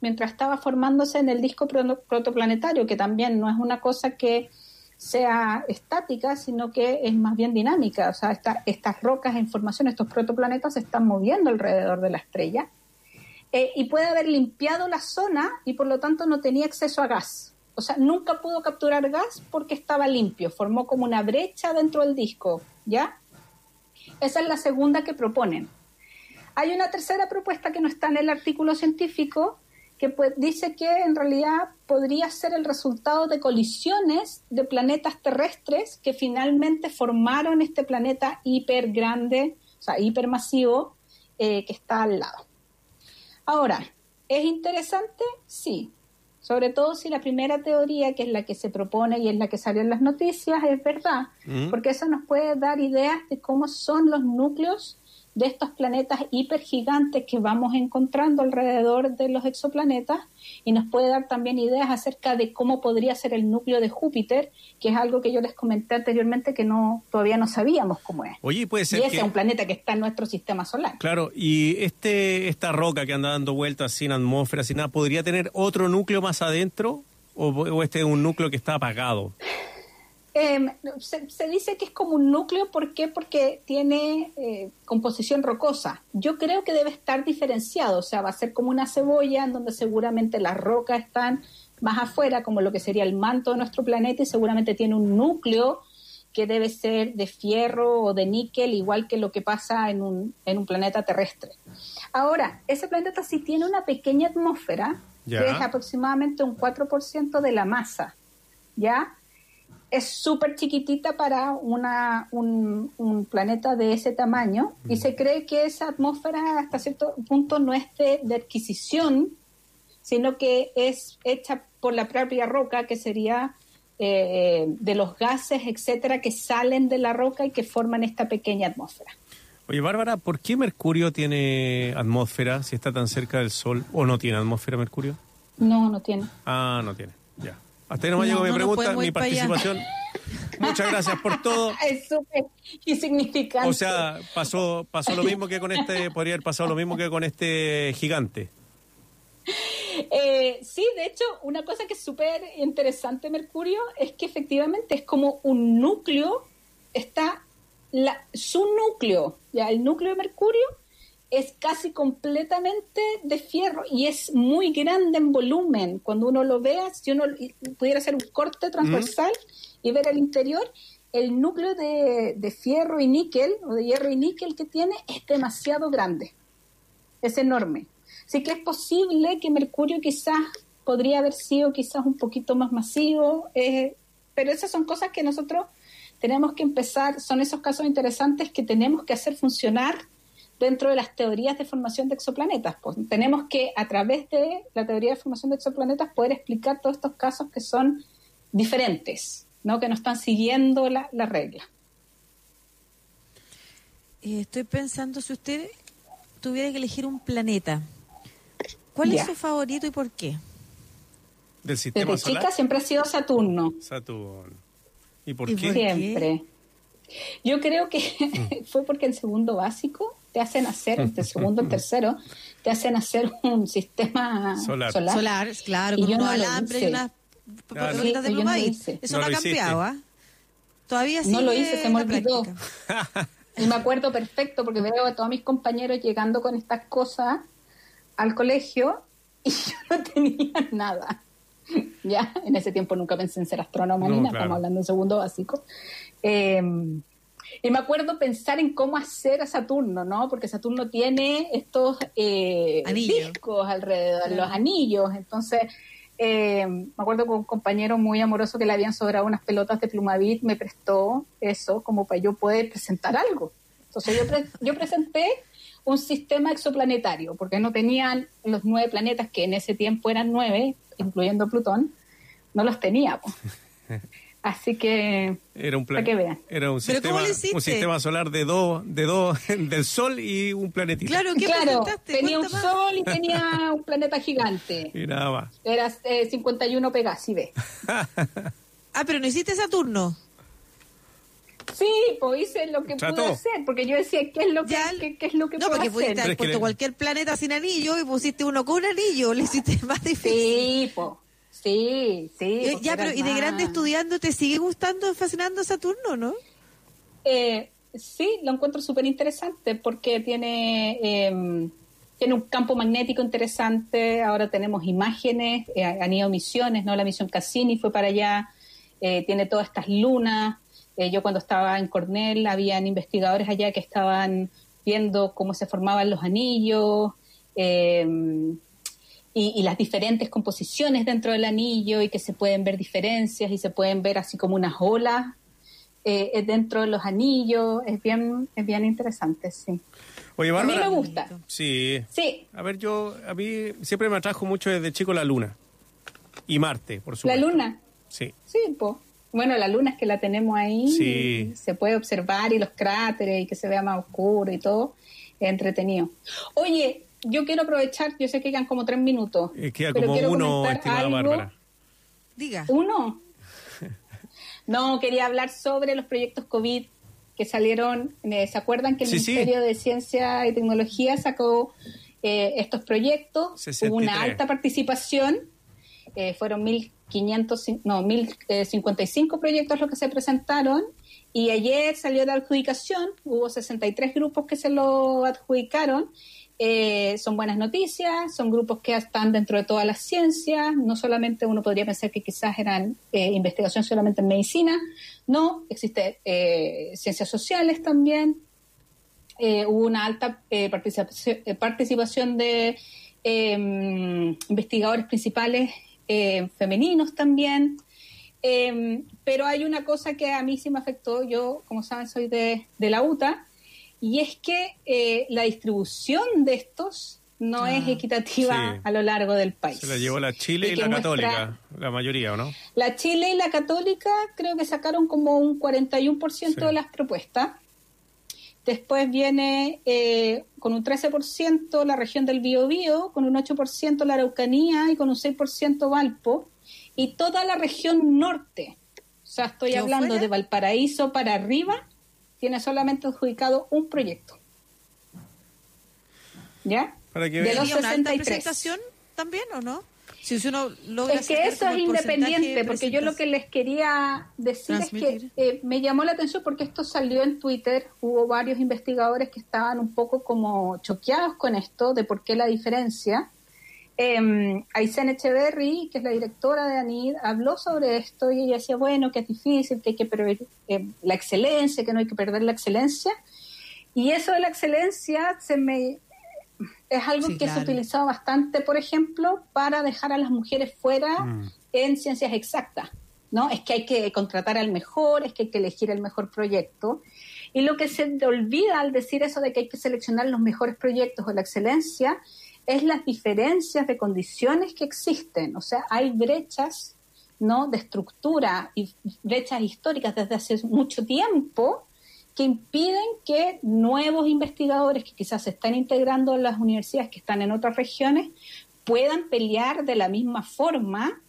mientras estaba formándose en el disco proto- protoplanetario, que también no es una cosa que sea estática, sino que es más bien dinámica. O sea, esta- estas rocas en formación, estos protoplanetas se están moviendo alrededor de la estrella. Eh, y puede haber limpiado la zona y por lo tanto no tenía acceso a gas. O sea, nunca pudo capturar gas porque estaba limpio, formó como una brecha dentro del disco, ¿ya? Esa es la segunda que proponen. Hay una tercera propuesta que no está en el artículo científico, que pues, dice que en realidad podría ser el resultado de colisiones de planetas terrestres que finalmente formaron este planeta hiper grande, o sea, hipermasivo, eh, que está al lado. Ahora, ¿es interesante? Sí. Sobre todo si la primera teoría, que es la que se propone y es la que salió en las noticias, es verdad, Mm. porque eso nos puede dar ideas de cómo son los núcleos de estos planetas hipergigantes que vamos encontrando alrededor de los exoplanetas y nos puede dar también ideas acerca de cómo podría ser el núcleo de Júpiter, que es algo que yo les comenté anteriormente que no todavía no sabíamos cómo es. Oye, puede Y ser ese que... es un planeta que está en nuestro sistema solar. Claro, y este esta roca que anda dando vueltas sin atmósfera, sin nada, ¿podría tener otro núcleo más adentro? ¿O, o este es un núcleo que está apagado? Eh, se, se dice que es como un núcleo, ¿por qué? Porque tiene eh, composición rocosa. Yo creo que debe estar diferenciado, o sea, va a ser como una cebolla en donde seguramente las rocas están más afuera, como lo que sería el manto de nuestro planeta, y seguramente tiene un núcleo que debe ser de fierro o de níquel, igual que lo que pasa en un, en un planeta terrestre. Ahora, ese planeta sí tiene una pequeña atmósfera, Ya. que es aproximadamente un 4% de la masa, ¿ya? Es súper chiquitita para una, un, un planeta de ese tamaño y se cree que esa atmósfera hasta cierto punto no es de, de adquisición, sino que es hecha por la propia roca, que sería eh, de los gases, etcétera, que salen de la roca y que forman esta pequeña atmósfera. Oye, Bárbara, ¿por qué Mercurio tiene atmósfera si está tan cerca del Sol? ¿O no tiene atmósfera Mercurio? No, no tiene. Ah, no tiene, ya. Hasta ahí no me llegó mi pregunta, mi participación. Muchas gracias por todo. (laughs) Es súper insignificante. O sea, pasó, pasó lo mismo que con este, podría haber pasado lo mismo que con este gigante. Eh, sí, de hecho, una cosa que es súper interesante, Mercurio, es que efectivamente es como un núcleo, está la, su núcleo, ya el núcleo de Mercurio es casi completamente de fierro y es muy grande en volumen. Cuando uno lo vea, si uno pudiera hacer un corte transversal y ver el interior, el núcleo de, de, fierro y níquel, o de hierro y níquel que tiene, es demasiado grande. Es enorme. Así que es posible que Mercurio quizás podría haber sido quizás un poquito más masivo, eh, pero esas son cosas que nosotros tenemos que empezar, son esos casos interesantes que tenemos que hacer funcionar dentro de las teorías de formación de exoplanetas. Pues tenemos que, a través de la teoría de formación de exoplanetas, poder explicar todos estos casos que son diferentes, ¿no? que no están siguiendo la, la regla. Eh, estoy pensando, si usted tuviera que elegir un planeta, ¿cuál es su favorito y por qué? Del sistema Desde solar. chica siempre ha sido Saturno. Saturno. ¿Y por ¿Y qué? por qué? Siempre. Yo creo que (laughs) fue porque en segundo básico te hacen hacer, en segundo, en (laughs) tercero, te hacen hacer un sistema Solar. solar. Solar, claro, Y con yo unos no lo alambres y hice. unas Claro. de Sí, pluma no. Eso No no, lo ha cambiado, ¿ah? Todavía No lo hice, se me olvidó. (laughs) Y me acuerdo perfecto porque veo a todos mis compañeros llegando con estas cosas al colegio y (laughs) yo no tenía nada. Ya, en ese tiempo nunca pensé en ser astrónoma No, ni nada, claro. estamos hablando de segundo básico. Eh, y me acuerdo pensar en cómo hacer a Saturno, ¿no? Porque Saturno tiene estos eh, discos alrededor, Claro. los anillos. Entonces, eh, me acuerdo que un compañero muy amoroso que le habían sobrado unas pelotas de plumavit me prestó eso como para yo poder presentar algo. Entonces yo, pre- yo presenté un sistema exoplanetario, porque no tenían los nueve planetas, que en ese tiempo eran nueve, incluyendo Plutón, no los teníamos. (laughs) Así que, Era un plan, Para que vean. era un ¿Pero sistema, cómo lo hiciste? un sistema solar de dos, de dos, (laughs) del Sol y un planetita. Claro, ¿qué claro, presentaste? tenía un más. sol y tenía (laughs) un planeta gigante. Y nada más. Era eh, 51 Pegasi, ve. (laughs) Ah, pero no hiciste Saturno. Sí, pues hice lo que Trató. pude hacer, porque yo decía, ¿qué es lo que, Ya, qué, qué es lo que No, puedo porque hacer? pudiste Pero haber es que puesto le- cualquier planeta sin anillo y pusiste uno con un anillo. Le hiciste más difícil. Sí, pues. Sí, sí. Pues ya, pero ¿y de grande estudiando te sigue gustando, fascinando Saturno, no? Eh, sí, lo encuentro súper interesante porque tiene, eh, tiene un campo magnético interesante. Ahora tenemos imágenes, eh, han ido misiones, ¿no? La misión Cassini fue para allá. eh, tiene todas estas lunas. Eh, yo cuando estaba en Cornell habían investigadores allá que estaban viendo cómo se formaban los anillos. eh, y, y las diferentes composiciones dentro del anillo y que se pueden ver diferencias y se pueden ver así como unas olas eh, eh, dentro de los anillos. Es bien, es bien interesante, sí. Oye, A mí Bárbara. me gusta. Sí. Sí, A ver, yo, a mí siempre me atrajo mucho desde chico la Luna. Y Marte, por la supuesto. luna. Sí. Sí, po. Bueno, la luna es que la tenemos ahí, Sí. se puede observar y los cráteres y que se vea más oscuro y todo, es entretenido. Oye, yo quiero aprovechar, yo sé que quedan como tres minutos. Eh, queda pero como quiero uno, comentar estimada algo. Bárbara. Diga. ¿Uno? No, quería hablar sobre los proyectos COVID que salieron. eh, ¿Se acuerdan que el Sí, sí. Ministerio de Ciencia y Tecnología sacó eh, estos proyectos? 63. Hubo una alta participación. eh, fueron 1.500, no, 1.055 proyectos los que se presentaron. Y ayer salió la adjudicación, hubo 63 grupos que se lo adjudicaron. Eh, son buenas noticias, son grupos que están dentro de todas las ciencias, no solamente uno podría pensar que quizás eran eh, investigación solamente en medicina, no, existe eh, ciencias sociales también, eh, hubo una alta eh, participación, eh, participación de eh, investigadores principales femeninos también. Eh, pero hay una cosa que a mí sí me afectó, yo como saben soy de, de la UTA, y es que eh, la distribución de estos no Ah, es equitativa sí. a lo largo del país. Se la llevó la Chile y, Y la muestra- Católica, la mayoría, ¿o no? La Chile y la Católica creo que sacaron como un 41% Sí. de las propuestas. Después viene eh, con un 13% la región del Biobío, con un 8% la Araucanía y con un 6% Valpo. y toda la región norte, o sea, estoy hablando de Valparaíso para arriba, tiene solamente adjudicado un proyecto. ¿Ya? de los 63. también o no? Si uno logra es que eso es independiente, porque yo lo que les quería decir es que eh, me llamó la atención porque esto salió en Twitter, hubo varios investigadores que estaban un poco como choqueados con esto, de por qué la diferencia. Eh, Aysén Echeverry, que es la directora de ANID, habló sobre esto y ella decía, bueno, que es difícil, que hay que perder eh, la excelencia, que no hay que perder la excelencia. Y eso de la excelencia se me es algo que se ha utilizado bastante, por ejemplo, para dejar a las mujeres fuera mm. en ciencias exactas. ¿no? Es que hay que contratar al mejor, es que hay que elegir el mejor proyecto. Y lo que se olvida al decir eso de que hay que seleccionar los mejores proyectos o la excelencia es las diferencias de condiciones que existen. O sea, hay brechas ¿no? de estructura y brechas históricas desde hace mucho tiempo que impiden que nuevos investigadores que quizás se están integrando en las universidades que están en otras regiones puedan pelear de la misma forma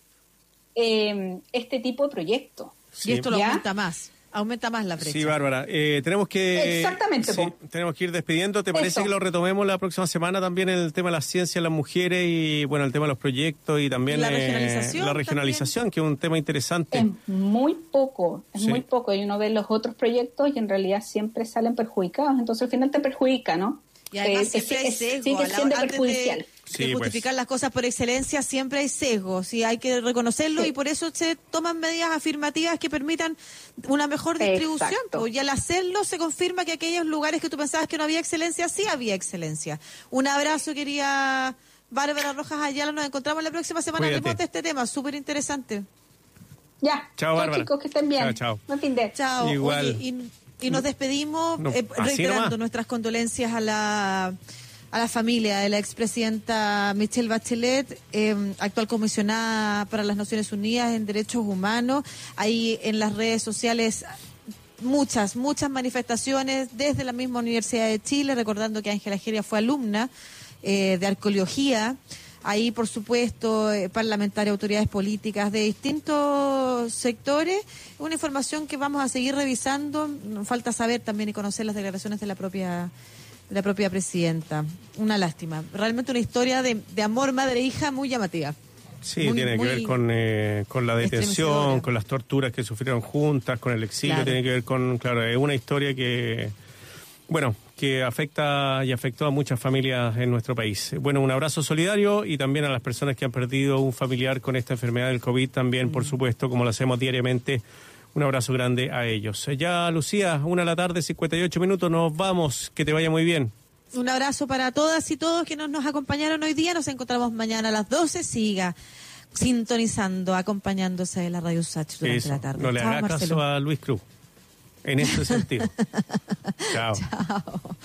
eh, este tipo de proyectos. Y esto lo aumenta más aumenta más la brecha. Sí, Bárbara. Eh, tenemos que. Exactamente. tenemos que ir despidiendo. ¿Te parece que lo retomemos la próxima semana también el tema de la ciencia, las mujeres y, bueno, el tema de los proyectos y también la regionalización, la regionalización que es un tema interesante? Es muy poco, es muy poco. Y uno ve los otros proyectos y en realidad siempre salen perjudicados. Entonces al final te perjudica, ¿no? Y además eh, siempre sigue siendo perjudicial de pues. justificar las cosas por excelencia siempre hay sesgos y hay que reconocerlo y por eso se toman medidas afirmativas que permitan una mejor distribución. Pues, y al hacerlo se confirma que aquellos lugares que tú pensabas que no había excelencia, sí había excelencia. Un abrazo, quería Bárbara Rojas Ayala. Nos encontramos la próxima semana de este tema, súper interesante. Ya. Chao, Bárbara. chicos, que estén bien. Chao, chao. de. Chao. y, nos despedimos eh, reiterando nuestras condolencias a la a la familia de la expresidenta Michelle Bachelet, em, actual comisionada para las Naciones Unidas en Derechos Humanos. Hay en las redes sociales muchas, muchas manifestaciones desde la misma Universidad de Chile, recordando que Ángela Geria fue alumna eh, de arqueología. Ahí, por supuesto, eh, parlamentarias, autoridades políticas de distintos sectores. Una información que vamos a seguir revisando. Falta saber también y conocer las declaraciones de la propia la propia presidenta. Una lástima. Realmente una historia de, amor madre-hija muy llamativa. Sí, tiene que ver con, eh, con la detención, con las torturas que sufrieron juntas, con el exilio, tiene que ver con, claro, es una historia que, bueno, que afecta y afectó a muchas familias en nuestro país. Bueno, un abrazo solidario y también a las personas que han perdido un familiar con esta enfermedad del COVID, también, por mm. supuesto, como lo hacemos diariamente un abrazo grande a ellos. Ya, Lucía, una de la tarde, 58 minutos, nos vamos. Que te vaya muy bien. Un abrazo para todas y todos que nos, nos acompañaron hoy día. Nos encontramos mañana a las 12. Siga sintonizando, acompañándose de la Radio Sach durante la tarde. No le haga caso a Luis Cruz en este sentido. (laughs) Chao. Chao.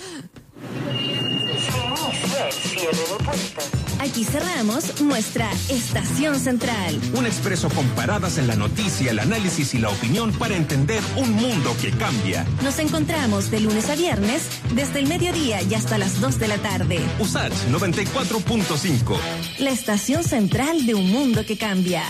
Aquí cerramos nuestra estación central. Un expreso con paradas en la noticia, el análisis y la opinión para entender un mundo que cambia. Nos encontramos de lunes a viernes desde el mediodía y hasta las 2 de la tarde. USACH 94.5. La estación central de un mundo que cambia.